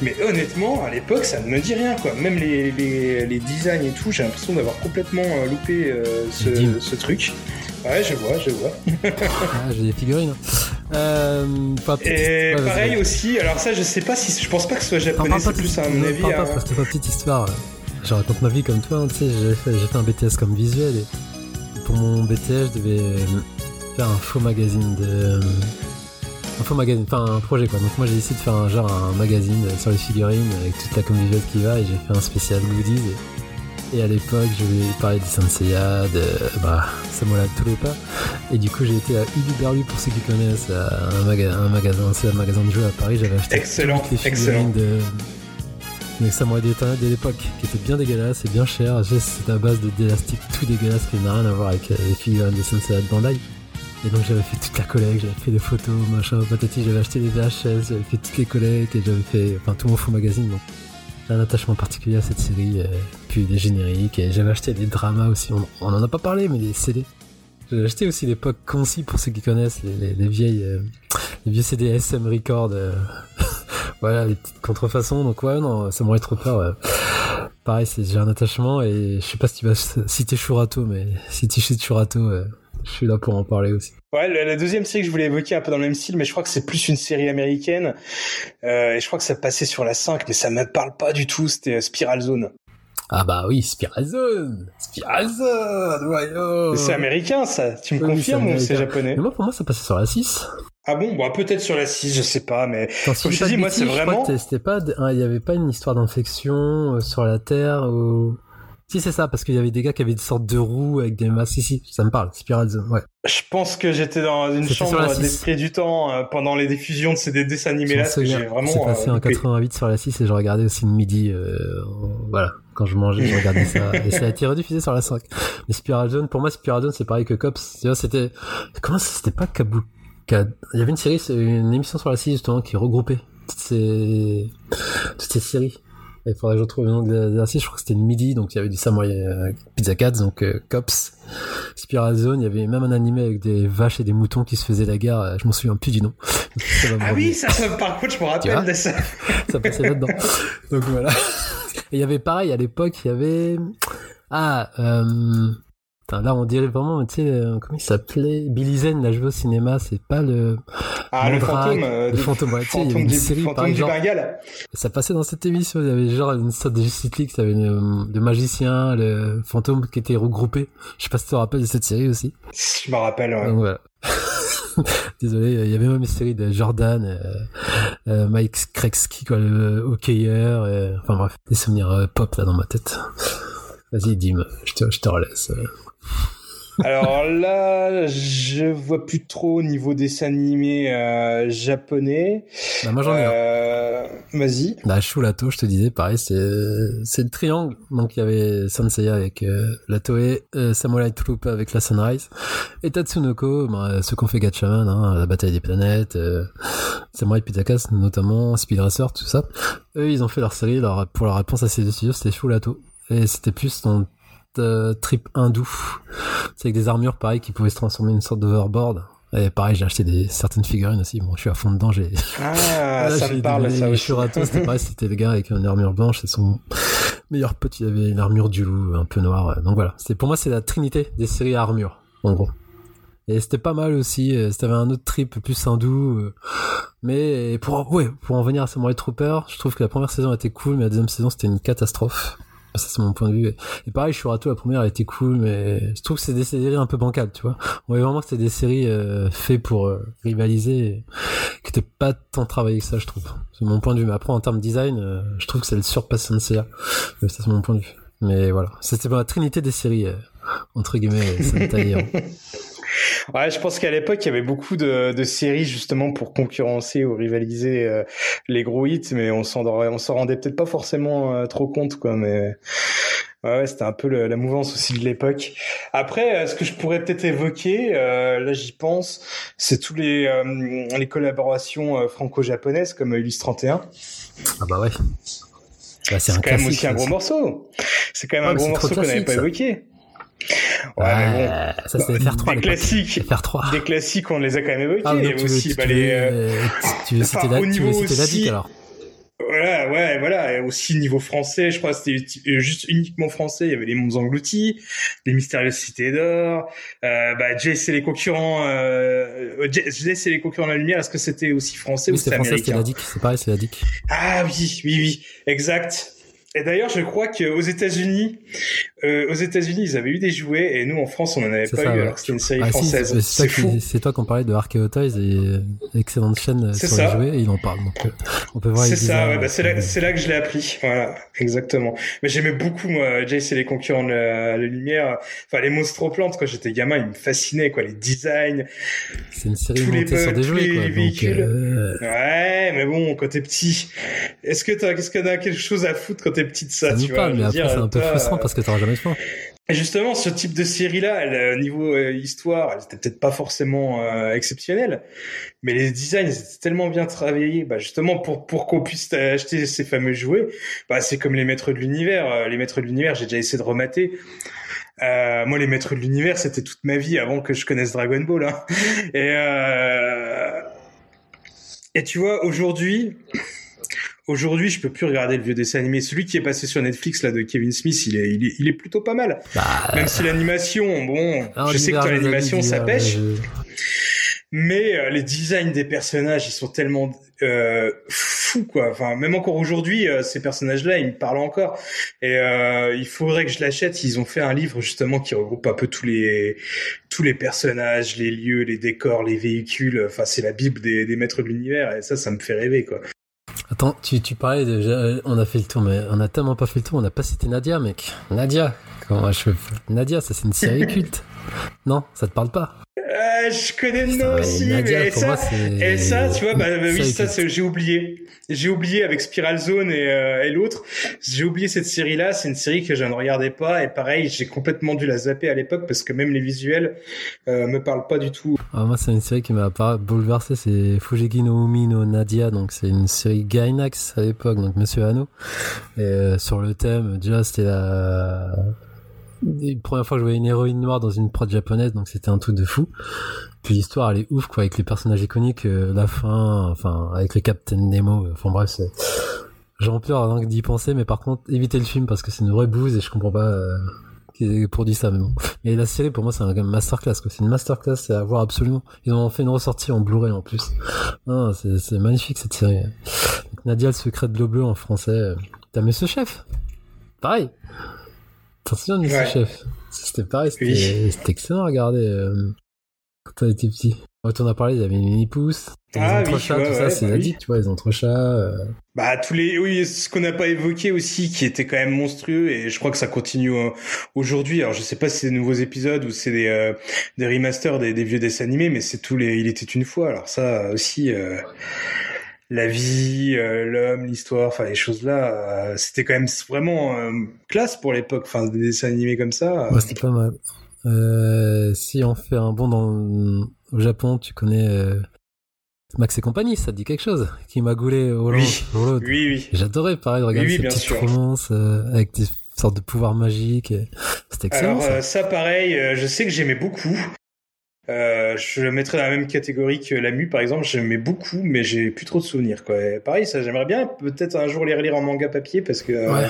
mais honnêtement, à l'époque, ça ne me dit rien, quoi. Même les, les, les designs et tout, j'ai l'impression d'avoir complètement euh, loupé euh, ce, ce truc. Ouais, je vois, je vois. Ah, j'ai des figurines. Euh, pas petite- Et ouais, pareil aussi, alors ça, je sais pas si, je pense pas que ce soit japonais, c'est plus à mon avis. hein. que pas petite histoire. Je raconte ma vie comme toi, hein, tu sais, j'ai fait, fait un BTS comme visuel et pour mon BTS, je devais faire un faux magazine de. euh, Un faux magazine, enfin un projet quoi. Donc moi j'ai décidé de faire un genre un magazine sur les figurines avec toute la com visuelle qui va et j'ai fait un spécial goodies. Et, et à l'époque je voulais parler du Senseiya, de bah, Samurai Turupa. Et du coup j'ai été à Uluberlu pour ceux qui connaissent, à un, maga- un magasin, c'est un magasin de jeux à Paris, j'avais acheté Excellent, toutes les excellent. figurines de, mais Samurai de l'époque, qui était bien dégueulasse et bien cher. J'ai- C'était à base de d'élastique tout dégueulasse qui n'a rien à voir avec euh, les figurines de Sensei de Bandai. Et donc j'avais fait toute la collecte, j'avais fait des photos, machin, patati, j'avais acheté des VHS, j'avais fait toutes les collectes et j'avais fait, enfin tout mon faux magazine. Donc j'ai un attachement particulier à cette série, euh, puis des génériques et j'avais acheté des dramas aussi. On, on en a pas parlé, mais des CD. J'ai acheté aussi l'époque Concis pour ceux qui connaissent les, les- les vieilles, euh, les vieux CD SM Record. euh, voilà, les petites contrefaçons. Donc ouais, non, ça m'aurait trop peur. ouais. Pareil, j'ai un attachement et je sais pas si tu vas citer Shurato, mais si tu cites Shurato, euh, je suis là pour en parler aussi. Ouais, la, deuxième série que je voulais évoquer un peu dans le même style, mais je crois que c'est plus une série américaine. Euh, et je crois que ça passait sur la 5, mais ça me parle pas du tout. C'était euh, Spiral Zone. Ah bah oui, Spiral Zone Spiral Zone ouais, oh. C'est américain, ça. Tu me Oui, confirmes ou c'est japonais Mais moi, pour moi, ça passait sur la 6. Ah bon, bon peut-être sur la 6, je sais pas, mais Attends, si Comme je je dis moi, c'est vraiment- c'était pas, hein, il y avait pas une histoire d'infection euh, sur la Terre ou... Si, c'est ça, parce qu'il y avait des gars qui avaient une sorte de roues avec des masques. Si, si, ça me parle, Spiral Zone, ouais. je pense que j'étais dans une chambre la 6. d'esprit du temps euh, pendant les diffusions de ces des dessins animés là, j'ai vraiment. C'est passé euh, en loupé. 88 sur la 6 et je regardais aussi le midi, euh, voilà, quand je mangeais, je regardais ça. Et ça a été rediffusé sur la 5. Mais Spiral Zone, pour moi, Spiral Zone, c'est pareil que Cops. Tu vois, c'était, comment c'était pas Kabuka? Il y avait une série, une émission sur la 6 justement qui regroupait toutes ces, toutes ces séries. Il faudrait que je retrouve le nom de série, je crois que c'était le midi, donc il y avait du Samurai euh, Pizza Cats, donc euh, Cops, Spiral Zone, il y avait même un animé avec des vaches et des moutons qui se faisaient la guerre, je m'en souviens plus du nom. Ah oui, ça, ça par contre, je me rappelle de ça. ça passait là-dedans. Donc voilà. Et il y avait pareil, à l'époque, il y avait... Ah, euh... putain, là on dirait vraiment, tu sais, euh, comment il s'appelait? Billy Zane l'a joué au cinéma, c'est pas le... Ah, le fantôme. euh, le fantôme, ouais, tu sais, il y avait fantôme une série, genre- Bengale. Ça passait dans cette émission, il y avait genre une sorte de Justice League, ça avait une, le magicien, le fantôme qui était regroupé. Je sais pas si tu te rappelles de cette série aussi. Je me rappelle, ouais. Donc voilà. Désolé, il y avait même une série de Jordan, euh, euh, Mike Kreksky, quoi, le hockeyeur, enfin bref, des souvenirs euh, pop là dans ma tête. Vas-y, Dim, je te, je te relaisse. Alors là, je vois plus trop au niveau dessin animé euh, japonais. Bah, moi j'en ai un. Euh, Vas-y. Bah, Shulato, je te disais, pareil, c'est, c'est le triangle. Donc, il y avait Sanseiya avec euh, la Toei, euh, Samurai Troop avec la Sunrise, et Tatsunoko, bah, ceux qu'on fait Gatchaman, hein, la bataille des planètes, Samurai Pitakas, notamment, Speed Racer, tout ça. Eux, ils ont fait leur série, leur, pour leur réponse à ces deux studios, c'était Shulato. Et c'était plus dans euh, trip hindou. C'est avec des armures, pareil, qui pouvaient se transformer en une sorte d'overboard. Et pareil, j'ai acheté des, certaines figurines aussi. Bon, je suis à fond dedans, j'ai, Ah, Là, ça j'ai me parle, ça aussi. C'était pareil, c'était le gars avec une armure blanche et son meilleur pote, il avait une armure du loup, un peu noire. Donc voilà, pour moi c'est la trinité des séries à armure, en gros. Et c'était pas mal aussi, euh, c'était un autre trip plus hindou. euh, Mais pour, ouais, pour en venir à Samurai Trooper, je trouve que la première saison était cool, mais la deuxième saison c'était une catastrophe. Ça c'est mon point de vue. Et pareil, Shurato, la première elle était cool, mais je trouve que c'est des séries un peu bancales, tu vois. On voyait vraiment que c'était des séries euh, faites pour euh, rivaliser, et qui étaient pas tant travaillées que ça, je trouve. C'est mon point de vue. Mais après, en termes de design, euh, je trouve que c'est le surpass Senseiya. Mais ça, c'est mon point de vue. Mais voilà. C'était la trinité des séries, euh, entre guillemets, Sentai. Ouais, je pense qu'à l'époque, il y avait beaucoup de, de séries justement pour concurrencer ou rivaliser euh, les gros hits, mais on s'en on s'en rendait peut-être pas forcément euh, trop compte, quoi. Mais ouais, ouais, c'était un peu le- la mouvance aussi de l'époque. Après, euh, ce que je pourrais peut-être évoquer, euh, là j'y pense, c'est tous les euh, les collaborations euh, franco-japonaises comme Ulysse 31. Ah bah ouais. Bah, c'est quand même aussi un gros morceau. C'est quand même Ouais, un gros morceau qu'on n'avait pas ça. évoqué. Ouais, bon. Ouais, ça c'était FR3 à Des classiques. FR3. Des classiques, on les a quand même évoqués. Ah, donc tu veux, aussi bah, tu les, veux, euh, euh, tu veux citer la, tu veux citer la aussi- alors. Voilà, ouais, voilà. Et aussi niveau français, je crois que c'était euh, juste uniquement français. Il y avait les mondes engloutis, les mystérieuses cités d'or, euh, bah, et les concurrents, euh, euh, et les concurrents de la lumière. Est-ce que c'était aussi français Oui, ou c'était c'était français, c'était américain la dick. C'est pareil, c'est la dick. Ah oui, oui, oui, exact. Et d'ailleurs, je crois qu'aux États-Unis, euh, aux États-Unis, ils avaient eu des jouets et nous en France, on en avait pas ça, eu ouais. alors que c'était une série Ah, si, française. c'est- c'est c'est toi, qu'on parlait de Archeo Toys et euh, excellente chaîne euh, C'est sur ça. les jouets et il en parle. Donc, euh, on peut voir C'est ça, ouais, bah, c'est là, c'est là que je l'ai appris. Voilà, exactement. Mais j'aimais beaucoup, moi, Jace et les concurrents de la, la lumière. Enfin, les monstroplantes, quand j'étais gamin, ils me fascinaient, quoi. Les designs. C'est une série tous les montée sur des jouets, les quoi. Donc, véhicules. euh, Ouais, mais bon, quand t'es petit, est-ce que t'as, qu'est-ce que t'as quelque chose à foutre quand t'es petit de ça, ça tu vois? Je mais après, c'est un peu frustrant parce que t'auras jamais justement, ce type de série-là, euh, niveau euh, histoire, elle était peut-être pas forcément euh, exceptionnelle, mais les designs étaient tellement bien travaillés. Bah justement, pour pour qu'on puisse acheter ces fameux jouets, bah c'est comme les maîtres de l'univers. Euh, Les maîtres de l'univers, j'ai déjà essayé de remater. Moi, les maîtres de l'univers, c'était toute ma vie avant que je connaisse Dragon Ball. Hein. Et et tu vois, aujourd'hui, aujourd'hui, je peux plus regarder le vieux dessin animé. Celui qui est passé sur Netflix là de Kevin Smith, il est, il est, il est plutôt pas mal. Bah, Même si l'animation, bon, Ah, je sais que l'animation ça pêche, mais je- mais euh, les designs des personnages, ils sont tellement euh, fous quoi. Enfin, même encore aujourd'hui, euh, ces personnages-là, ils me parlent encore. Et euh, il faudrait que je l'achète. Ils ont fait un livre justement qui regroupe un peu tous les tous les personnages, les lieux, les décors, les véhicules. Enfin, c'est la bible des, des maîtres de l'univers. Et ça, ça me fait rêver quoi. Attends, tu, tu parlais déjà, on a fait le tour, mais on a tellement pas fait le tour, on n'a pas cité Nadia, mec. Nadia, comment je Nadia, ça c'est une série culte. Non, ça te parle pas Euh, je connais le nom aussi, Nadia, mais ça, moi, c'est. Et ça, tu vois, bah, bah oui, ça, j'ai oublié. J'ai oublié avec Spiral Zone et, euh, et l'autre. J'ai oublié cette série-là. C'est une série que je ne regardais pas. Et pareil, j'ai complètement dû la zapper à l'époque parce que même les visuels euh, me parlent pas du tout. Ah, moi, c'est une série qui m'a pas bouleversé, c'est Fujigi no Umi no Nadia, donc c'est une série Gainax à l'époque, donc Monsieur Hano. Et euh, sur le thème, déjà, c'était la... la première fois que je voyais une héroïne noire dans une prod japonaise, donc c'était un truc de fou. Puis l'histoire, elle est ouf, quoi, avec les personnages iconiques, euh, la fin, enfin, avec le Captain Nemo, euh, enfin bref, c'est... J'en pleure avant d'y penser, mais par contre, évitez le film parce que c'est une vraie bouse et je comprends pas euh, qui ait produit ça, mais bon. Et la série, pour moi, c'est un masterclass, quoi. C'est une masterclass, c'est à voir absolument. Ils ont fait une ressortie en Blu-ray en plus. Non, c'est, c'est magnifique cette série. Nadia, le secret de l'eau bleue en français. T'as Monsieur Chef? Pareil. T'en souviens de Ouais. Chef C'était pareil, c'était, Oui. c'était excellent à regarder euh, quand on était petit. Ouais, t'en as parlé, il y avait une mini-pouce. Ah les oui, entrechats, ouais, tout ça, c'est bah la oui. tu vois, les entrechats. euh, Bah tous les oui ce qu'on n'a pas évoqué aussi qui était quand même monstrueux et je crois que ça continue euh, aujourd'hui alors je sais pas si c'est des nouveaux épisodes ou c'est des euh, des remasters des, des vieux dessins animés mais c'est tous les il était une fois alors ça aussi la vie euh, l'homme l'histoire enfin les choses là euh, c'était quand même vraiment euh, classe pour l'époque enfin des dessins animés comme ça Ouais, c'était pas mal. Si on fait un bond dans, au Japon, tu connais Max et compagnie, ça te dit quelque chose Qui m'a goulé au Oui. Oui oui J'adorais pareil, regarder Oui, oui, ces petites romances avec des sortes de pouvoirs magiques. C'était excellent Alors ça. ça pareil, je sais que j'aimais beaucoup. Euh, je le mettrais dans la même catégorie que la mu par exemple, j'aimais beaucoup, mais j'ai plus trop de souvenirs quoi. Et pareil, ça j'aimerais bien peut-être un jour les relire en manga papier parce que euh, Ouais.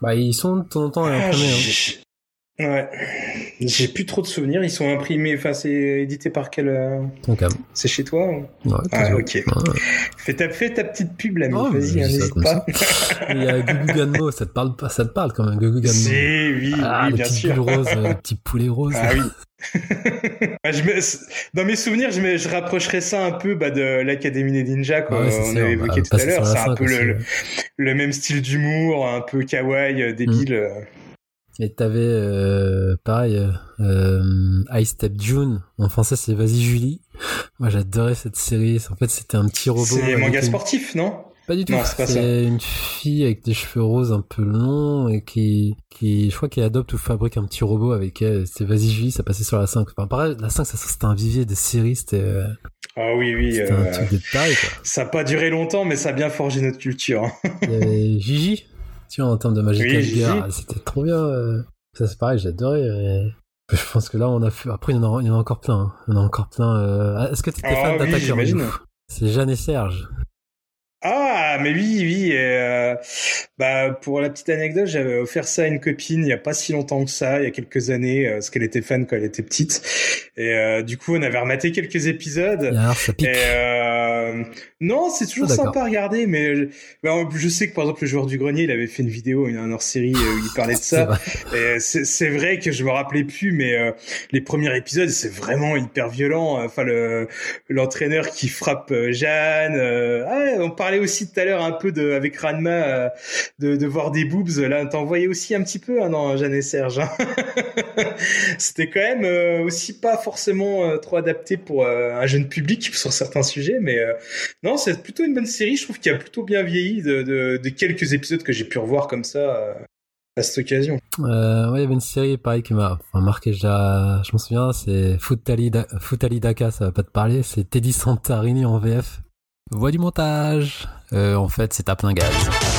Bah, ils sont de temps en temps ah, hein. Ouais, j'ai plus trop de souvenirs. Ils sont imprimés, enfin c'est édité par quel euh. C'est chez toi ou- Ouais, Ah ok. Ouais. Fais ta, fais ta petite pub là, Oh, vas-y, hein, n'hésite pas. Il y a Gugu Ganmo, ça te parle pas, ça te parle quand même, Gugu Ganmo. Si, oui, Ah, oui, le bien petit sûr. rose, euh, le petit poulet rose. Ah oui. Ah, je me- Dans mes souvenirs, je, me... je rapprocherais ça un peu bah, de l'Académie des Ninjas qu'on ouais, c'est on avait évoqué tout à l'heure. C'est un peu le, même style d'humour, un peu kawaii, euh, débile. Mm. Euh. Et t'avais, euh, pareil, euh, euh, I Step June. En français, c'est Vas-y Julie. Moi, j'adorais cette série. En fait, c'était un petit robot. C'est avec manga une- sportif, non? Pas du tout. C'est une fille avec des cheveux roses un peu longs et qui, qui, je crois, qui adopte ou fabrique un petit robot avec elle. C'était Vas-y Julie, ça passait sur la 5. Enfin, pareil, la 5, ça, c'était un vivier de séries. C'était, euh, Ah oui, oui. c'était euh, un truc de taille, quoi. Ça n'a pas duré longtemps, mais ça a bien forgé notre culture. hein. Il y avait Gigi. Tu vois, en termes de Magical Oui. Girl, c'était trop bien. euh. Ça, c'est pareil, j'adorais. mais Je pense que là, on a fait. Après, il y en a, il y en a encore plein. hein. Il y en a encore plein. euh. Ah, Est-ce que tu étais Ah fan oui, d'Attaqueur C'est Jeanne et Serge. Ah, mais oui, oui. et, euh, bah, pour la petite anecdote, j'avais offert ça à une copine il y a pas si longtemps que ça, il y a quelques années, euh, parce qu'elle était fan quand elle était petite. Et euh, du coup, on avait rematé quelques épisodes. Ça pique. Et euh, non, c'est toujours Ah, sympa à regarder, mais je, bah, je sais que par exemple le joueur du grenier, il avait fait une vidéo, une hors série où il parlait de ça. c'est vrai que je me rappelais plus, mais euh, les premiers épisodes, c'est vraiment hyper violent. Enfin, le l'entraîneur qui frappe euh, Jeanne. euh, ah, on parlait aussi tout à l'heure un peu de avec Ranma euh, de, voir des boobs. Là, t'en voyais aussi un petit peu hein, dans Jeanne et Serge. hein. C'était quand même euh, aussi pas forcément euh, trop adapté pour un jeune public sur certains sujets, mais non, c'est plutôt une bonne série. Je trouve qu'il a plutôt bien vieilli de, quelques épisodes que j'ai pu revoir comme ça à cette occasion. Euh, ouais, il y avait une série, pareil, qui m'a marqué. déjà, Je m'en souviens, c'est Futali, Futali Daka, ça va pas te parler. C'est Teddy Santarini en VF. Voix du montage. Euh, en fait, c'est à plein gaz.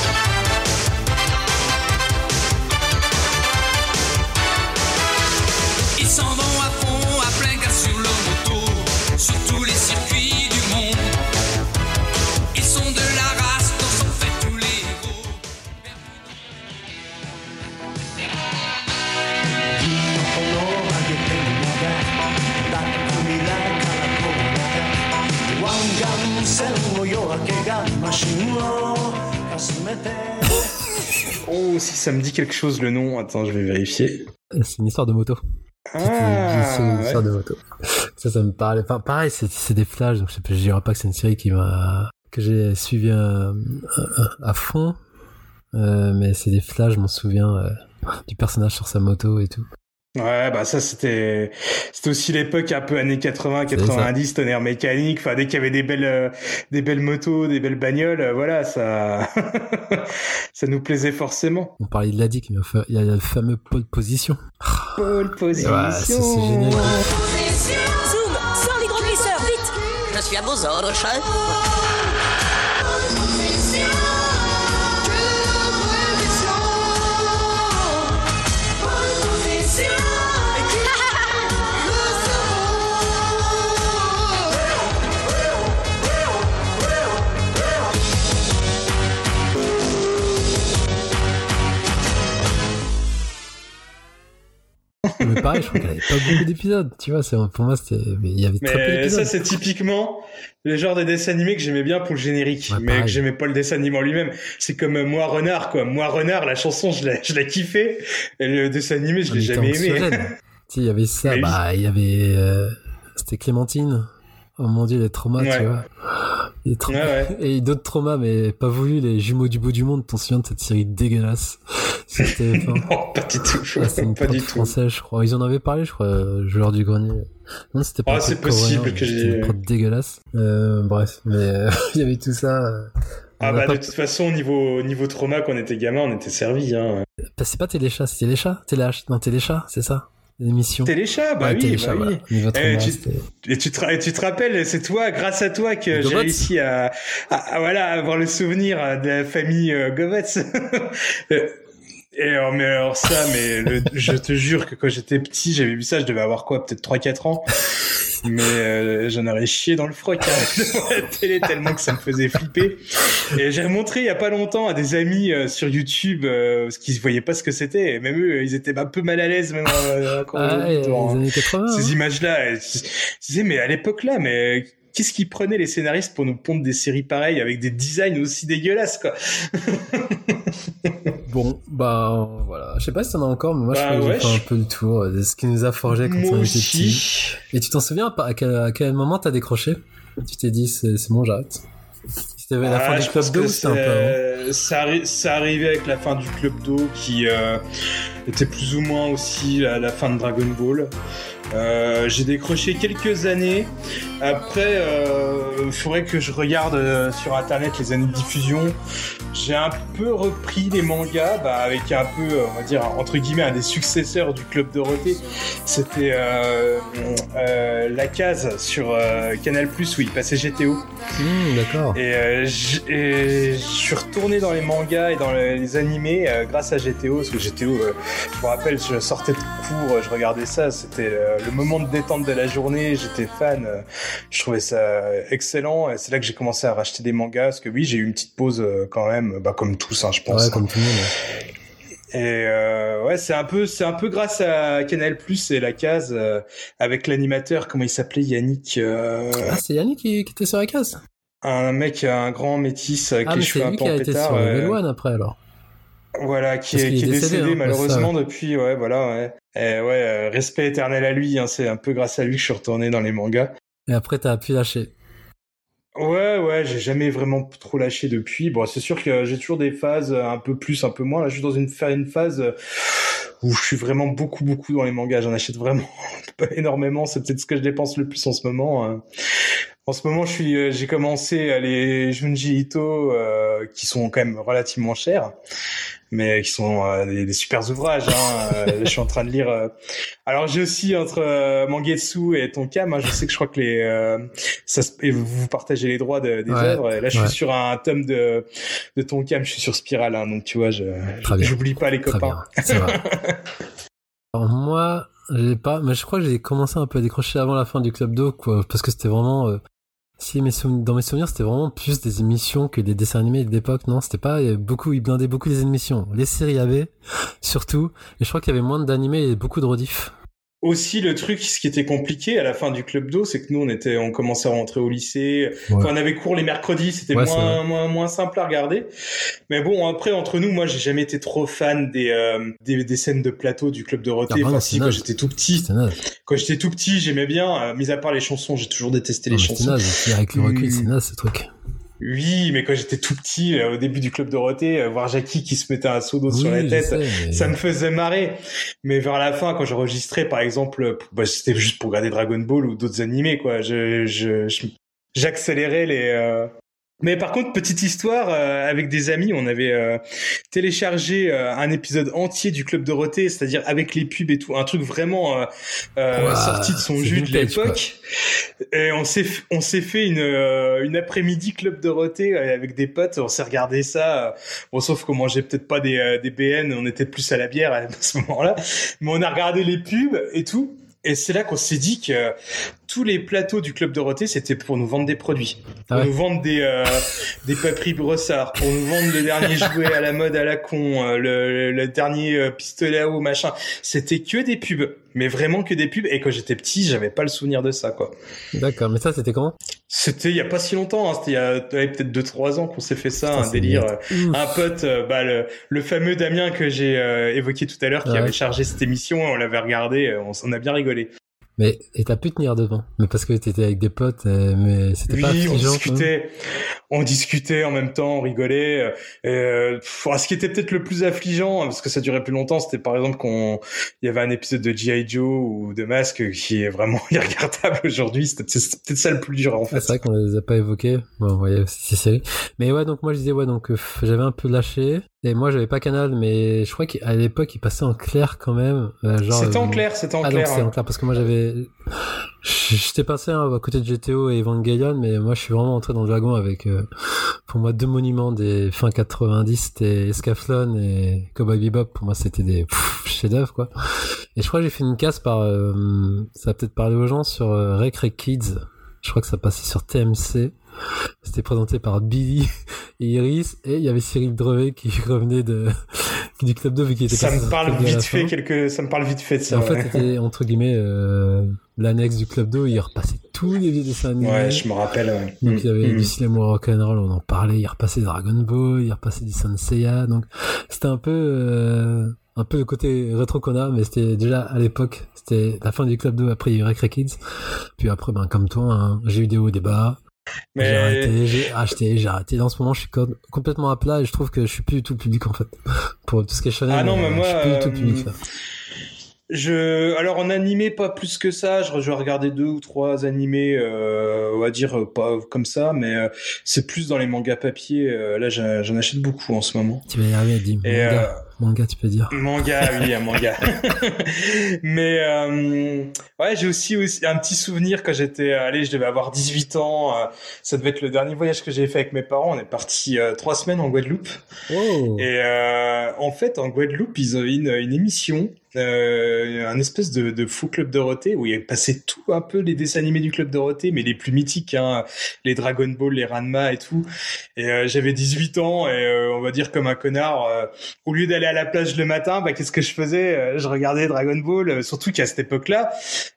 Oh, si ça me dit quelque chose le nom, attends, je vais vérifier. C'est une histoire de moto. Ah, C'est une ouais. histoire de moto. Ça, ça me parlait. Enfin, pareil, c'est, des flashs, donc je, je dirais pas que c'est une série qui m'a, que j'ai suivi à, à, à fond. Euh, mais c'est des flashs, je m'en souviens, euh, du personnage sur sa moto et tout. Ouais, bah ça c'était c'était aussi l'époque un peu années 80, 90, tonnerre mécanique. Enfin, dès qu'il y avait des belles euh, des belles motos, des belles bagnoles, euh, voilà, ça ça nous plaisait forcément. On parlait de l'addict, mais enfin, il y a le fameux pole position. Pole position. Ouais, ça, c'est génial. Zoom, sors vite Je suis à vos ordres, chef. Mais pareil, je crois qu'elle avait pas beaucoup d'épisodes, tu vois. C'est, pour moi, c'était, mais il y avait très peu Mais d'épisodes. ça c'est typiquement le genre de dessin animé que j'aimais bien pour le générique, Ouais, mais que j'aimais pas le dessin animé en lui-même. C'est comme euh, Moi Renard quoi. Moi Renard, la chanson je l'ai je l'ai kiffé et le dessin animé je l'ai jamais aimé. tu il y avait ça, Mais bah, il y avait, euh, c'était Clémentine. Oh mon dieu, les traumas, Ouais. tu vois. Ouais, ouais. Et d'autres traumas, mais pas voulu, les jumeaux du bout du monde. T'en souviens de cette série dégueulasse? C'était enfin, Non, pas du tout. ah, c'était une pas du tout. française, je crois. Ils en avaient parlé, je crois, euh, joueur du grenier. Non, c'était pas Ah, c'est coréen, possible que c'était j'ai- prod dégueulasse. Euh, bref, mais euh, il y avait tout ça. Ah bah pas- de toute façon au niveau au niveau trauma quand on était gamin, on était servi hein. Bah, c'est pas Téléchat, c'est Téléchat? Téléchat? Non, Téléchat, c'est ça L'émission. Téléchat, bah Ouais, oui, Téléchat, bah oui. voilà. Eh, tu- Et tu te, ra- et tu te rappelles, c'est toi, grâce à toi, que j'ai réussi à, à, à, voilà, avoir le souvenir de la famille euh, Govetz. Euh, Et alors, mais alors ça, mais le- je te jure que quand j'étais petit, j'avais vu ça, je devais avoir quoi, peut-être 3-4 ans. Mais euh, j'en aurais chié dans le froc hein, devant la télé tellement que ça me faisait flipper. Et j'ai montré il y a pas longtemps à des amis euh, sur YouTube euh, parce qu'ils voyaient pas ce que c'était. Et même eux, ils étaient un peu mal à l'aise même euh, quand Ah, ouais, les années 80. hein. ces images-là. Je disais, mais à l'époque là, mais qu'est-ce qu'ils prenaient les scénaristes pour nous pondre des séries pareilles avec des designs aussi dégueulasses, quoi Bon, bah voilà. Je sais pas si t'en as encore, mais moi Bah, je crois que ouais, j'ai fait un peu le tour de ce qui nous a forgé quand on était aussi. Et tu t'en souviens à quel, à quel moment t'as décroché? Tu t'es dit, c'est bon, j'arrête. C'était la fin Ah, du club un peu ça, arri- ça arrivait avec la fin du club d'eau qui euh, était plus ou moins aussi la, la fin de Dragon Ball. Euh, j'ai décroché quelques années. Après, il faudrait que je regarde euh, sur internet les années de diffusion. J'ai un peu repris les mangas bah, avec un peu, euh, on va dire, entre guillemets, un des successeurs du Club Dorothée. C'était euh, euh, la case sur euh, Canal Plus où il passait GTO. Hmm, D'accord. Et, euh, je suis retourné dans les mangas et dans les, animés euh, grâce à GTO, parce que GTO, euh, je me rappelle, je sortais de cours, euh, je regardais ça, c'était euh, le moment de détente de la journée, j'étais fan, euh, je trouvais ça excellent, et c'est là que j'ai commencé à racheter des mangas, parce que oui, j'ai eu une petite pause euh, quand même, bah, comme tous, hein, je pense. Ouais, comme tout le monde. ouais. Et euh, ouais, c'est un peu, c'est un peu grâce à Canal Plus et la case euh, avec l'animateur, comment il s'appelait, Yannick, euh, Ah, c'est Yannick qui, qui était sur la case? un mec, un grand métis avec Ah, les cheveux un peu en pétard. sur euh, après alors. Voilà, qui Parce est, décédé, décédé, hein, malheureusement ça. depuis, ouais, voilà, ouais. Et ouais, euh, respect éternel à lui, hein, c'est un peu grâce à lui que je suis retourné dans les mangas. Et après, t'as pu lâcher. Ouais, ouais, j'ai jamais vraiment trop lâché depuis. Bon, c'est sûr que j'ai toujours des phases euh, un peu plus, un peu moins. Là, je suis dans une, phase euh, où je suis vraiment beaucoup, beaucoup dans les mangas. J'en achète vraiment pas énormément. C'est peut-être ce que je dépense le plus en ce moment. hein. En ce moment, je suis, euh, j'ai commencé à les Junji Ito, euh, qui sont quand même relativement chers, mais qui sont euh, des, des super ouvrages. Hein. Euh, je suis en train de lire. euh, Alors, j'ai aussi entre euh, Mangetsu et Tonkam. Hein, je sais que je crois que les, euh, ça, et vous partagez les droits de- des Ouais, œuvres. Et là, je ouais. suis sur un tome de de Tonkam. Je suis sur Spiral, hein, donc tu vois, je j'oublie pas les copains. bien. C'est vrai. Alors moi, j'ai pas, mais je crois que j'ai commencé un peu à décrocher avant la fin du club d'eau, quoi, parce que c'était vraiment, euh, si mes dans mes souvenirs, c'était vraiment plus des émissions que des dessins animés d'époque. Non, c'était pas avait beaucoup, ils blindaient beaucoup les émissions. Les séries y avait, surtout, et je crois qu'il y avait moins d'animés et beaucoup de rediff. Aussi le truc, ce qui était compliqué à la fin du club d'eau, c'est que nous on était, on commençait à rentrer au lycée. Ouais. Quand on avait cours les mercredis, c'était Ouais, moins, moins moins simple à regarder. Mais bon, après entre nous, moi j'ai jamais été trop fan des euh, des, des scènes de plateau du club Dorothée. Ah, bah non, enfin si, quand j'étais tout petit, quand j'étais tout petit, j'aimais bien. euh, mis à part les chansons, j'ai toujours détesté Non, les chansons. naze. Et Avec le recul, Hmm. c'est naze ce truc. Oui, mais quand j'étais tout petit, euh, au début du club Dorothée, euh, voir Jackie qui se mettait un seau d'eau Oui, sur la tête, sais, ça me faisait marrer. Mais vers la fin, quand j'enregistrais, par exemple, euh, bah, c'était juste pour regarder Dragon Ball ou d'autres animés, quoi. Je, je, je- j'accélérais les. euh, Mais par contre, petite histoire, euh, avec des amis, on avait euh, téléchargé euh, un épisode entier du Club Dorothée, c'est-à-dire avec les pubs et tout, un truc vraiment euh, euh, sorti de son jus de l'époque. Et on s'est on s'est fait une euh, une après-midi Club Dorothée avec des potes, on s'est regardé ça. Bon, sauf qu'on mangeait peut-être pas des euh, des BN, on était plus à la bière à ce moment-là, mais on a regardé les pubs et tout. Et c'est là qu'on s'est dit que tous les plateaux du Club Dorothée, c'était pour nous vendre des produits. Pour Ah ouais. nous vendre des, euh, des paperies brossards, pour nous vendre le dernier jouet à la mode à la con, euh, le, le dernier euh, pistolet à eau, machin. C'était que des pubs. Mais vraiment que des pubs. Et quand j'étais petit, j'avais pas le souvenir de ça, quoi. D'accord, mais ça, c'était comment? C'était il y a pas si longtemps, hein, c'était il y a peut-être 2-3 ans qu'on s'est fait ça, Putain, un délire. euh, Un pote, bah, le, le fameux Damien que j'ai évoqué tout à l'heure, qui Ouais. avait chargé cette émission, on l'avait regardé, on, s- on a bien rigolé. Mais, et t'as pu tenir devant. Mais parce que t'étais avec des potes, euh, mais c'était Oui, pas on quand même. discutait, on discutait en même temps, on rigolait. euh, euh, ce qui était peut-être le plus affligeant, parce que ça durait plus longtemps, c'était par exemple qu'on, il y avait un épisode de G.I. Joe ou de Masque qui est vraiment irregardable aujourd'hui. C'était c'est peut-être ça le plus dur en Ah, fait. c'est vrai qu'on les a pas évoqués. Bon, on voyait aussi ces séries. Mais ouais, donc moi je disais, ouais, donc euh, j'avais un peu lâché. Et moi j'avais pas Canal, mais je crois qu'à l'époque il passait en clair quand même. euh, genre, C'était en clair, c'était en ah, clair. donc c'est hein. en clair parce que moi j'avais. J'étais passé hein, à côté de GTO et Evangelion, mais moi je suis vraiment entré dans le wagon avec, euh, pour moi, deux monuments des fin 90, c'était Escaflon et Cowboy Bebop. Pour moi c'était des chefs-d'œuvre quoi. Et je crois que j'ai fait une casse par, euh, ça peut-être parler aux gens sur euh, Rec Kids. Je crois que ça passait sur TMC. C'était présenté par Billy et Iris et il y avait Cyril Drevet qui revenait de du club 2 vu qu'il était Ça me parle vite fait fin. quelque, ça me parle vite fait de Et ça. en fait, c'était entre guillemets euh, l'annexe du club 2 où il repassait tous les vieux dessins animés. Ouais, je me rappelle. ouais. Donc il y avait Mm. du cinéma rock'n'roll, on en parlait, il repassait Dragon Ball, il repassait du Senseiya, donc c'était un peu euh, un peu le côté rétro qu'on a, mais c'était déjà à l'époque, c'était la fin du club 2, après il y a eu Kids, puis après ben comme toi, hein, j'ai eu des hauts des bas, j'ai Mais arrêté, j'ai acheté, j'ai arrêté, Là, en ce moment je suis co- complètement à plat et je trouve que je suis plus du tout public en fait, pour tout ce qui est Ah non, mais euh, moi, je suis plus du tout euh, public là. Je, alors en animé pas plus que ça. Je, je vais regarder deux ou trois animés, euh, on va dire euh, pas comme ça, mais euh, c'est plus dans les mangas papier. euh, là, j'en achète beaucoup en ce moment. Tu vas y arriver, dis Et manga, euh, manga tu peux dire. manga, oui, un manga. mais euh, ouais, j'ai aussi, aussi un petit souvenir quand j'étais, allez, je devais avoir 18 ans. euh, ça devait être le dernier voyage que j'ai fait avec mes parents. On est parti euh, trois semaines en Guadeloupe. Oh. Et euh, en fait, en Guadeloupe, ils ont une, une émission, euh, un espèce de, de faux club Dorothée où il passait tout un peu les dessins animés du club Dorothée, mais les plus mythiques, hein, les Dragon Ball, les Ranma et tout. Et euh, j'avais 18 ans et euh, on va dire comme un connard, euh, au lieu d'aller à la plage le matin, bah qu'est-ce que je faisais? Euh, Je regardais Dragon Ball, euh, surtout qu'à cette époque-là,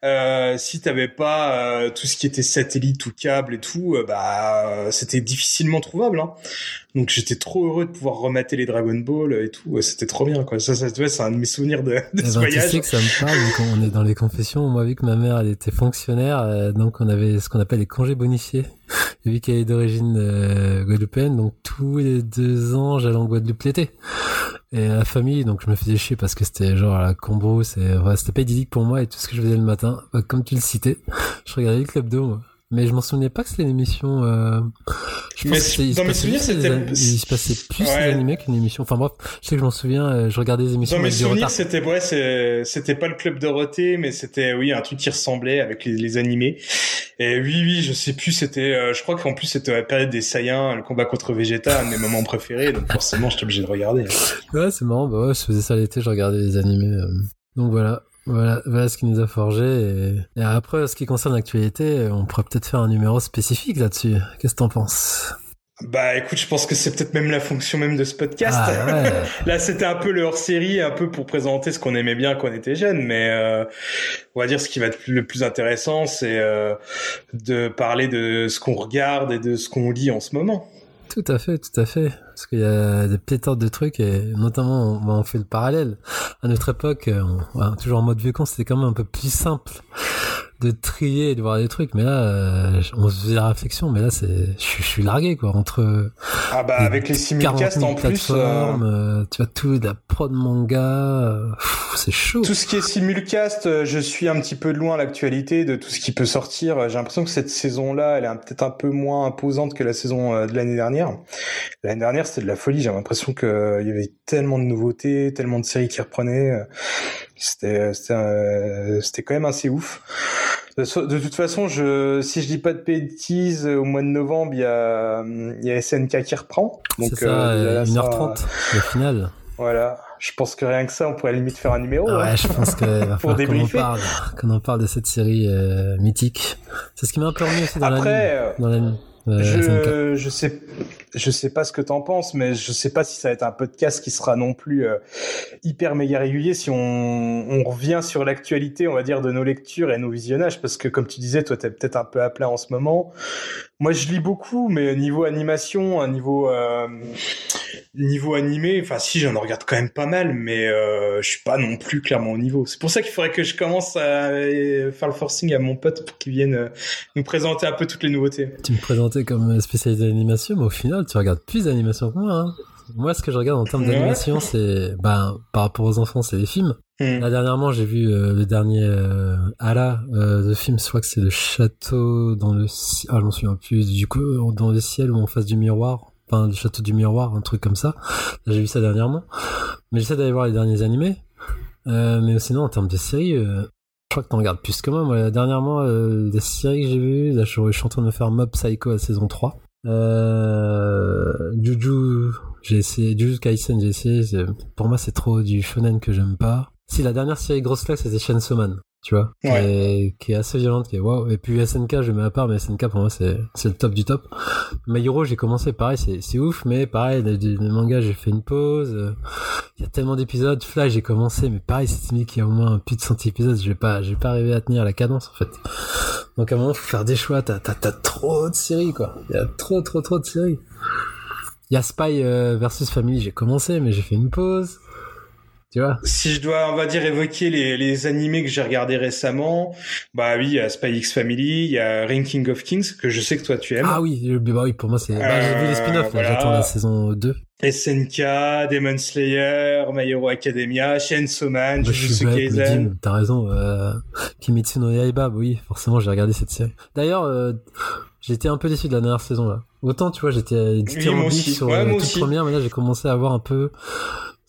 euh, si t'avais pas euh, tout ce qui était satellite ou câble et tout, euh, bah euh, c'était difficilement trouvable. Hein. Donc j'étais trop heureux de pouvoir remater les Dragon Ball et tout. C'était trop bien quoi. Ça, ça, ouais, c'est un de mes souvenirs de, de Eh ce ben, tu voyage. sais que ça me parle, qu'on est dans les confessions. Moi, vu que ma mère, elle était fonctionnaire, euh, donc on avait ce qu'on appelle les congés bonifiés. Vu qu'elle est d'origine euh, guadeloupéenne, donc tous les deux ans, j'allais en Guadeloupe l'été. Et la famille, donc je me faisais chier parce que c'était genre la combo, c'est, ouais, c'était pas idyllique pour moi et tout ce que je faisais le matin, bah, comme tu le citais, je regardais le Club d'eau. Mais je m'en souvenais pas que c'était une émission. Euh... Je Mais pense que dans mes souvenirs, c'était- an- Il se passait plus Ouais. des animés qu'une émission. Enfin bref, je sais que je m'en souviens. euh, je regardais des émissions Dans mes souvenirs, c'était ouais, c'était pas le club Dorothée, mais c'était oui un truc qui ressemblait avec les, les animés. Et oui, oui, je sais plus. C'était, euh, je crois qu'en plus c'était la période des Saiyans, le combat contre Vegeta, un de mes moments préférés. Donc forcément, j'étais obligé de regarder. Ouais, c'est marrant. Bah ouais, je faisais ça l'été, je regardais les animés. euh. Donc voilà. Voilà, voilà ce qui nous a forgé. Et, et après, ce qui concerne l'actualité, on pourrait peut-être faire un numéro spécifique là-dessus. Qu'est-ce que t'en penses? Bah écoute, je pense que c'est peut-être même la fonction même de ce podcast. Ah, ouais. Là, c'était un peu le hors-série, un peu pour présenter ce qu'on aimait bien quand on était jeune, mais euh, on va dire ce qui va être le plus intéressant, c'est euh, de parler de ce qu'on regarde et de ce qu'on lit en ce moment. Tout à fait, tout à fait. Parce qu'il y a des pléthores de trucs et notamment on, on fait le parallèle. À notre époque, on, ouais, toujours en mode vieux con, c'était quand même un peu plus simple de trier et de voir des trucs. Mais là, euh, on se faisait la réflexion, mais là, c'est, je, suis largué quoi entre. Ah bah avec les 40 simulcasts 000 en plus. euh, euh, tu vois tout, de la prod manga, euh, c'est chaud. Tout ce qui est simulcast, euh, je suis un petit peu de loin l'actualité de tout ce qui peut sortir. Euh, J'ai l'impression que cette saison-là, elle est peut-être un peu moins imposante que la saison euh, de l'année dernière. L'année dernière, c'était de la folie. J'ai l'impression qu'il y avait tellement de nouveautés, tellement de séries qui reprenaient. Euh, C'était, c'était, euh, c'était quand même assez ouf. De, toute façon, je, si je dis pas de bêtises, au mois de novembre, il y a, y a SNK qui reprend. Donc, c'est ça, euh, déjà là, euh, 1h30, le final. Voilà. Je pense que rien que ça, on pourrait limite faire un numéro. hein. Ouais, je pense que va Pour qu'on débriefer. parle, qu'on en parle de cette série euh, mythique. C'est ce qui m'a un peu remis aussi dans Après, euh. Euh, SNK. Je, je sais, je sais pas ce que t'en penses, mais je sais pas si ça va être un podcast qui sera non plus euh, hyper méga régulier si on, revient sur l'actualité, on va dire, de nos lectures et nos visionnages, parce que comme tu disais, toi, t'es peut-être un peu à plat en ce moment. Moi, je lis beaucoup, mais niveau animation, un niveau euh, niveau animé, enfin si, j'en regarde quand même pas mal, mais euh, je suis pas non plus clairement au niveau. C'est pour ça qu'il faudrait que je commence à euh, faire le forcing à mon pote pour qu'il vienne nous présenter un peu toutes les nouveautés. Tu me présentais comme spécialiste d'animation, mais au final, tu regardes plus d'animation que moi. Hein. Moi, ce que je regarde en termes d'animation, c'est, ben, par rapport aux enfants, c'est les films. Hmm. Là, dernièrement, j'ai vu euh, le dernier euh, Ala euh, de film, crois que c'est le château dans le ciel. Ah, je m'en souviens plus. Du coup, dans le ciel ou en face du miroir. Enfin, le château du miroir, un truc comme ça. J'ai vu ça dernièrement. Mais j'essaie d'aller voir les derniers animés. Euh, mais sinon, en termes de séries, euh, je crois que t'en regardes plus que moi. Moi, dernièrement, euh, des séries que j'ai vues, là, je, je suis en train de me faire Mob Psycho à saison 3. Euh, Juju, j'ai essayé, Jujutsu Kaisen, j'ai essayé. Pour moi, c'est trop du shonen que j'aime pas. Si, la dernière série grosse claque, c'était Chainsaw. Tu vois, qui, est, qui est assez violente, qui est waouh. Et puis SNK, je mets à part, mais SNK pour moi c'est c'est le top du top. My Hero, j'ai commencé pareil, c'est c'est ouf, mais pareil, le, le manga, j'ai fait une pause. Il y a tellement d'épisodes. Flash, j'ai commencé, mais pareil, c'est qu'il y a au moins plus de 100 épisodes. Je vais pas, je vais pas arriver à tenir la cadence en fait. Donc à un moment, faut faire des choix. T'as t'as t'as trop de séries quoi. Il y a trop trop trop de séries. Il y a Spy euh, versus Family, j'ai commencé, mais j'ai fait une pause. Tu vois? Si je dois, on va dire, évoquer les, les animés que j'ai regardés récemment, bah oui, il y a Spy X Family, il y a Ranking of Kings, que je sais que toi tu aimes. Ah oui, euh, bah oui, pour moi c'est. Bah, j'ai vu les spin-offs, voilà. j'attends la saison 2. SNK, Demon Slayer, My Hero Academia, Chainsaw Man, Bah, Jujutsu Kaisen. T'as raison. Euh, Kimetsu no Yaiba, bah oui, forcément, j'ai regardé cette série. D'ailleurs, euh, j'étais un peu déçu de la dernière saison là. Autant, tu vois, j'étais dithyrambique moi aussi. sur Ouais, la toute aussi. première, mais là, j'ai commencé à voir un peu.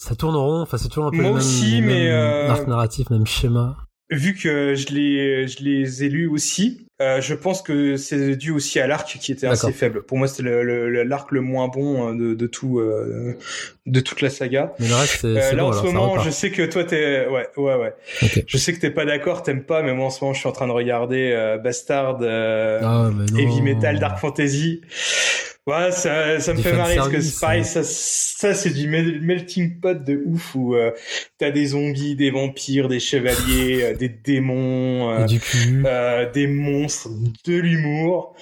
Ça tourne en rond, enfin, c'est toujours un peu Moi le même, aussi, mais, euh, arc narratif, même schéma. Vu que je les, je les ai lus aussi, euh, je pense que c'est dû aussi à l'arc qui était assez faible. Pour moi, c'était le- le- le- l'arc le, moins bon euh, de, de tout, euh, de toute la saga. Mais le reste, c'est Euh, là bon, en ce moment, je sais que toi t'es, ouais, ouais, ouais. Ok. Je sais que t'es pas d'accord, t'aimes pas, mais moi en ce moment, je suis en train de regarder euh, Bastard, euh, Ah. Heavy Metal, Dark Fantasy. Ouais, ça, ça me fait marrer parce que Spy, hein. ça, ça c'est du mel- melting pot de ouf où euh, t'as des zombies, des vampires, des chevaliers, euh, des démons, euh, du cul. euh, des monstres, de l'humour.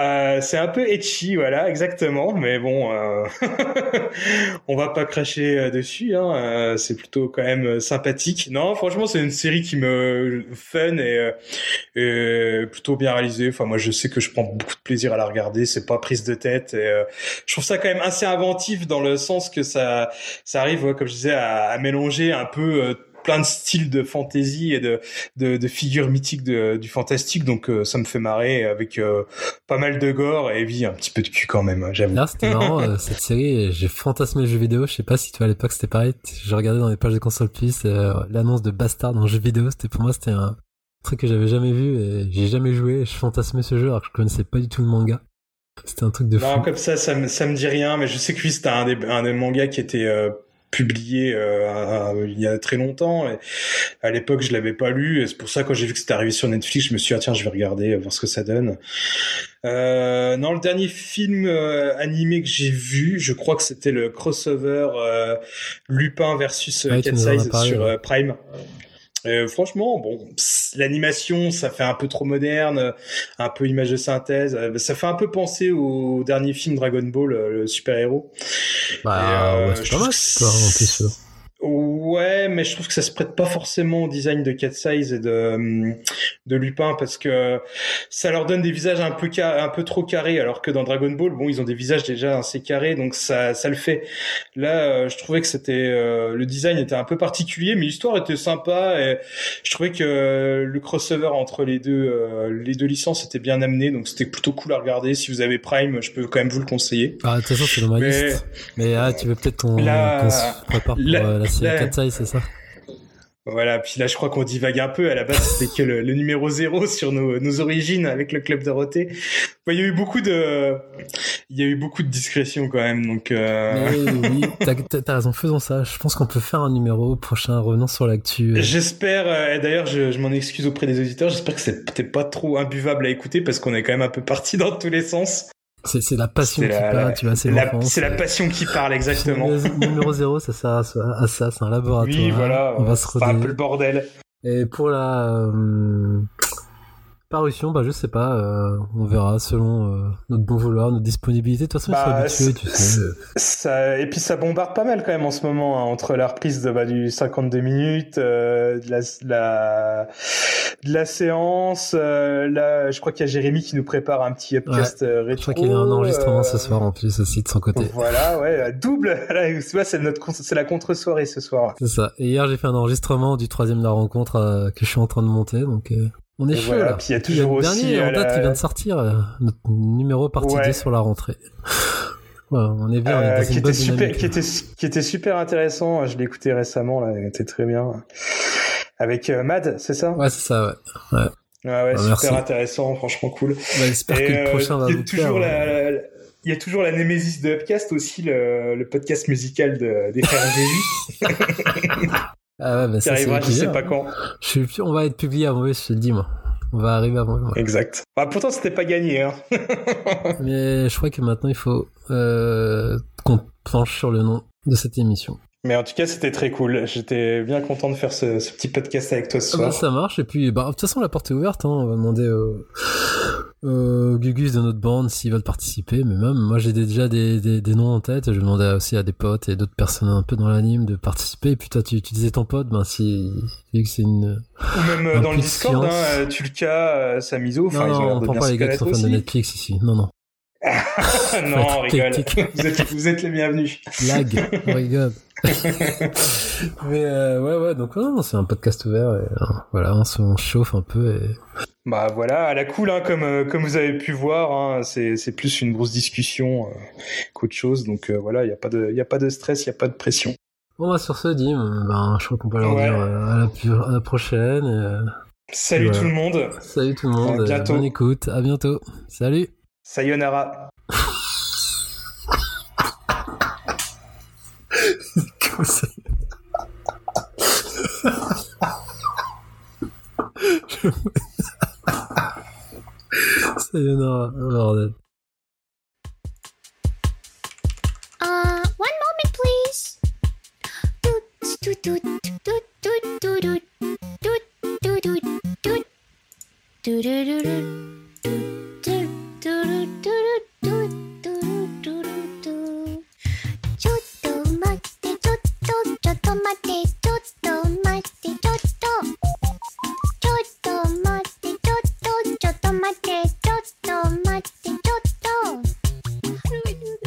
Euh, c'est un peu etchy, voilà, exactement. Mais bon, euh, on va pas cracher euh, dessus. Hein. euh, c'est plutôt quand même sympathique. Non, franchement, c'est une série qui me fun et, plutôt bien réalisée. Enfin, moi, je sais que je prends beaucoup de plaisir à la regarder. C'est pas prise de tête. Et, je trouve ça quand même assez inventif dans le sens que ça, ça arrive, ouais, comme je disais, à, à mélanger un peu. Plein de styles de fantasy et de, de, de figures mythiques de, du fantastique, donc euh, ça me fait marrer avec euh, pas mal de gore et oui, un petit peu de cul quand même, j'avoue. Là, c'était marrant, euh, cette série, j'ai fantasmé le jeu vidéo. Je sais pas si toi à l'époque c'était pareil. Je regardais dans les pages de console plus euh, l'annonce de Bastard dans le jeu vidéo. C'était pour moi, c'était un truc que j'avais jamais vu et j'ai jamais joué. et Je fantasmais ce jeu alors que je connaissais pas du tout le manga. C'était un truc de fou. Non, comme ça, ça me, ça me dit rien, mais je sais que lui, c'était un des, un des mangas qui était euh, publié euh, il y a très longtemps. Et à l'époque, je l'avais pas lu. Et c'est pour ça, quand j'ai vu que c'était arrivé sur Netflix, je me suis dit, ah, tiens, je vais regarder, voir ce que ça donne. Euh, non, le dernier film euh, animé que j'ai vu, je crois que c'était le crossover euh, Lupin versus Ouais, Cat Size parlé, sur ouais. euh, Prime. Euh, franchement, bon, l'animation, ça fait un peu trop moderne, un peu image de synthèse. euh, ça fait un peu penser au dernier film Dragon Ball, euh, le super-héros. Bah, Et, euh, ouais, c'est pas mal, c'est pas. Ouais, mais je trouve que ça se prête pas forcément au design de Cat Size et de hum, de Lupin parce que ça leur donne des visages un peu un peu trop carrés alors que dans Dragon Ball, bon, ils ont des visages déjà assez carrés donc ça ça le fait. Là, euh, je trouvais que c'était euh, le design était un peu particulier mais l'histoire était sympa et je trouvais que euh, le crossover entre les deux euh, les deux licences était bien amené donc c'était plutôt cool à regarder. Si vous avez Prime, je peux quand même vous le conseiller. Ah, de toute façon, c'est dans ma Mais- liste. Mais ah, tu veux peut-être qu'on La- se prépare pour la- euh, la la- 4 size, c'est ça Voilà, puis là je crois qu'on divague un peu. À la base c'était que le, le numéro zéro sur nos, nos origines avec le club Dorothée. Bon, il y a eu beaucoup de, il y a eu beaucoup de discrétion quand même. Donc euh, Mais oui, t'as- raison, faisons ça. Je pense qu'on peut faire un numéro prochain revenant sur l'actu. j'espère. euh, et D'ailleurs, je, je m'en excuse auprès des auditeurs. J'espère que c'est peut-être pas trop imbuvable à écouter parce qu'on est quand même un peu parti dans tous les sens. C'est c'est la passion qui la- parle, tu vois, c'est la-. C'est la passion qui parle exactement. Numéro 0, ça sert à ça, à ça, c'est un laboratoire. Oui, voilà. On va se c'est un peu le bordel. Et pour la euh, parution, bah je sais pas, euh, on verra selon euh, notre bon vouloir, notre disponibilité. De toute façon, Bah, habitués, tu sais. Ça, et puis ça bombarde pas mal quand même en ce moment, hein, entre la reprise de, bah, du 52 minutes, euh, de, la, de la de la séance. là, je crois qu'il y a Jérémy qui nous prépare un petit upcast euh, Je rétro. crois qu'il y a un enregistrement ce soir en plus aussi de son côté. Voilà, ouais, double. Là, tu vois, c'est notre, c'est la contre-soirée ce soir. C'est ça. Et hier, j'ai fait un enregistrement du troisième de la rencontre que je suis en train de monter, donc on est Et chaud voilà, là. puis il y a le toujours aussi, dernier en euh, date la- qui vient de sortir, euh, notre numéro partie Ouais. 2 sur la rentrée. Ouais, on est bien, on est Euh, qui était super, qui était, qui était super intéressant. Je l'ai écouté récemment, là, il était très bien. Avec euh, Mad, c'est ça? Ouais, c'est ça, ouais. ouais. Ouais, ouais, Ah, super merci. intéressant, franchement cool. Bah, J'espère que le prochain va y a vous toujours plaire. la, la- il y a toujours la némésis de Upcast aussi, le, le podcast musical de, des frères Ah ouais, bah ça, arrivera je sais pas quand. Je suis- On va être publié avant eux, je te le dis, moi. On va arriver avant eux. ouais. Exact. Bah, pourtant, c'était pas gagné, hein. Mais je crois que maintenant, il faut euh, qu'on planche sur le nom de cette émission. Mais en tout cas, c'était très cool. J'étais bien content de faire ce, ce petit podcast avec toi ce Ah bah, soir. ça marche, et puis, bah, de toute façon, la porte est ouverte. Hein. On va demander aux, aux Gugus de notre bande s'ils veulent participer. Mais même, moi, j'ai déjà des, des, des noms en tête. Je demander aussi à des potes et d'autres personnes un peu dans l'anime de participer. Et puis, toi, tu, tu disais ton pote, ben, si, vu que c'est une. Ou même euh, un dans le Discord, hein, euh, Tulka, euh, Samizo, enfin, non, ils ont non, on de prend pas les gars qui sont fans de. Netflix ici. Non, non. non, on rigole. Vous êtes, vous êtes les bienvenus. Lag, my god. Mais euh, ouais, ouais, donc non, non, c'est un podcast ouvert. Et, euh, voilà, on se on se chauffe un peu. Et... Bah voilà, à la cool, hein, comme euh, comme vous avez pu voir, hein, c'est c'est plus une grosse discussion euh, qu'autre chose. Donc euh, voilà, il y a pas de y a pas de stress, il y a pas de pression. Bon, bah, sur ce, Dim, ben, je crois qu'on peut leur Ouais. dire à, la, pu- à la prochaine. et, Salut Voilà. tout le monde. Salut tout le monde. À bientôt. Bonne écoute. À bientôt. Salut. Sayonara. Sayonara. Oh, そういうの、なるほ Uh, one moment, please. ちょっと待って、ちょっと、ちょっと待って、ちょっと待って、ちょっ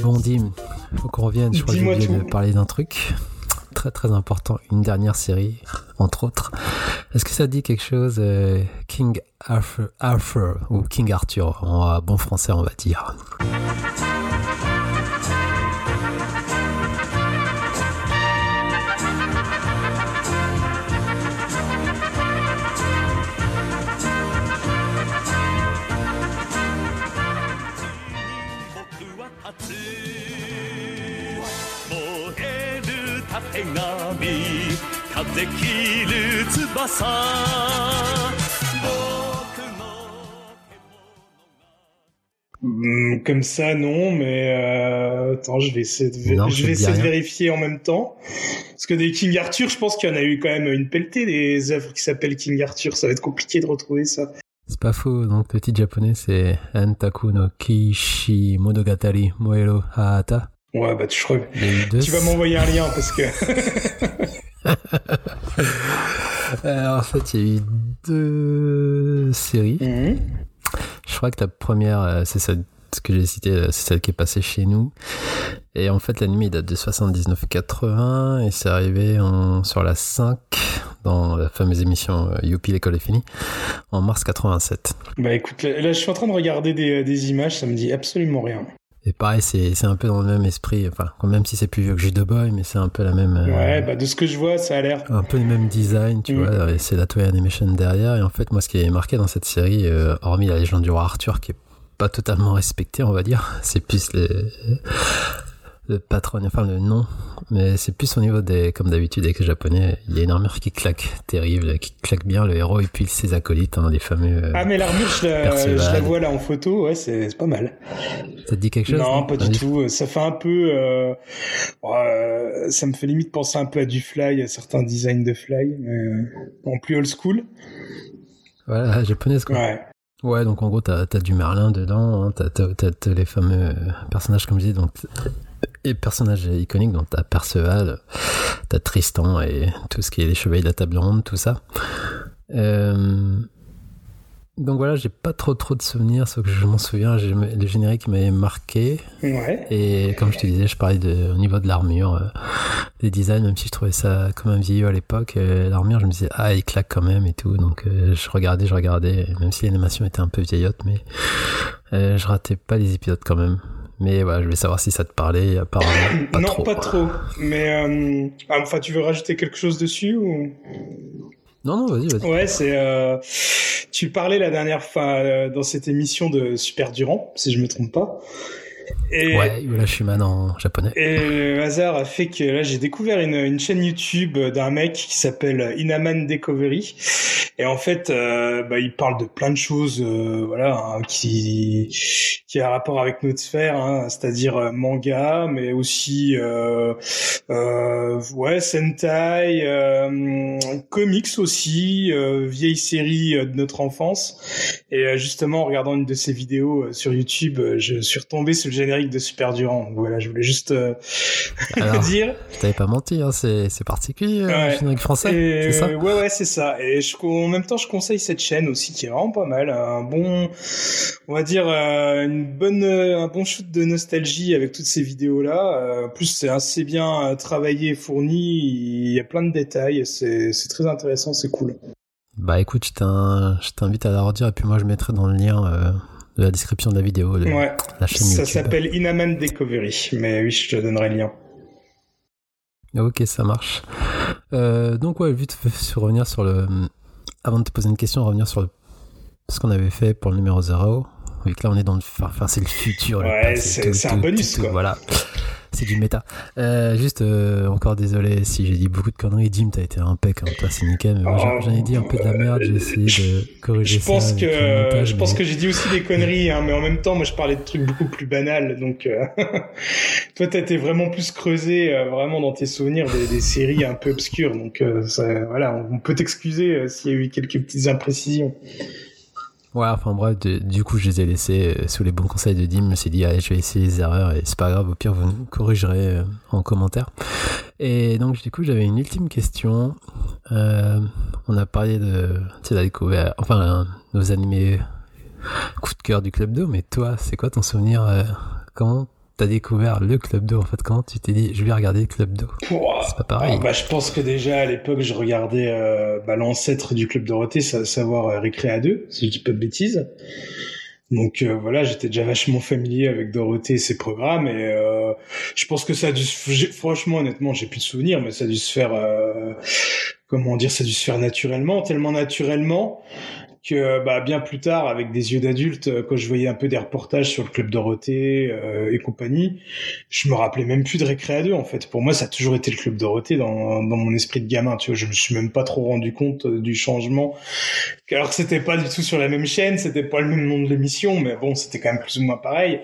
Bon, Dim, faut qu'on revienne. Je crois que j'ai oublié de parler d'un truc très très important. Une dernière série, entre autres. Est-ce que ça dit quelque chose, euh, King Arthur, Arthur ou King Arthur? En euh, bon français, on va dire. 風切る翼僕の Hmm, Comme ça, non, mais euh, attends, je vais essayer de, vé- Non, je ça vais te dit essayer de rien. vérifier en même temps. Parce que des King Arthur, je pense qu'il y en a eu quand même une pelletée des œuvres qui s'appellent King Arthur. Ça va être compliqué de retrouver ça. C'est pas faux, donc le titre japonais c'est Antaku no Kishi Monogatari Moero Haata. Ouais, bah tu, je crois- Il y a eu deux- tu vas m'envoyer un lien parce que Euh, en fait, il y a eu deux séries. Mhm. Je crois que la première, euh, c'est celle ce que j'ai cité, euh, c'est celle qui est passée chez nous. Et en fait, l'anime il date de 79-80 et c'est arrivé en, sur la 5 dans la fameuse émission Youpi l'école est finie en mars 87. bah écoute, là, là, je suis en train de regarder des, des images, ça me dit absolument rien. Et pareil, c'est un peu dans le même esprit, enfin, même si c'est plus vieux que Judo Boy, mais c'est un peu la même. euh, Ouais, bah de ce que je vois, ça a l'air. un peu le même design, tu Mm. vois, et c'est la Toei Animation derrière. Et en fait, moi, ce qui est marqué dans cette série, euh, hormis la légende du roi Arthur, qui est pas totalement respectée, on va dire, c'est plus le, le patron, enfin le nom, mais c'est plus au niveau des, comme d'habitude avec les japonais, il y a une armure qui claque terrible, qui claque bien le héros et puis ses acolytes, hein, les fameux. euh, Ah mais l'armure, je la, Perceval. je la vois là en photo, ouais, c'est pas mal. Ça te dit quelque chose Non, pas du tout. Ça fait un peu, euh, euh, ça me fait limite penser un peu à du Fly, à certains designs de Fly, mais en plus old school. Voilà, japonaise quoi. Ouais. Ouais, donc en gros, t'as as du Merlin dedans, hein, t'as t'as- t'as- t'as les fameux personnages, comme je dis, donc, et personnages iconiques, donc t'as Perceval, t'as Tristan et tout ce qui est les chevaliers de la table ronde, tout ça. Euh, donc voilà, j'ai pas trop trop de souvenirs, sauf que je m'en souviens, j'ai- le générique m'avait marqué, Ouais. et comme je te disais, je parlais de, au niveau de l'armure, euh, des designs, même si je trouvais ça comme un vieillot à l'époque, euh, l'armure, je me disais, ah, il claque quand même et tout. Donc, euh, je regardais, je regardais, même si l'animation était un peu vieillotte, mais je ratais pas les épisodes quand même. Mais voilà, je voulais savoir si ça te parlait, apparemment. Pas non, trop. pas trop. Mais euh, ah, enfin, tu veux rajouter quelque chose dessus ou? Non, non, vas-y, vas-y. Ouais, c'est. Euh, tu parlais la dernière fois euh, dans cette émission de Super Durand, si je me trompe pas. Et, Ouais, voilà, je suis man en japonais. Et le hasard a fait que là j'ai découvert une, une chaîne YouTube d'un mec qui s'appelle Inaman Discovery et en fait euh, bah, il parle de plein de choses euh, voilà hein, qui qui a rapport avec notre sphère hein, c'est-à-dire euh, manga mais aussi euh, euh, ouais sentai euh, comics aussi euh, vieilles séries de notre enfance et justement en regardant une de ses vidéos sur YouTube je suis retombé sur le générique de Super Durand Donc voilà je voulais juste euh, Alors, dire t'avais pas menti, hein, c'est c'est particulier, euh, Ouais. le générique français, et, c'est ça Ouais, ouais, c'est ça. Et je, en même temps, je conseille cette chaîne aussi, qui est vraiment pas mal. Un bon, on va dire, euh, une bonne, euh, un bon shoot de nostalgie avec toutes ces vidéos-là. En plus, c'est assez bien travaillé, fourni. Il y a plein de détails. C'est, c'est très intéressant, c'est cool. Bah écoute, je t'in- je t'invite à la redire et puis moi je mettrai dans le lien euh, de la description de la vidéo de Ouais. la chaîne Ça s'appelle Inaman Discovery. Mais oui, je te donnerai le lien. Ok, ça marche. Euh, donc ouais, vite sur revenir sur le... Avant de te poser une question, revenir sur le... ce qu'on avait fait pour le numéro 0. Vu que là on est dans le... Enfin, c'est le futur. Ouais, c'est- un bonus, tout, quoi. Voilà. C'est du méta. Euh, juste, euh, encore désolé si j'ai dit beaucoup de conneries. Jim, t'as été impec, hein, toi c'est nickel. Mais moi j'en- j'en ai dit un peu de la merde, j'ai essayé de corriger Je pense ça. que le montage, je pense mais- que j'ai dit aussi des conneries, hein, mais en même temps, moi, je parlais de trucs beaucoup plus banals. Donc, euh, toi, t'as été vraiment plus creusé, vraiment dans tes souvenirs des, des séries un peu obscures. Donc, ça, voilà, on, peut t'excuser s'il y a eu quelques petites imprécisions. Ouais, enfin bref, du coup, je les ai laissés euh, sous les bons conseils de Dim. Je me suis dit, allez, je vais essayer les erreurs et c'est pas grave, au pire, vous nous corrigerez euh, en commentaire. Et donc, du coup, j'avais une ultime question. Euh, on a parlé de, tu sais, la découverte, enfin, nos animés coup de cœur du Club d'eau, mais toi, c'est quoi ton souvenir Comment t'as découvert le Club d'eau en fait Comment tu t'es dit, je vais regarder le Club d'eau. C'est pas pareil. Ah, bah, je pense que déjà à l'époque, je regardais euh, bah, l'ancêtre du club Dorothée, à savoir euh, Récréa 2, si je dis pas de bêtises. Donc euh, voilà, j'étais déjà vachement familier avec Dorothée et ses programmes et euh, je pense que ça a dû se... franchement honnêtement, j'ai plus de souvenirs mais ça a dû se faire euh, comment dire, ça a dû se faire naturellement, tellement naturellement que bah, bien plus tard, avec des yeux d'adulte, euh, quand je voyais un peu des reportages sur le club Dorothée euh, et compagnie, je me rappelais même plus de Récréa 2 en fait. Pour moi, ça a toujours été le club Dorothée dans, dans mon esprit de gamin. Tu vois, je me suis même pas trop rendu compte euh, du changement. Alors que c'était pas du tout sur la même chaîne, c'était pas le même nom de l'émission, mais bon, c'était quand même plus ou moins pareil.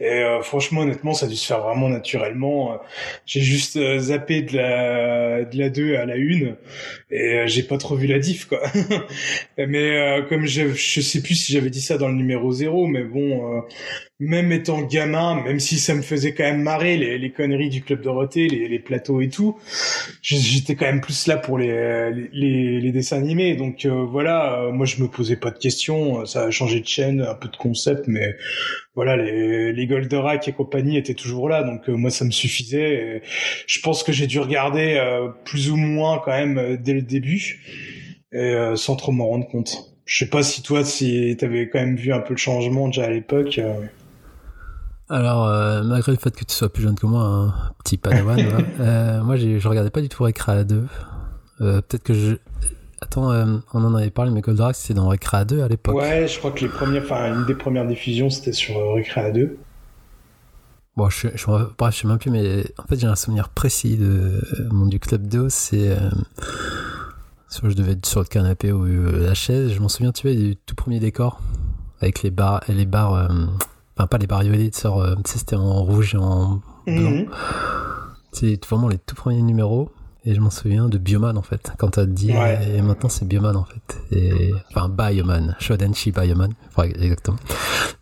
Et euh, franchement, honnêtement, ça a dû se faire vraiment naturellement. J'ai juste euh, zappé de la de la 2 à la 1 et euh, j'ai pas trop vu la diff quoi. mais euh, comme je je sais plus si j'avais dit ça dans le numéro 0 mais bon euh, même étant gamin, même si ça me faisait quand même marrer les, les conneries du club Dorothée, les, les plateaux et tout, j'étais quand même plus là pour les les, les dessins animés. Donc euh, voilà, euh, moi je me posais pas de questions, ça a changé de chaîne, un peu de concept, mais voilà, les, les Goldorak et compagnie étaient toujours là, donc euh, moi ça me suffisait. Je pense que j'ai dû regarder euh, plus ou moins quand même euh, dès le début, et, euh, sans trop m'en rendre compte. Je sais pas si toi, si t'avais quand même vu un peu le changement déjà à l'époque. euh. Alors, euh, malgré le fait que tu sois plus jeune que moi, un petit padawan, là, euh, moi je regardais pas du tout Recrea 2. Euh, Peut-être que je. Attends, on en avait parlé, mais Goldorak c'était dans Recrea 2 à l'époque. Ouais, je crois que les premières, enfin une des premières diffusions c'était sur Recrea 2. Bon, je, je, bref, je sais même plus, mais en fait j'ai un souvenir précis de mon du club d'eau. C'est. Soit je devais être sur le canapé ou euh, la chaise. Je m'en souviens, tu vois, du tout premier décor avec les barres, les barres, euh, enfin pas les barres violettes, sur, euh, tu sais, c'était en rouge et en blanc. Mhm. C'est vraiment les tout premiers numéros. Et je m'en souviens de Bioman en fait, quand t'as dit, Ouais. et maintenant c'est Bioman en fait. Et, enfin, Bioman, Shodenshi Bioman, enfin, exactement.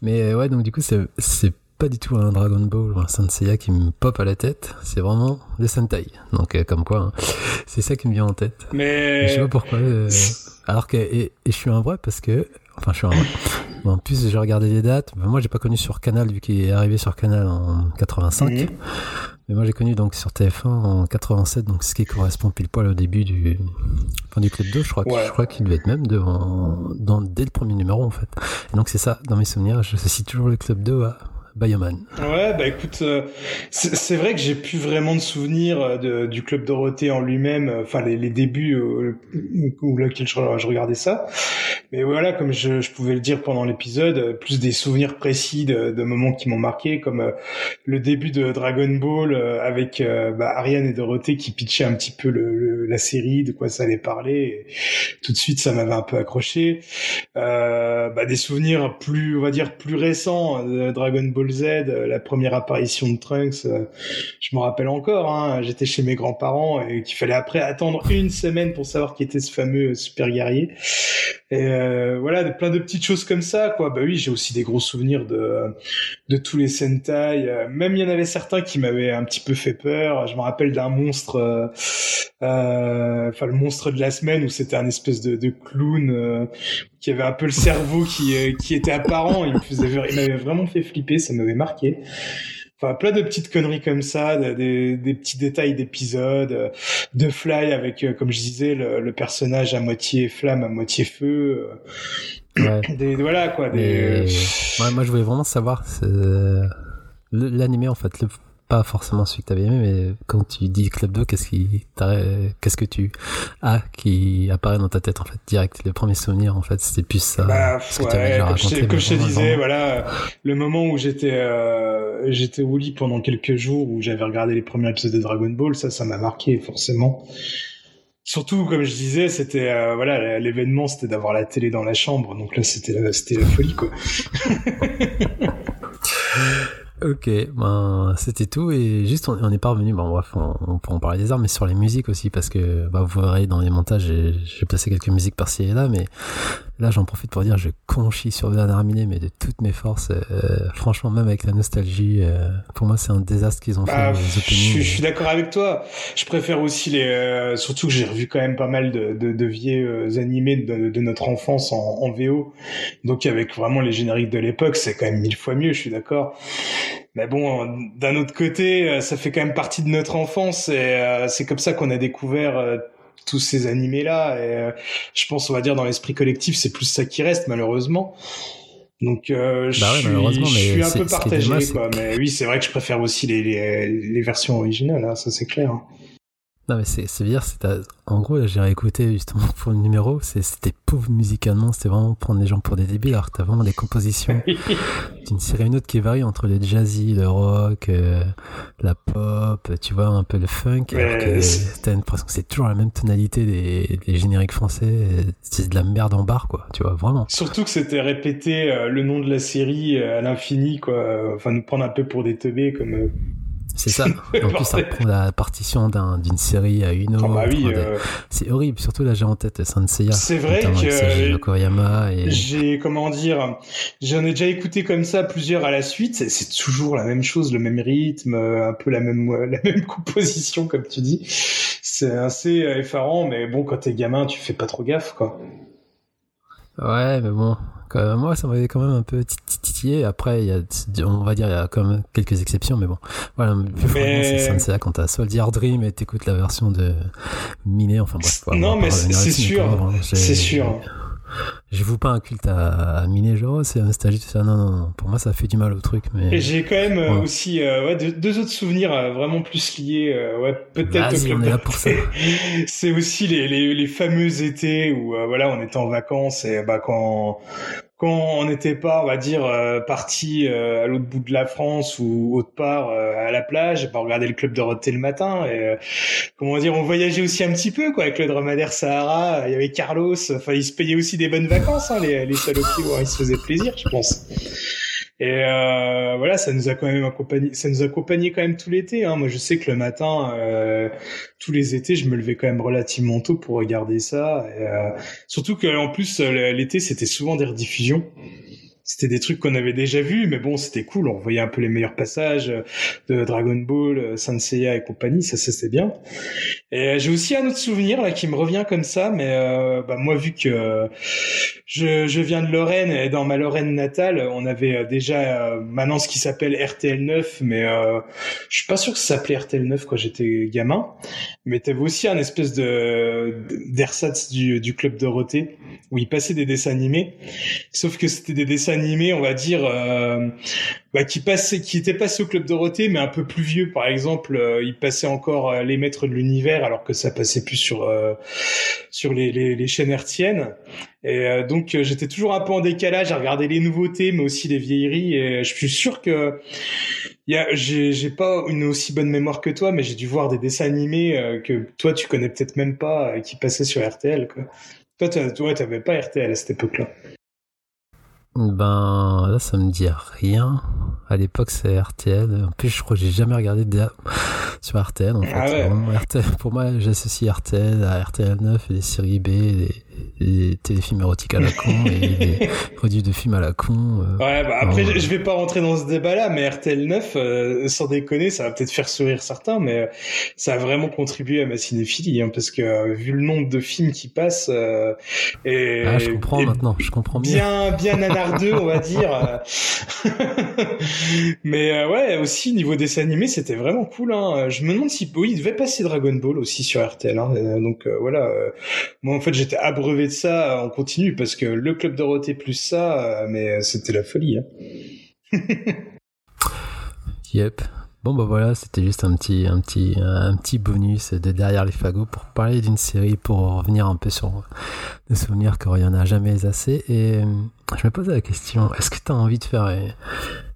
Mais euh, ouais, donc du coup, c'est pas du tout un Dragon Ball ou un Senseiya qui me pop à la tête, c'est vraiment le Sentai. Donc, euh, comme quoi, hein, c'est ça qui me vient en tête. Mais Et Je sais pas pourquoi. euh, alors que, et, et je suis un vrai parce que, enfin, je suis un vrai. En plus, j'ai regardé les dates. Ben, moi, j'ai pas connu sur Canal vu qu'il est arrivé sur Canal en 85. Mhm. Mais moi, j'ai connu donc sur TF1 en 87, donc ce qui correspond pile poil au début du, enfin, du Club 2. Je crois, que- Ouais. je crois qu'il devait être même devant, dans, dès le premier numéro en fait. Et donc, c'est ça, dans mes souvenirs, je cite toujours le Club 2 à Bioman. Ouais, bah écoute, euh, c'est vrai que j'ai plus vraiment de souvenirs euh, du club Dorothée en lui-même, euh, enfin les, débuts où je, je regardais ça. Mais voilà, comme je, pouvais le dire pendant l'épisode, plus des souvenirs précis de, moments qui m'ont marqué, comme le début de Dragon Ball avec bah, Ariane et Dorothée qui pitchaient un petit peu la série, de quoi ça allait parler. Et tout de suite, ça m'avait un peu accroché. Bah, des souvenirs plus, on va dire, plus récents de Dragon Ball Z, euh, la première apparition de Trunks, euh, je me rappelle encore, hein, j'étais chez mes grands-parents et qu'il fallait après attendre une semaine pour savoir qui était ce fameux super guerrier. Et euh, voilà, plein de petites choses comme ça, quoi. Bah oui, j'ai aussi des gros souvenirs de tous les Sentai. Même il y en avait certains qui m'avaient un petit peu fait peur. Je me rappelle d'un monstre, enfin le monstre de la semaine où c'était un espèce de, clown qui avait un peu le cerveau qui euh, qui était apparent. Il m'avait vraiment fait flipper. Ça m'avait marqué. Enfin, plein de petites conneries comme ça, de- des, des petits détails d'épisodes, euh, de Fly avec, euh, comme je disais, le, le personnage à moitié flamme, à moitié feu. Ouais. des, voilà quoi. Des, Et... Ouais, moi, je voulais vraiment savoir l'animé en fait, le- pas forcément celui que t'avais aimé, mais quand tu dis Club 2, qu'est-ce qui, qu'est-ce que tu as qui apparaît dans ta tête en fait direct? Le premier souvenir en fait, c'était plus ça. Bah, ce que avais ouais, comme je, raconté. comme je te disais, voilà, le moment où j'étais euh, j'étais au lit pendant quelques jours, où j'avais regardé les premiers épisodes de Dragon Ball, ça, ça m'a marqué forcément. Surtout, comme je disais, c'était euh, voilà, l'événement, c'était d'avoir la télé dans la chambre, donc là, c'était c'était la folie, quoi. Ok, ben c'était tout et juste on on n'est pas revenu. Bon bref, on, on peut en parler des arts, mais sur les musiques aussi parce que bah, vous verrez dans les montages, j'ai j'ai placé quelques musiques par-ci et là, mais là j'en profite pour dire je conchis sur Bernard Arminet, mais de toutes mes forces. euh, franchement, même avec la nostalgie, euh, pour moi c'est un désastre qu'ils ont Bah, fait. je, suis- je suis d'accord avec toi. Je préfère aussi les, euh, surtout que j'ai revu quand même pas mal de, de, de vieux euh, animés de, de notre enfance en, en VO. Donc avec vraiment les génériques de l'époque, c'est quand même mille fois mieux. Je suis d'accord. Mais bon, d'un autre côté, euh, ça fait quand même partie de notre enfance et euh, c'est comme ça qu'on a découvert euh, tous ces animés-là. Et euh, je pense, on va dire, dans l'esprit collectif, c'est plus ça qui reste, malheureusement. Donc, euh, je, Bah ouais, suis, je suis un peu partagé, quoi. Mais oui, c'est vrai que je préfère aussi les, les, les versions originales, hein, ça c'est clair. Non, mais c'est, c'est dire, c'est, en gros, là, j'ai réécouté justement pour le numéro, c'était pauvre musicalement, c'était vraiment prendre les gens pour des débiles, alors que t'as vraiment des compositions d'une série à une autre qui varie entre le jazzy, le rock, euh, la pop, tu vois, un peu le funk, alors que t'as l'impression que c'est toujours la même tonalité des, des génériques français, c'est de la merde en barre, quoi, tu vois, vraiment. Surtout que c'était répété euh, le nom de la série euh, à l'infini, quoi, enfin, nous prendre un peu pour des teubés, comme. C'est ça. En plus, ça reprend la partition d'un- d'une série à une autre. Ah bah oui, euh, C'est horrible. Surtout là, j'ai en tête Sanseiya. C'est vrai que- et J'ai, comment dire, j'en ai déjà écouté comme ça plusieurs à la suite. C'est, toujours la même chose, le même rythme, euh, un peu la même, euh, la même composition, comme tu dis. C'est assez effarant, mais bon, quand t'es gamin, tu fais pas trop gaffe, quoi. Ouais, mais bon, même, moi, ça m'avait quand même un peu tit- tit- titillé. Après, il y a, on va dire, il y a quand même quelques exceptions, mais bon. Voilà, le Mais- c'est Sanseiya quand t'as Soldier Dream et t'écoutes la version de Miné. Enfin bref. Non, mais c'est- sûr. C'est sûr. Je vous pas un culte à, à genre, oh, c'est un tout ça. Non, non, non. Pour moi, ça fait du mal au truc, mais. Et j'ai quand même euh, Ouais. aussi euh, ouais, deux, deux autres souvenirs euh, vraiment plus liés, euh, ouais, peut-être Vas-y, on est là pour ça. C'est aussi les, les, les fameux étés où voilà, on était en vacances et bah quand quand on n'était pas, on va dire, euh, parti euh, à l'autre bout de la France ou autre part euh, à la plage, bah, on regardait le club Dorothée le matin et comment dire, on voyageait aussi un petit peu quoi avec le dromadaire Sahara. Il y avait Carlos, enfin ils se payaient aussi des bonnes vacances, hein, les les salopiers, ouais, ils se faisaient plaisir, je pense. Et euh, voilà, ça nous a quand même accompagné, ça nous a quand même tout l'été. Hein. Moi, je sais que le matin, euh, tous les étés, je me levais quand même relativement tôt pour regarder ça. Et, euh, surtout que en plus, l'été, c'était souvent des rediffusions. C'était des trucs qu'on avait déjà vus, mais bon, c'était cool. On voyait un peu les meilleurs passages euh, de Dragon Ball, euh, Saint Seiya et compagnie. Ça, c'était bien. Et euh, j'ai aussi un autre souvenir là qui me revient comme ça, mais bah, moi, vu que je, je viens de Lorraine et dans ma Lorraine natale, on avait déjà maintenant ce qui s'appelle RTL 9, mais euh, je suis pas sûr que ça s'appelait RTL 9 quand j'étais gamin. Mais t'avais aussi un espèce de d'ersatz du, du club Dorothée où il passait des dessins animés. Sauf que c'était des dessins animés, on va dire, euh, bah, qui passaient, qui étaient passés au club Dorothée, mais un peu plus vieux. Par exemple, euh, il passait encore euh, les maîtres de l'univers, alors que ça passait plus sur euh, sur les, les, les chaînes hertziennes. Et euh, donc euh, j'étais toujours un peu en décalage à regarder les nouveautés, mais aussi les vieilleries. Et je suis sûr que il y a, j'ai, pas une aussi bonne mémoire que toi, mais j'ai dû voir des dessins animés euh, que toi tu connais peut-être même pas, euh, qui passaient sur RTL. Quoi. Toi, toi, t'avais pas RTL à cette époque-là. Ben, là, ça me dit rien. À l'époque, c'est RTL. En plus, je crois que j'ai jamais regardé de... sur RTL, en fait. Ah ouais. Vraiment, RTL, pour moi, j'associe RTL à RTL 9 et des séries B, des, des téléfilms érotiques à la con et des produits de films à la con. euh. Ouais, bah après, je- vais pas rentrer dans ce débat-là, mais RTL 9, euh, sans déconner, ça va peut-être faire sourire certains, mais euh, ça a vraiment contribué à ma cinéphilie, hein, parce que vu le nombre de films qui passent, euh, et, Ah, je comprends et maintenant, je comprends bien. bien, bien nanardeux, on va dire. mais ouais, aussi niveau dessin animé, c'était vraiment cool. Hein. Je me demande si, oui, il devait passer Dragon Ball aussi sur RTL. Hein. Donc voilà, moi en fait j'étais abreuvé de ça en continu parce que le club Dorothée plus ça, euh, mais euh, c'était la folie. Hein. Yep. Bon bah voilà, c'était juste un petit, un petit, un petit bonus de derrière les fagots pour parler d'une série, pour revenir un peu sur des souvenirs qu'il n'y en a jamais assez. Et euh, je me posais la question, est-ce que tu as envie de faire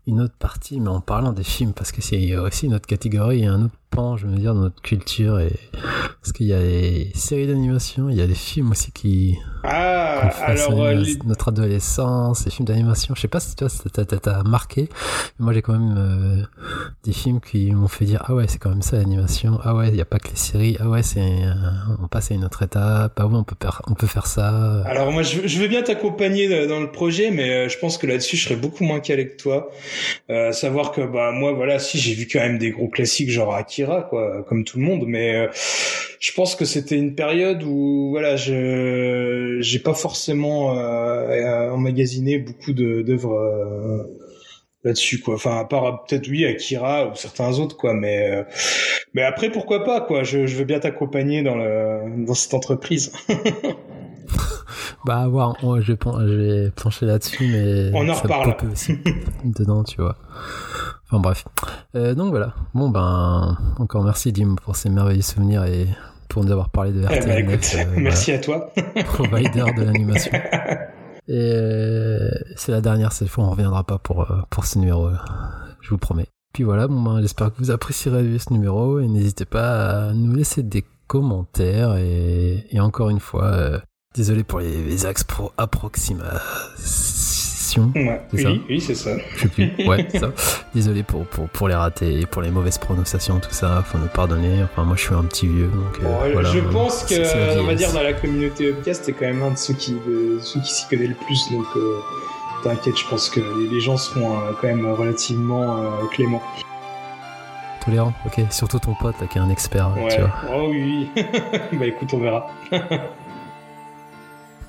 une autre partie, mais en parlant des films, parce que c'est aussi une autre catégorie un autre je veux dire, dans notre culture. Et... Parce qu'il y a des séries d'animation, il y a des films aussi qui, Ah, qui alors euh, les- notre adolescence, les films d'animation. Je sais pas si toi, ça t'a- marqué. mais Moi, j'ai quand même euh, des films qui m'ont fait dire ah ouais, c'est quand même ça l'animation. Ah ouais, il y a pas que les séries. Ah ouais, c'est euh, on passe à une autre étape. Ah ouais, on peut faire, on peut faire ça. Alors moi je, je vais bien t'accompagner dans le projet, mais euh, je pense que là-dessus je serais beaucoup moins calé que toi. Euh, savoir que bah moi voilà si j'ai vu quand même des gros classiques genre Akira quoi, comme tout le monde, mais euh, je pense que c'était une période où voilà je j'ai pas forcément euh, emmagasiné beaucoup d'œuvres. euh, là-dessus quoi enfin à part peut-être oui Akira ou certains autres quoi mais euh, mais après pourquoi pas quoi je, je veux bien t'accompagner dans le dans cette entreprise Bah, à voir, on- je, je vais plancher là-dessus, mais On en reparle. dedans, tu vois. Enfin bref. Euh, donc voilà. Bon ben, encore merci Dim pour ces merveilleux souvenirs et pour nous avoir parlé de Eh RTL. ben, écoute, merci à toi. provider de l'animation. Et euh, c'est la dernière cette fois, on reviendra pas pour, euh, pour ce numéro, je vous promets. Puis voilà, bon ben, j'espère que vous apprécierez ce numéro et n'hésitez pas à nous laisser des commentaires et, et encore une fois, euh, désolé pour les, les axes pro approximation. Ouais, C'est ça oui, oui, c'est ça. Je sais plus. Ouais, c'est ça. Désolé pour, pour, pour les ratés, pour les mauvaises prononciations, tout ça. Faut nous pardonner. Enfin, moi, je suis un petit vieux, donc euh, voilà. je pense que, C'est- c'est on va dire, dans la communauté Upcast, t'es quand même un de ceux qui, de ceux qui s'y connaît le plus, donc euh, t'inquiète, je pense que les, les gens seront euh, quand même relativement cléments. Tolérant, ok. Surtout ton pote, là, qui est un expert, tu Ouais. vois. Oh oui, oui. bah écoute, on verra.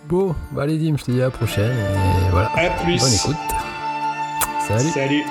Bon, bah allez, Dim, je te dis à la prochaine. Et voilà. À plus. Bonne écoute. Salut. Salut.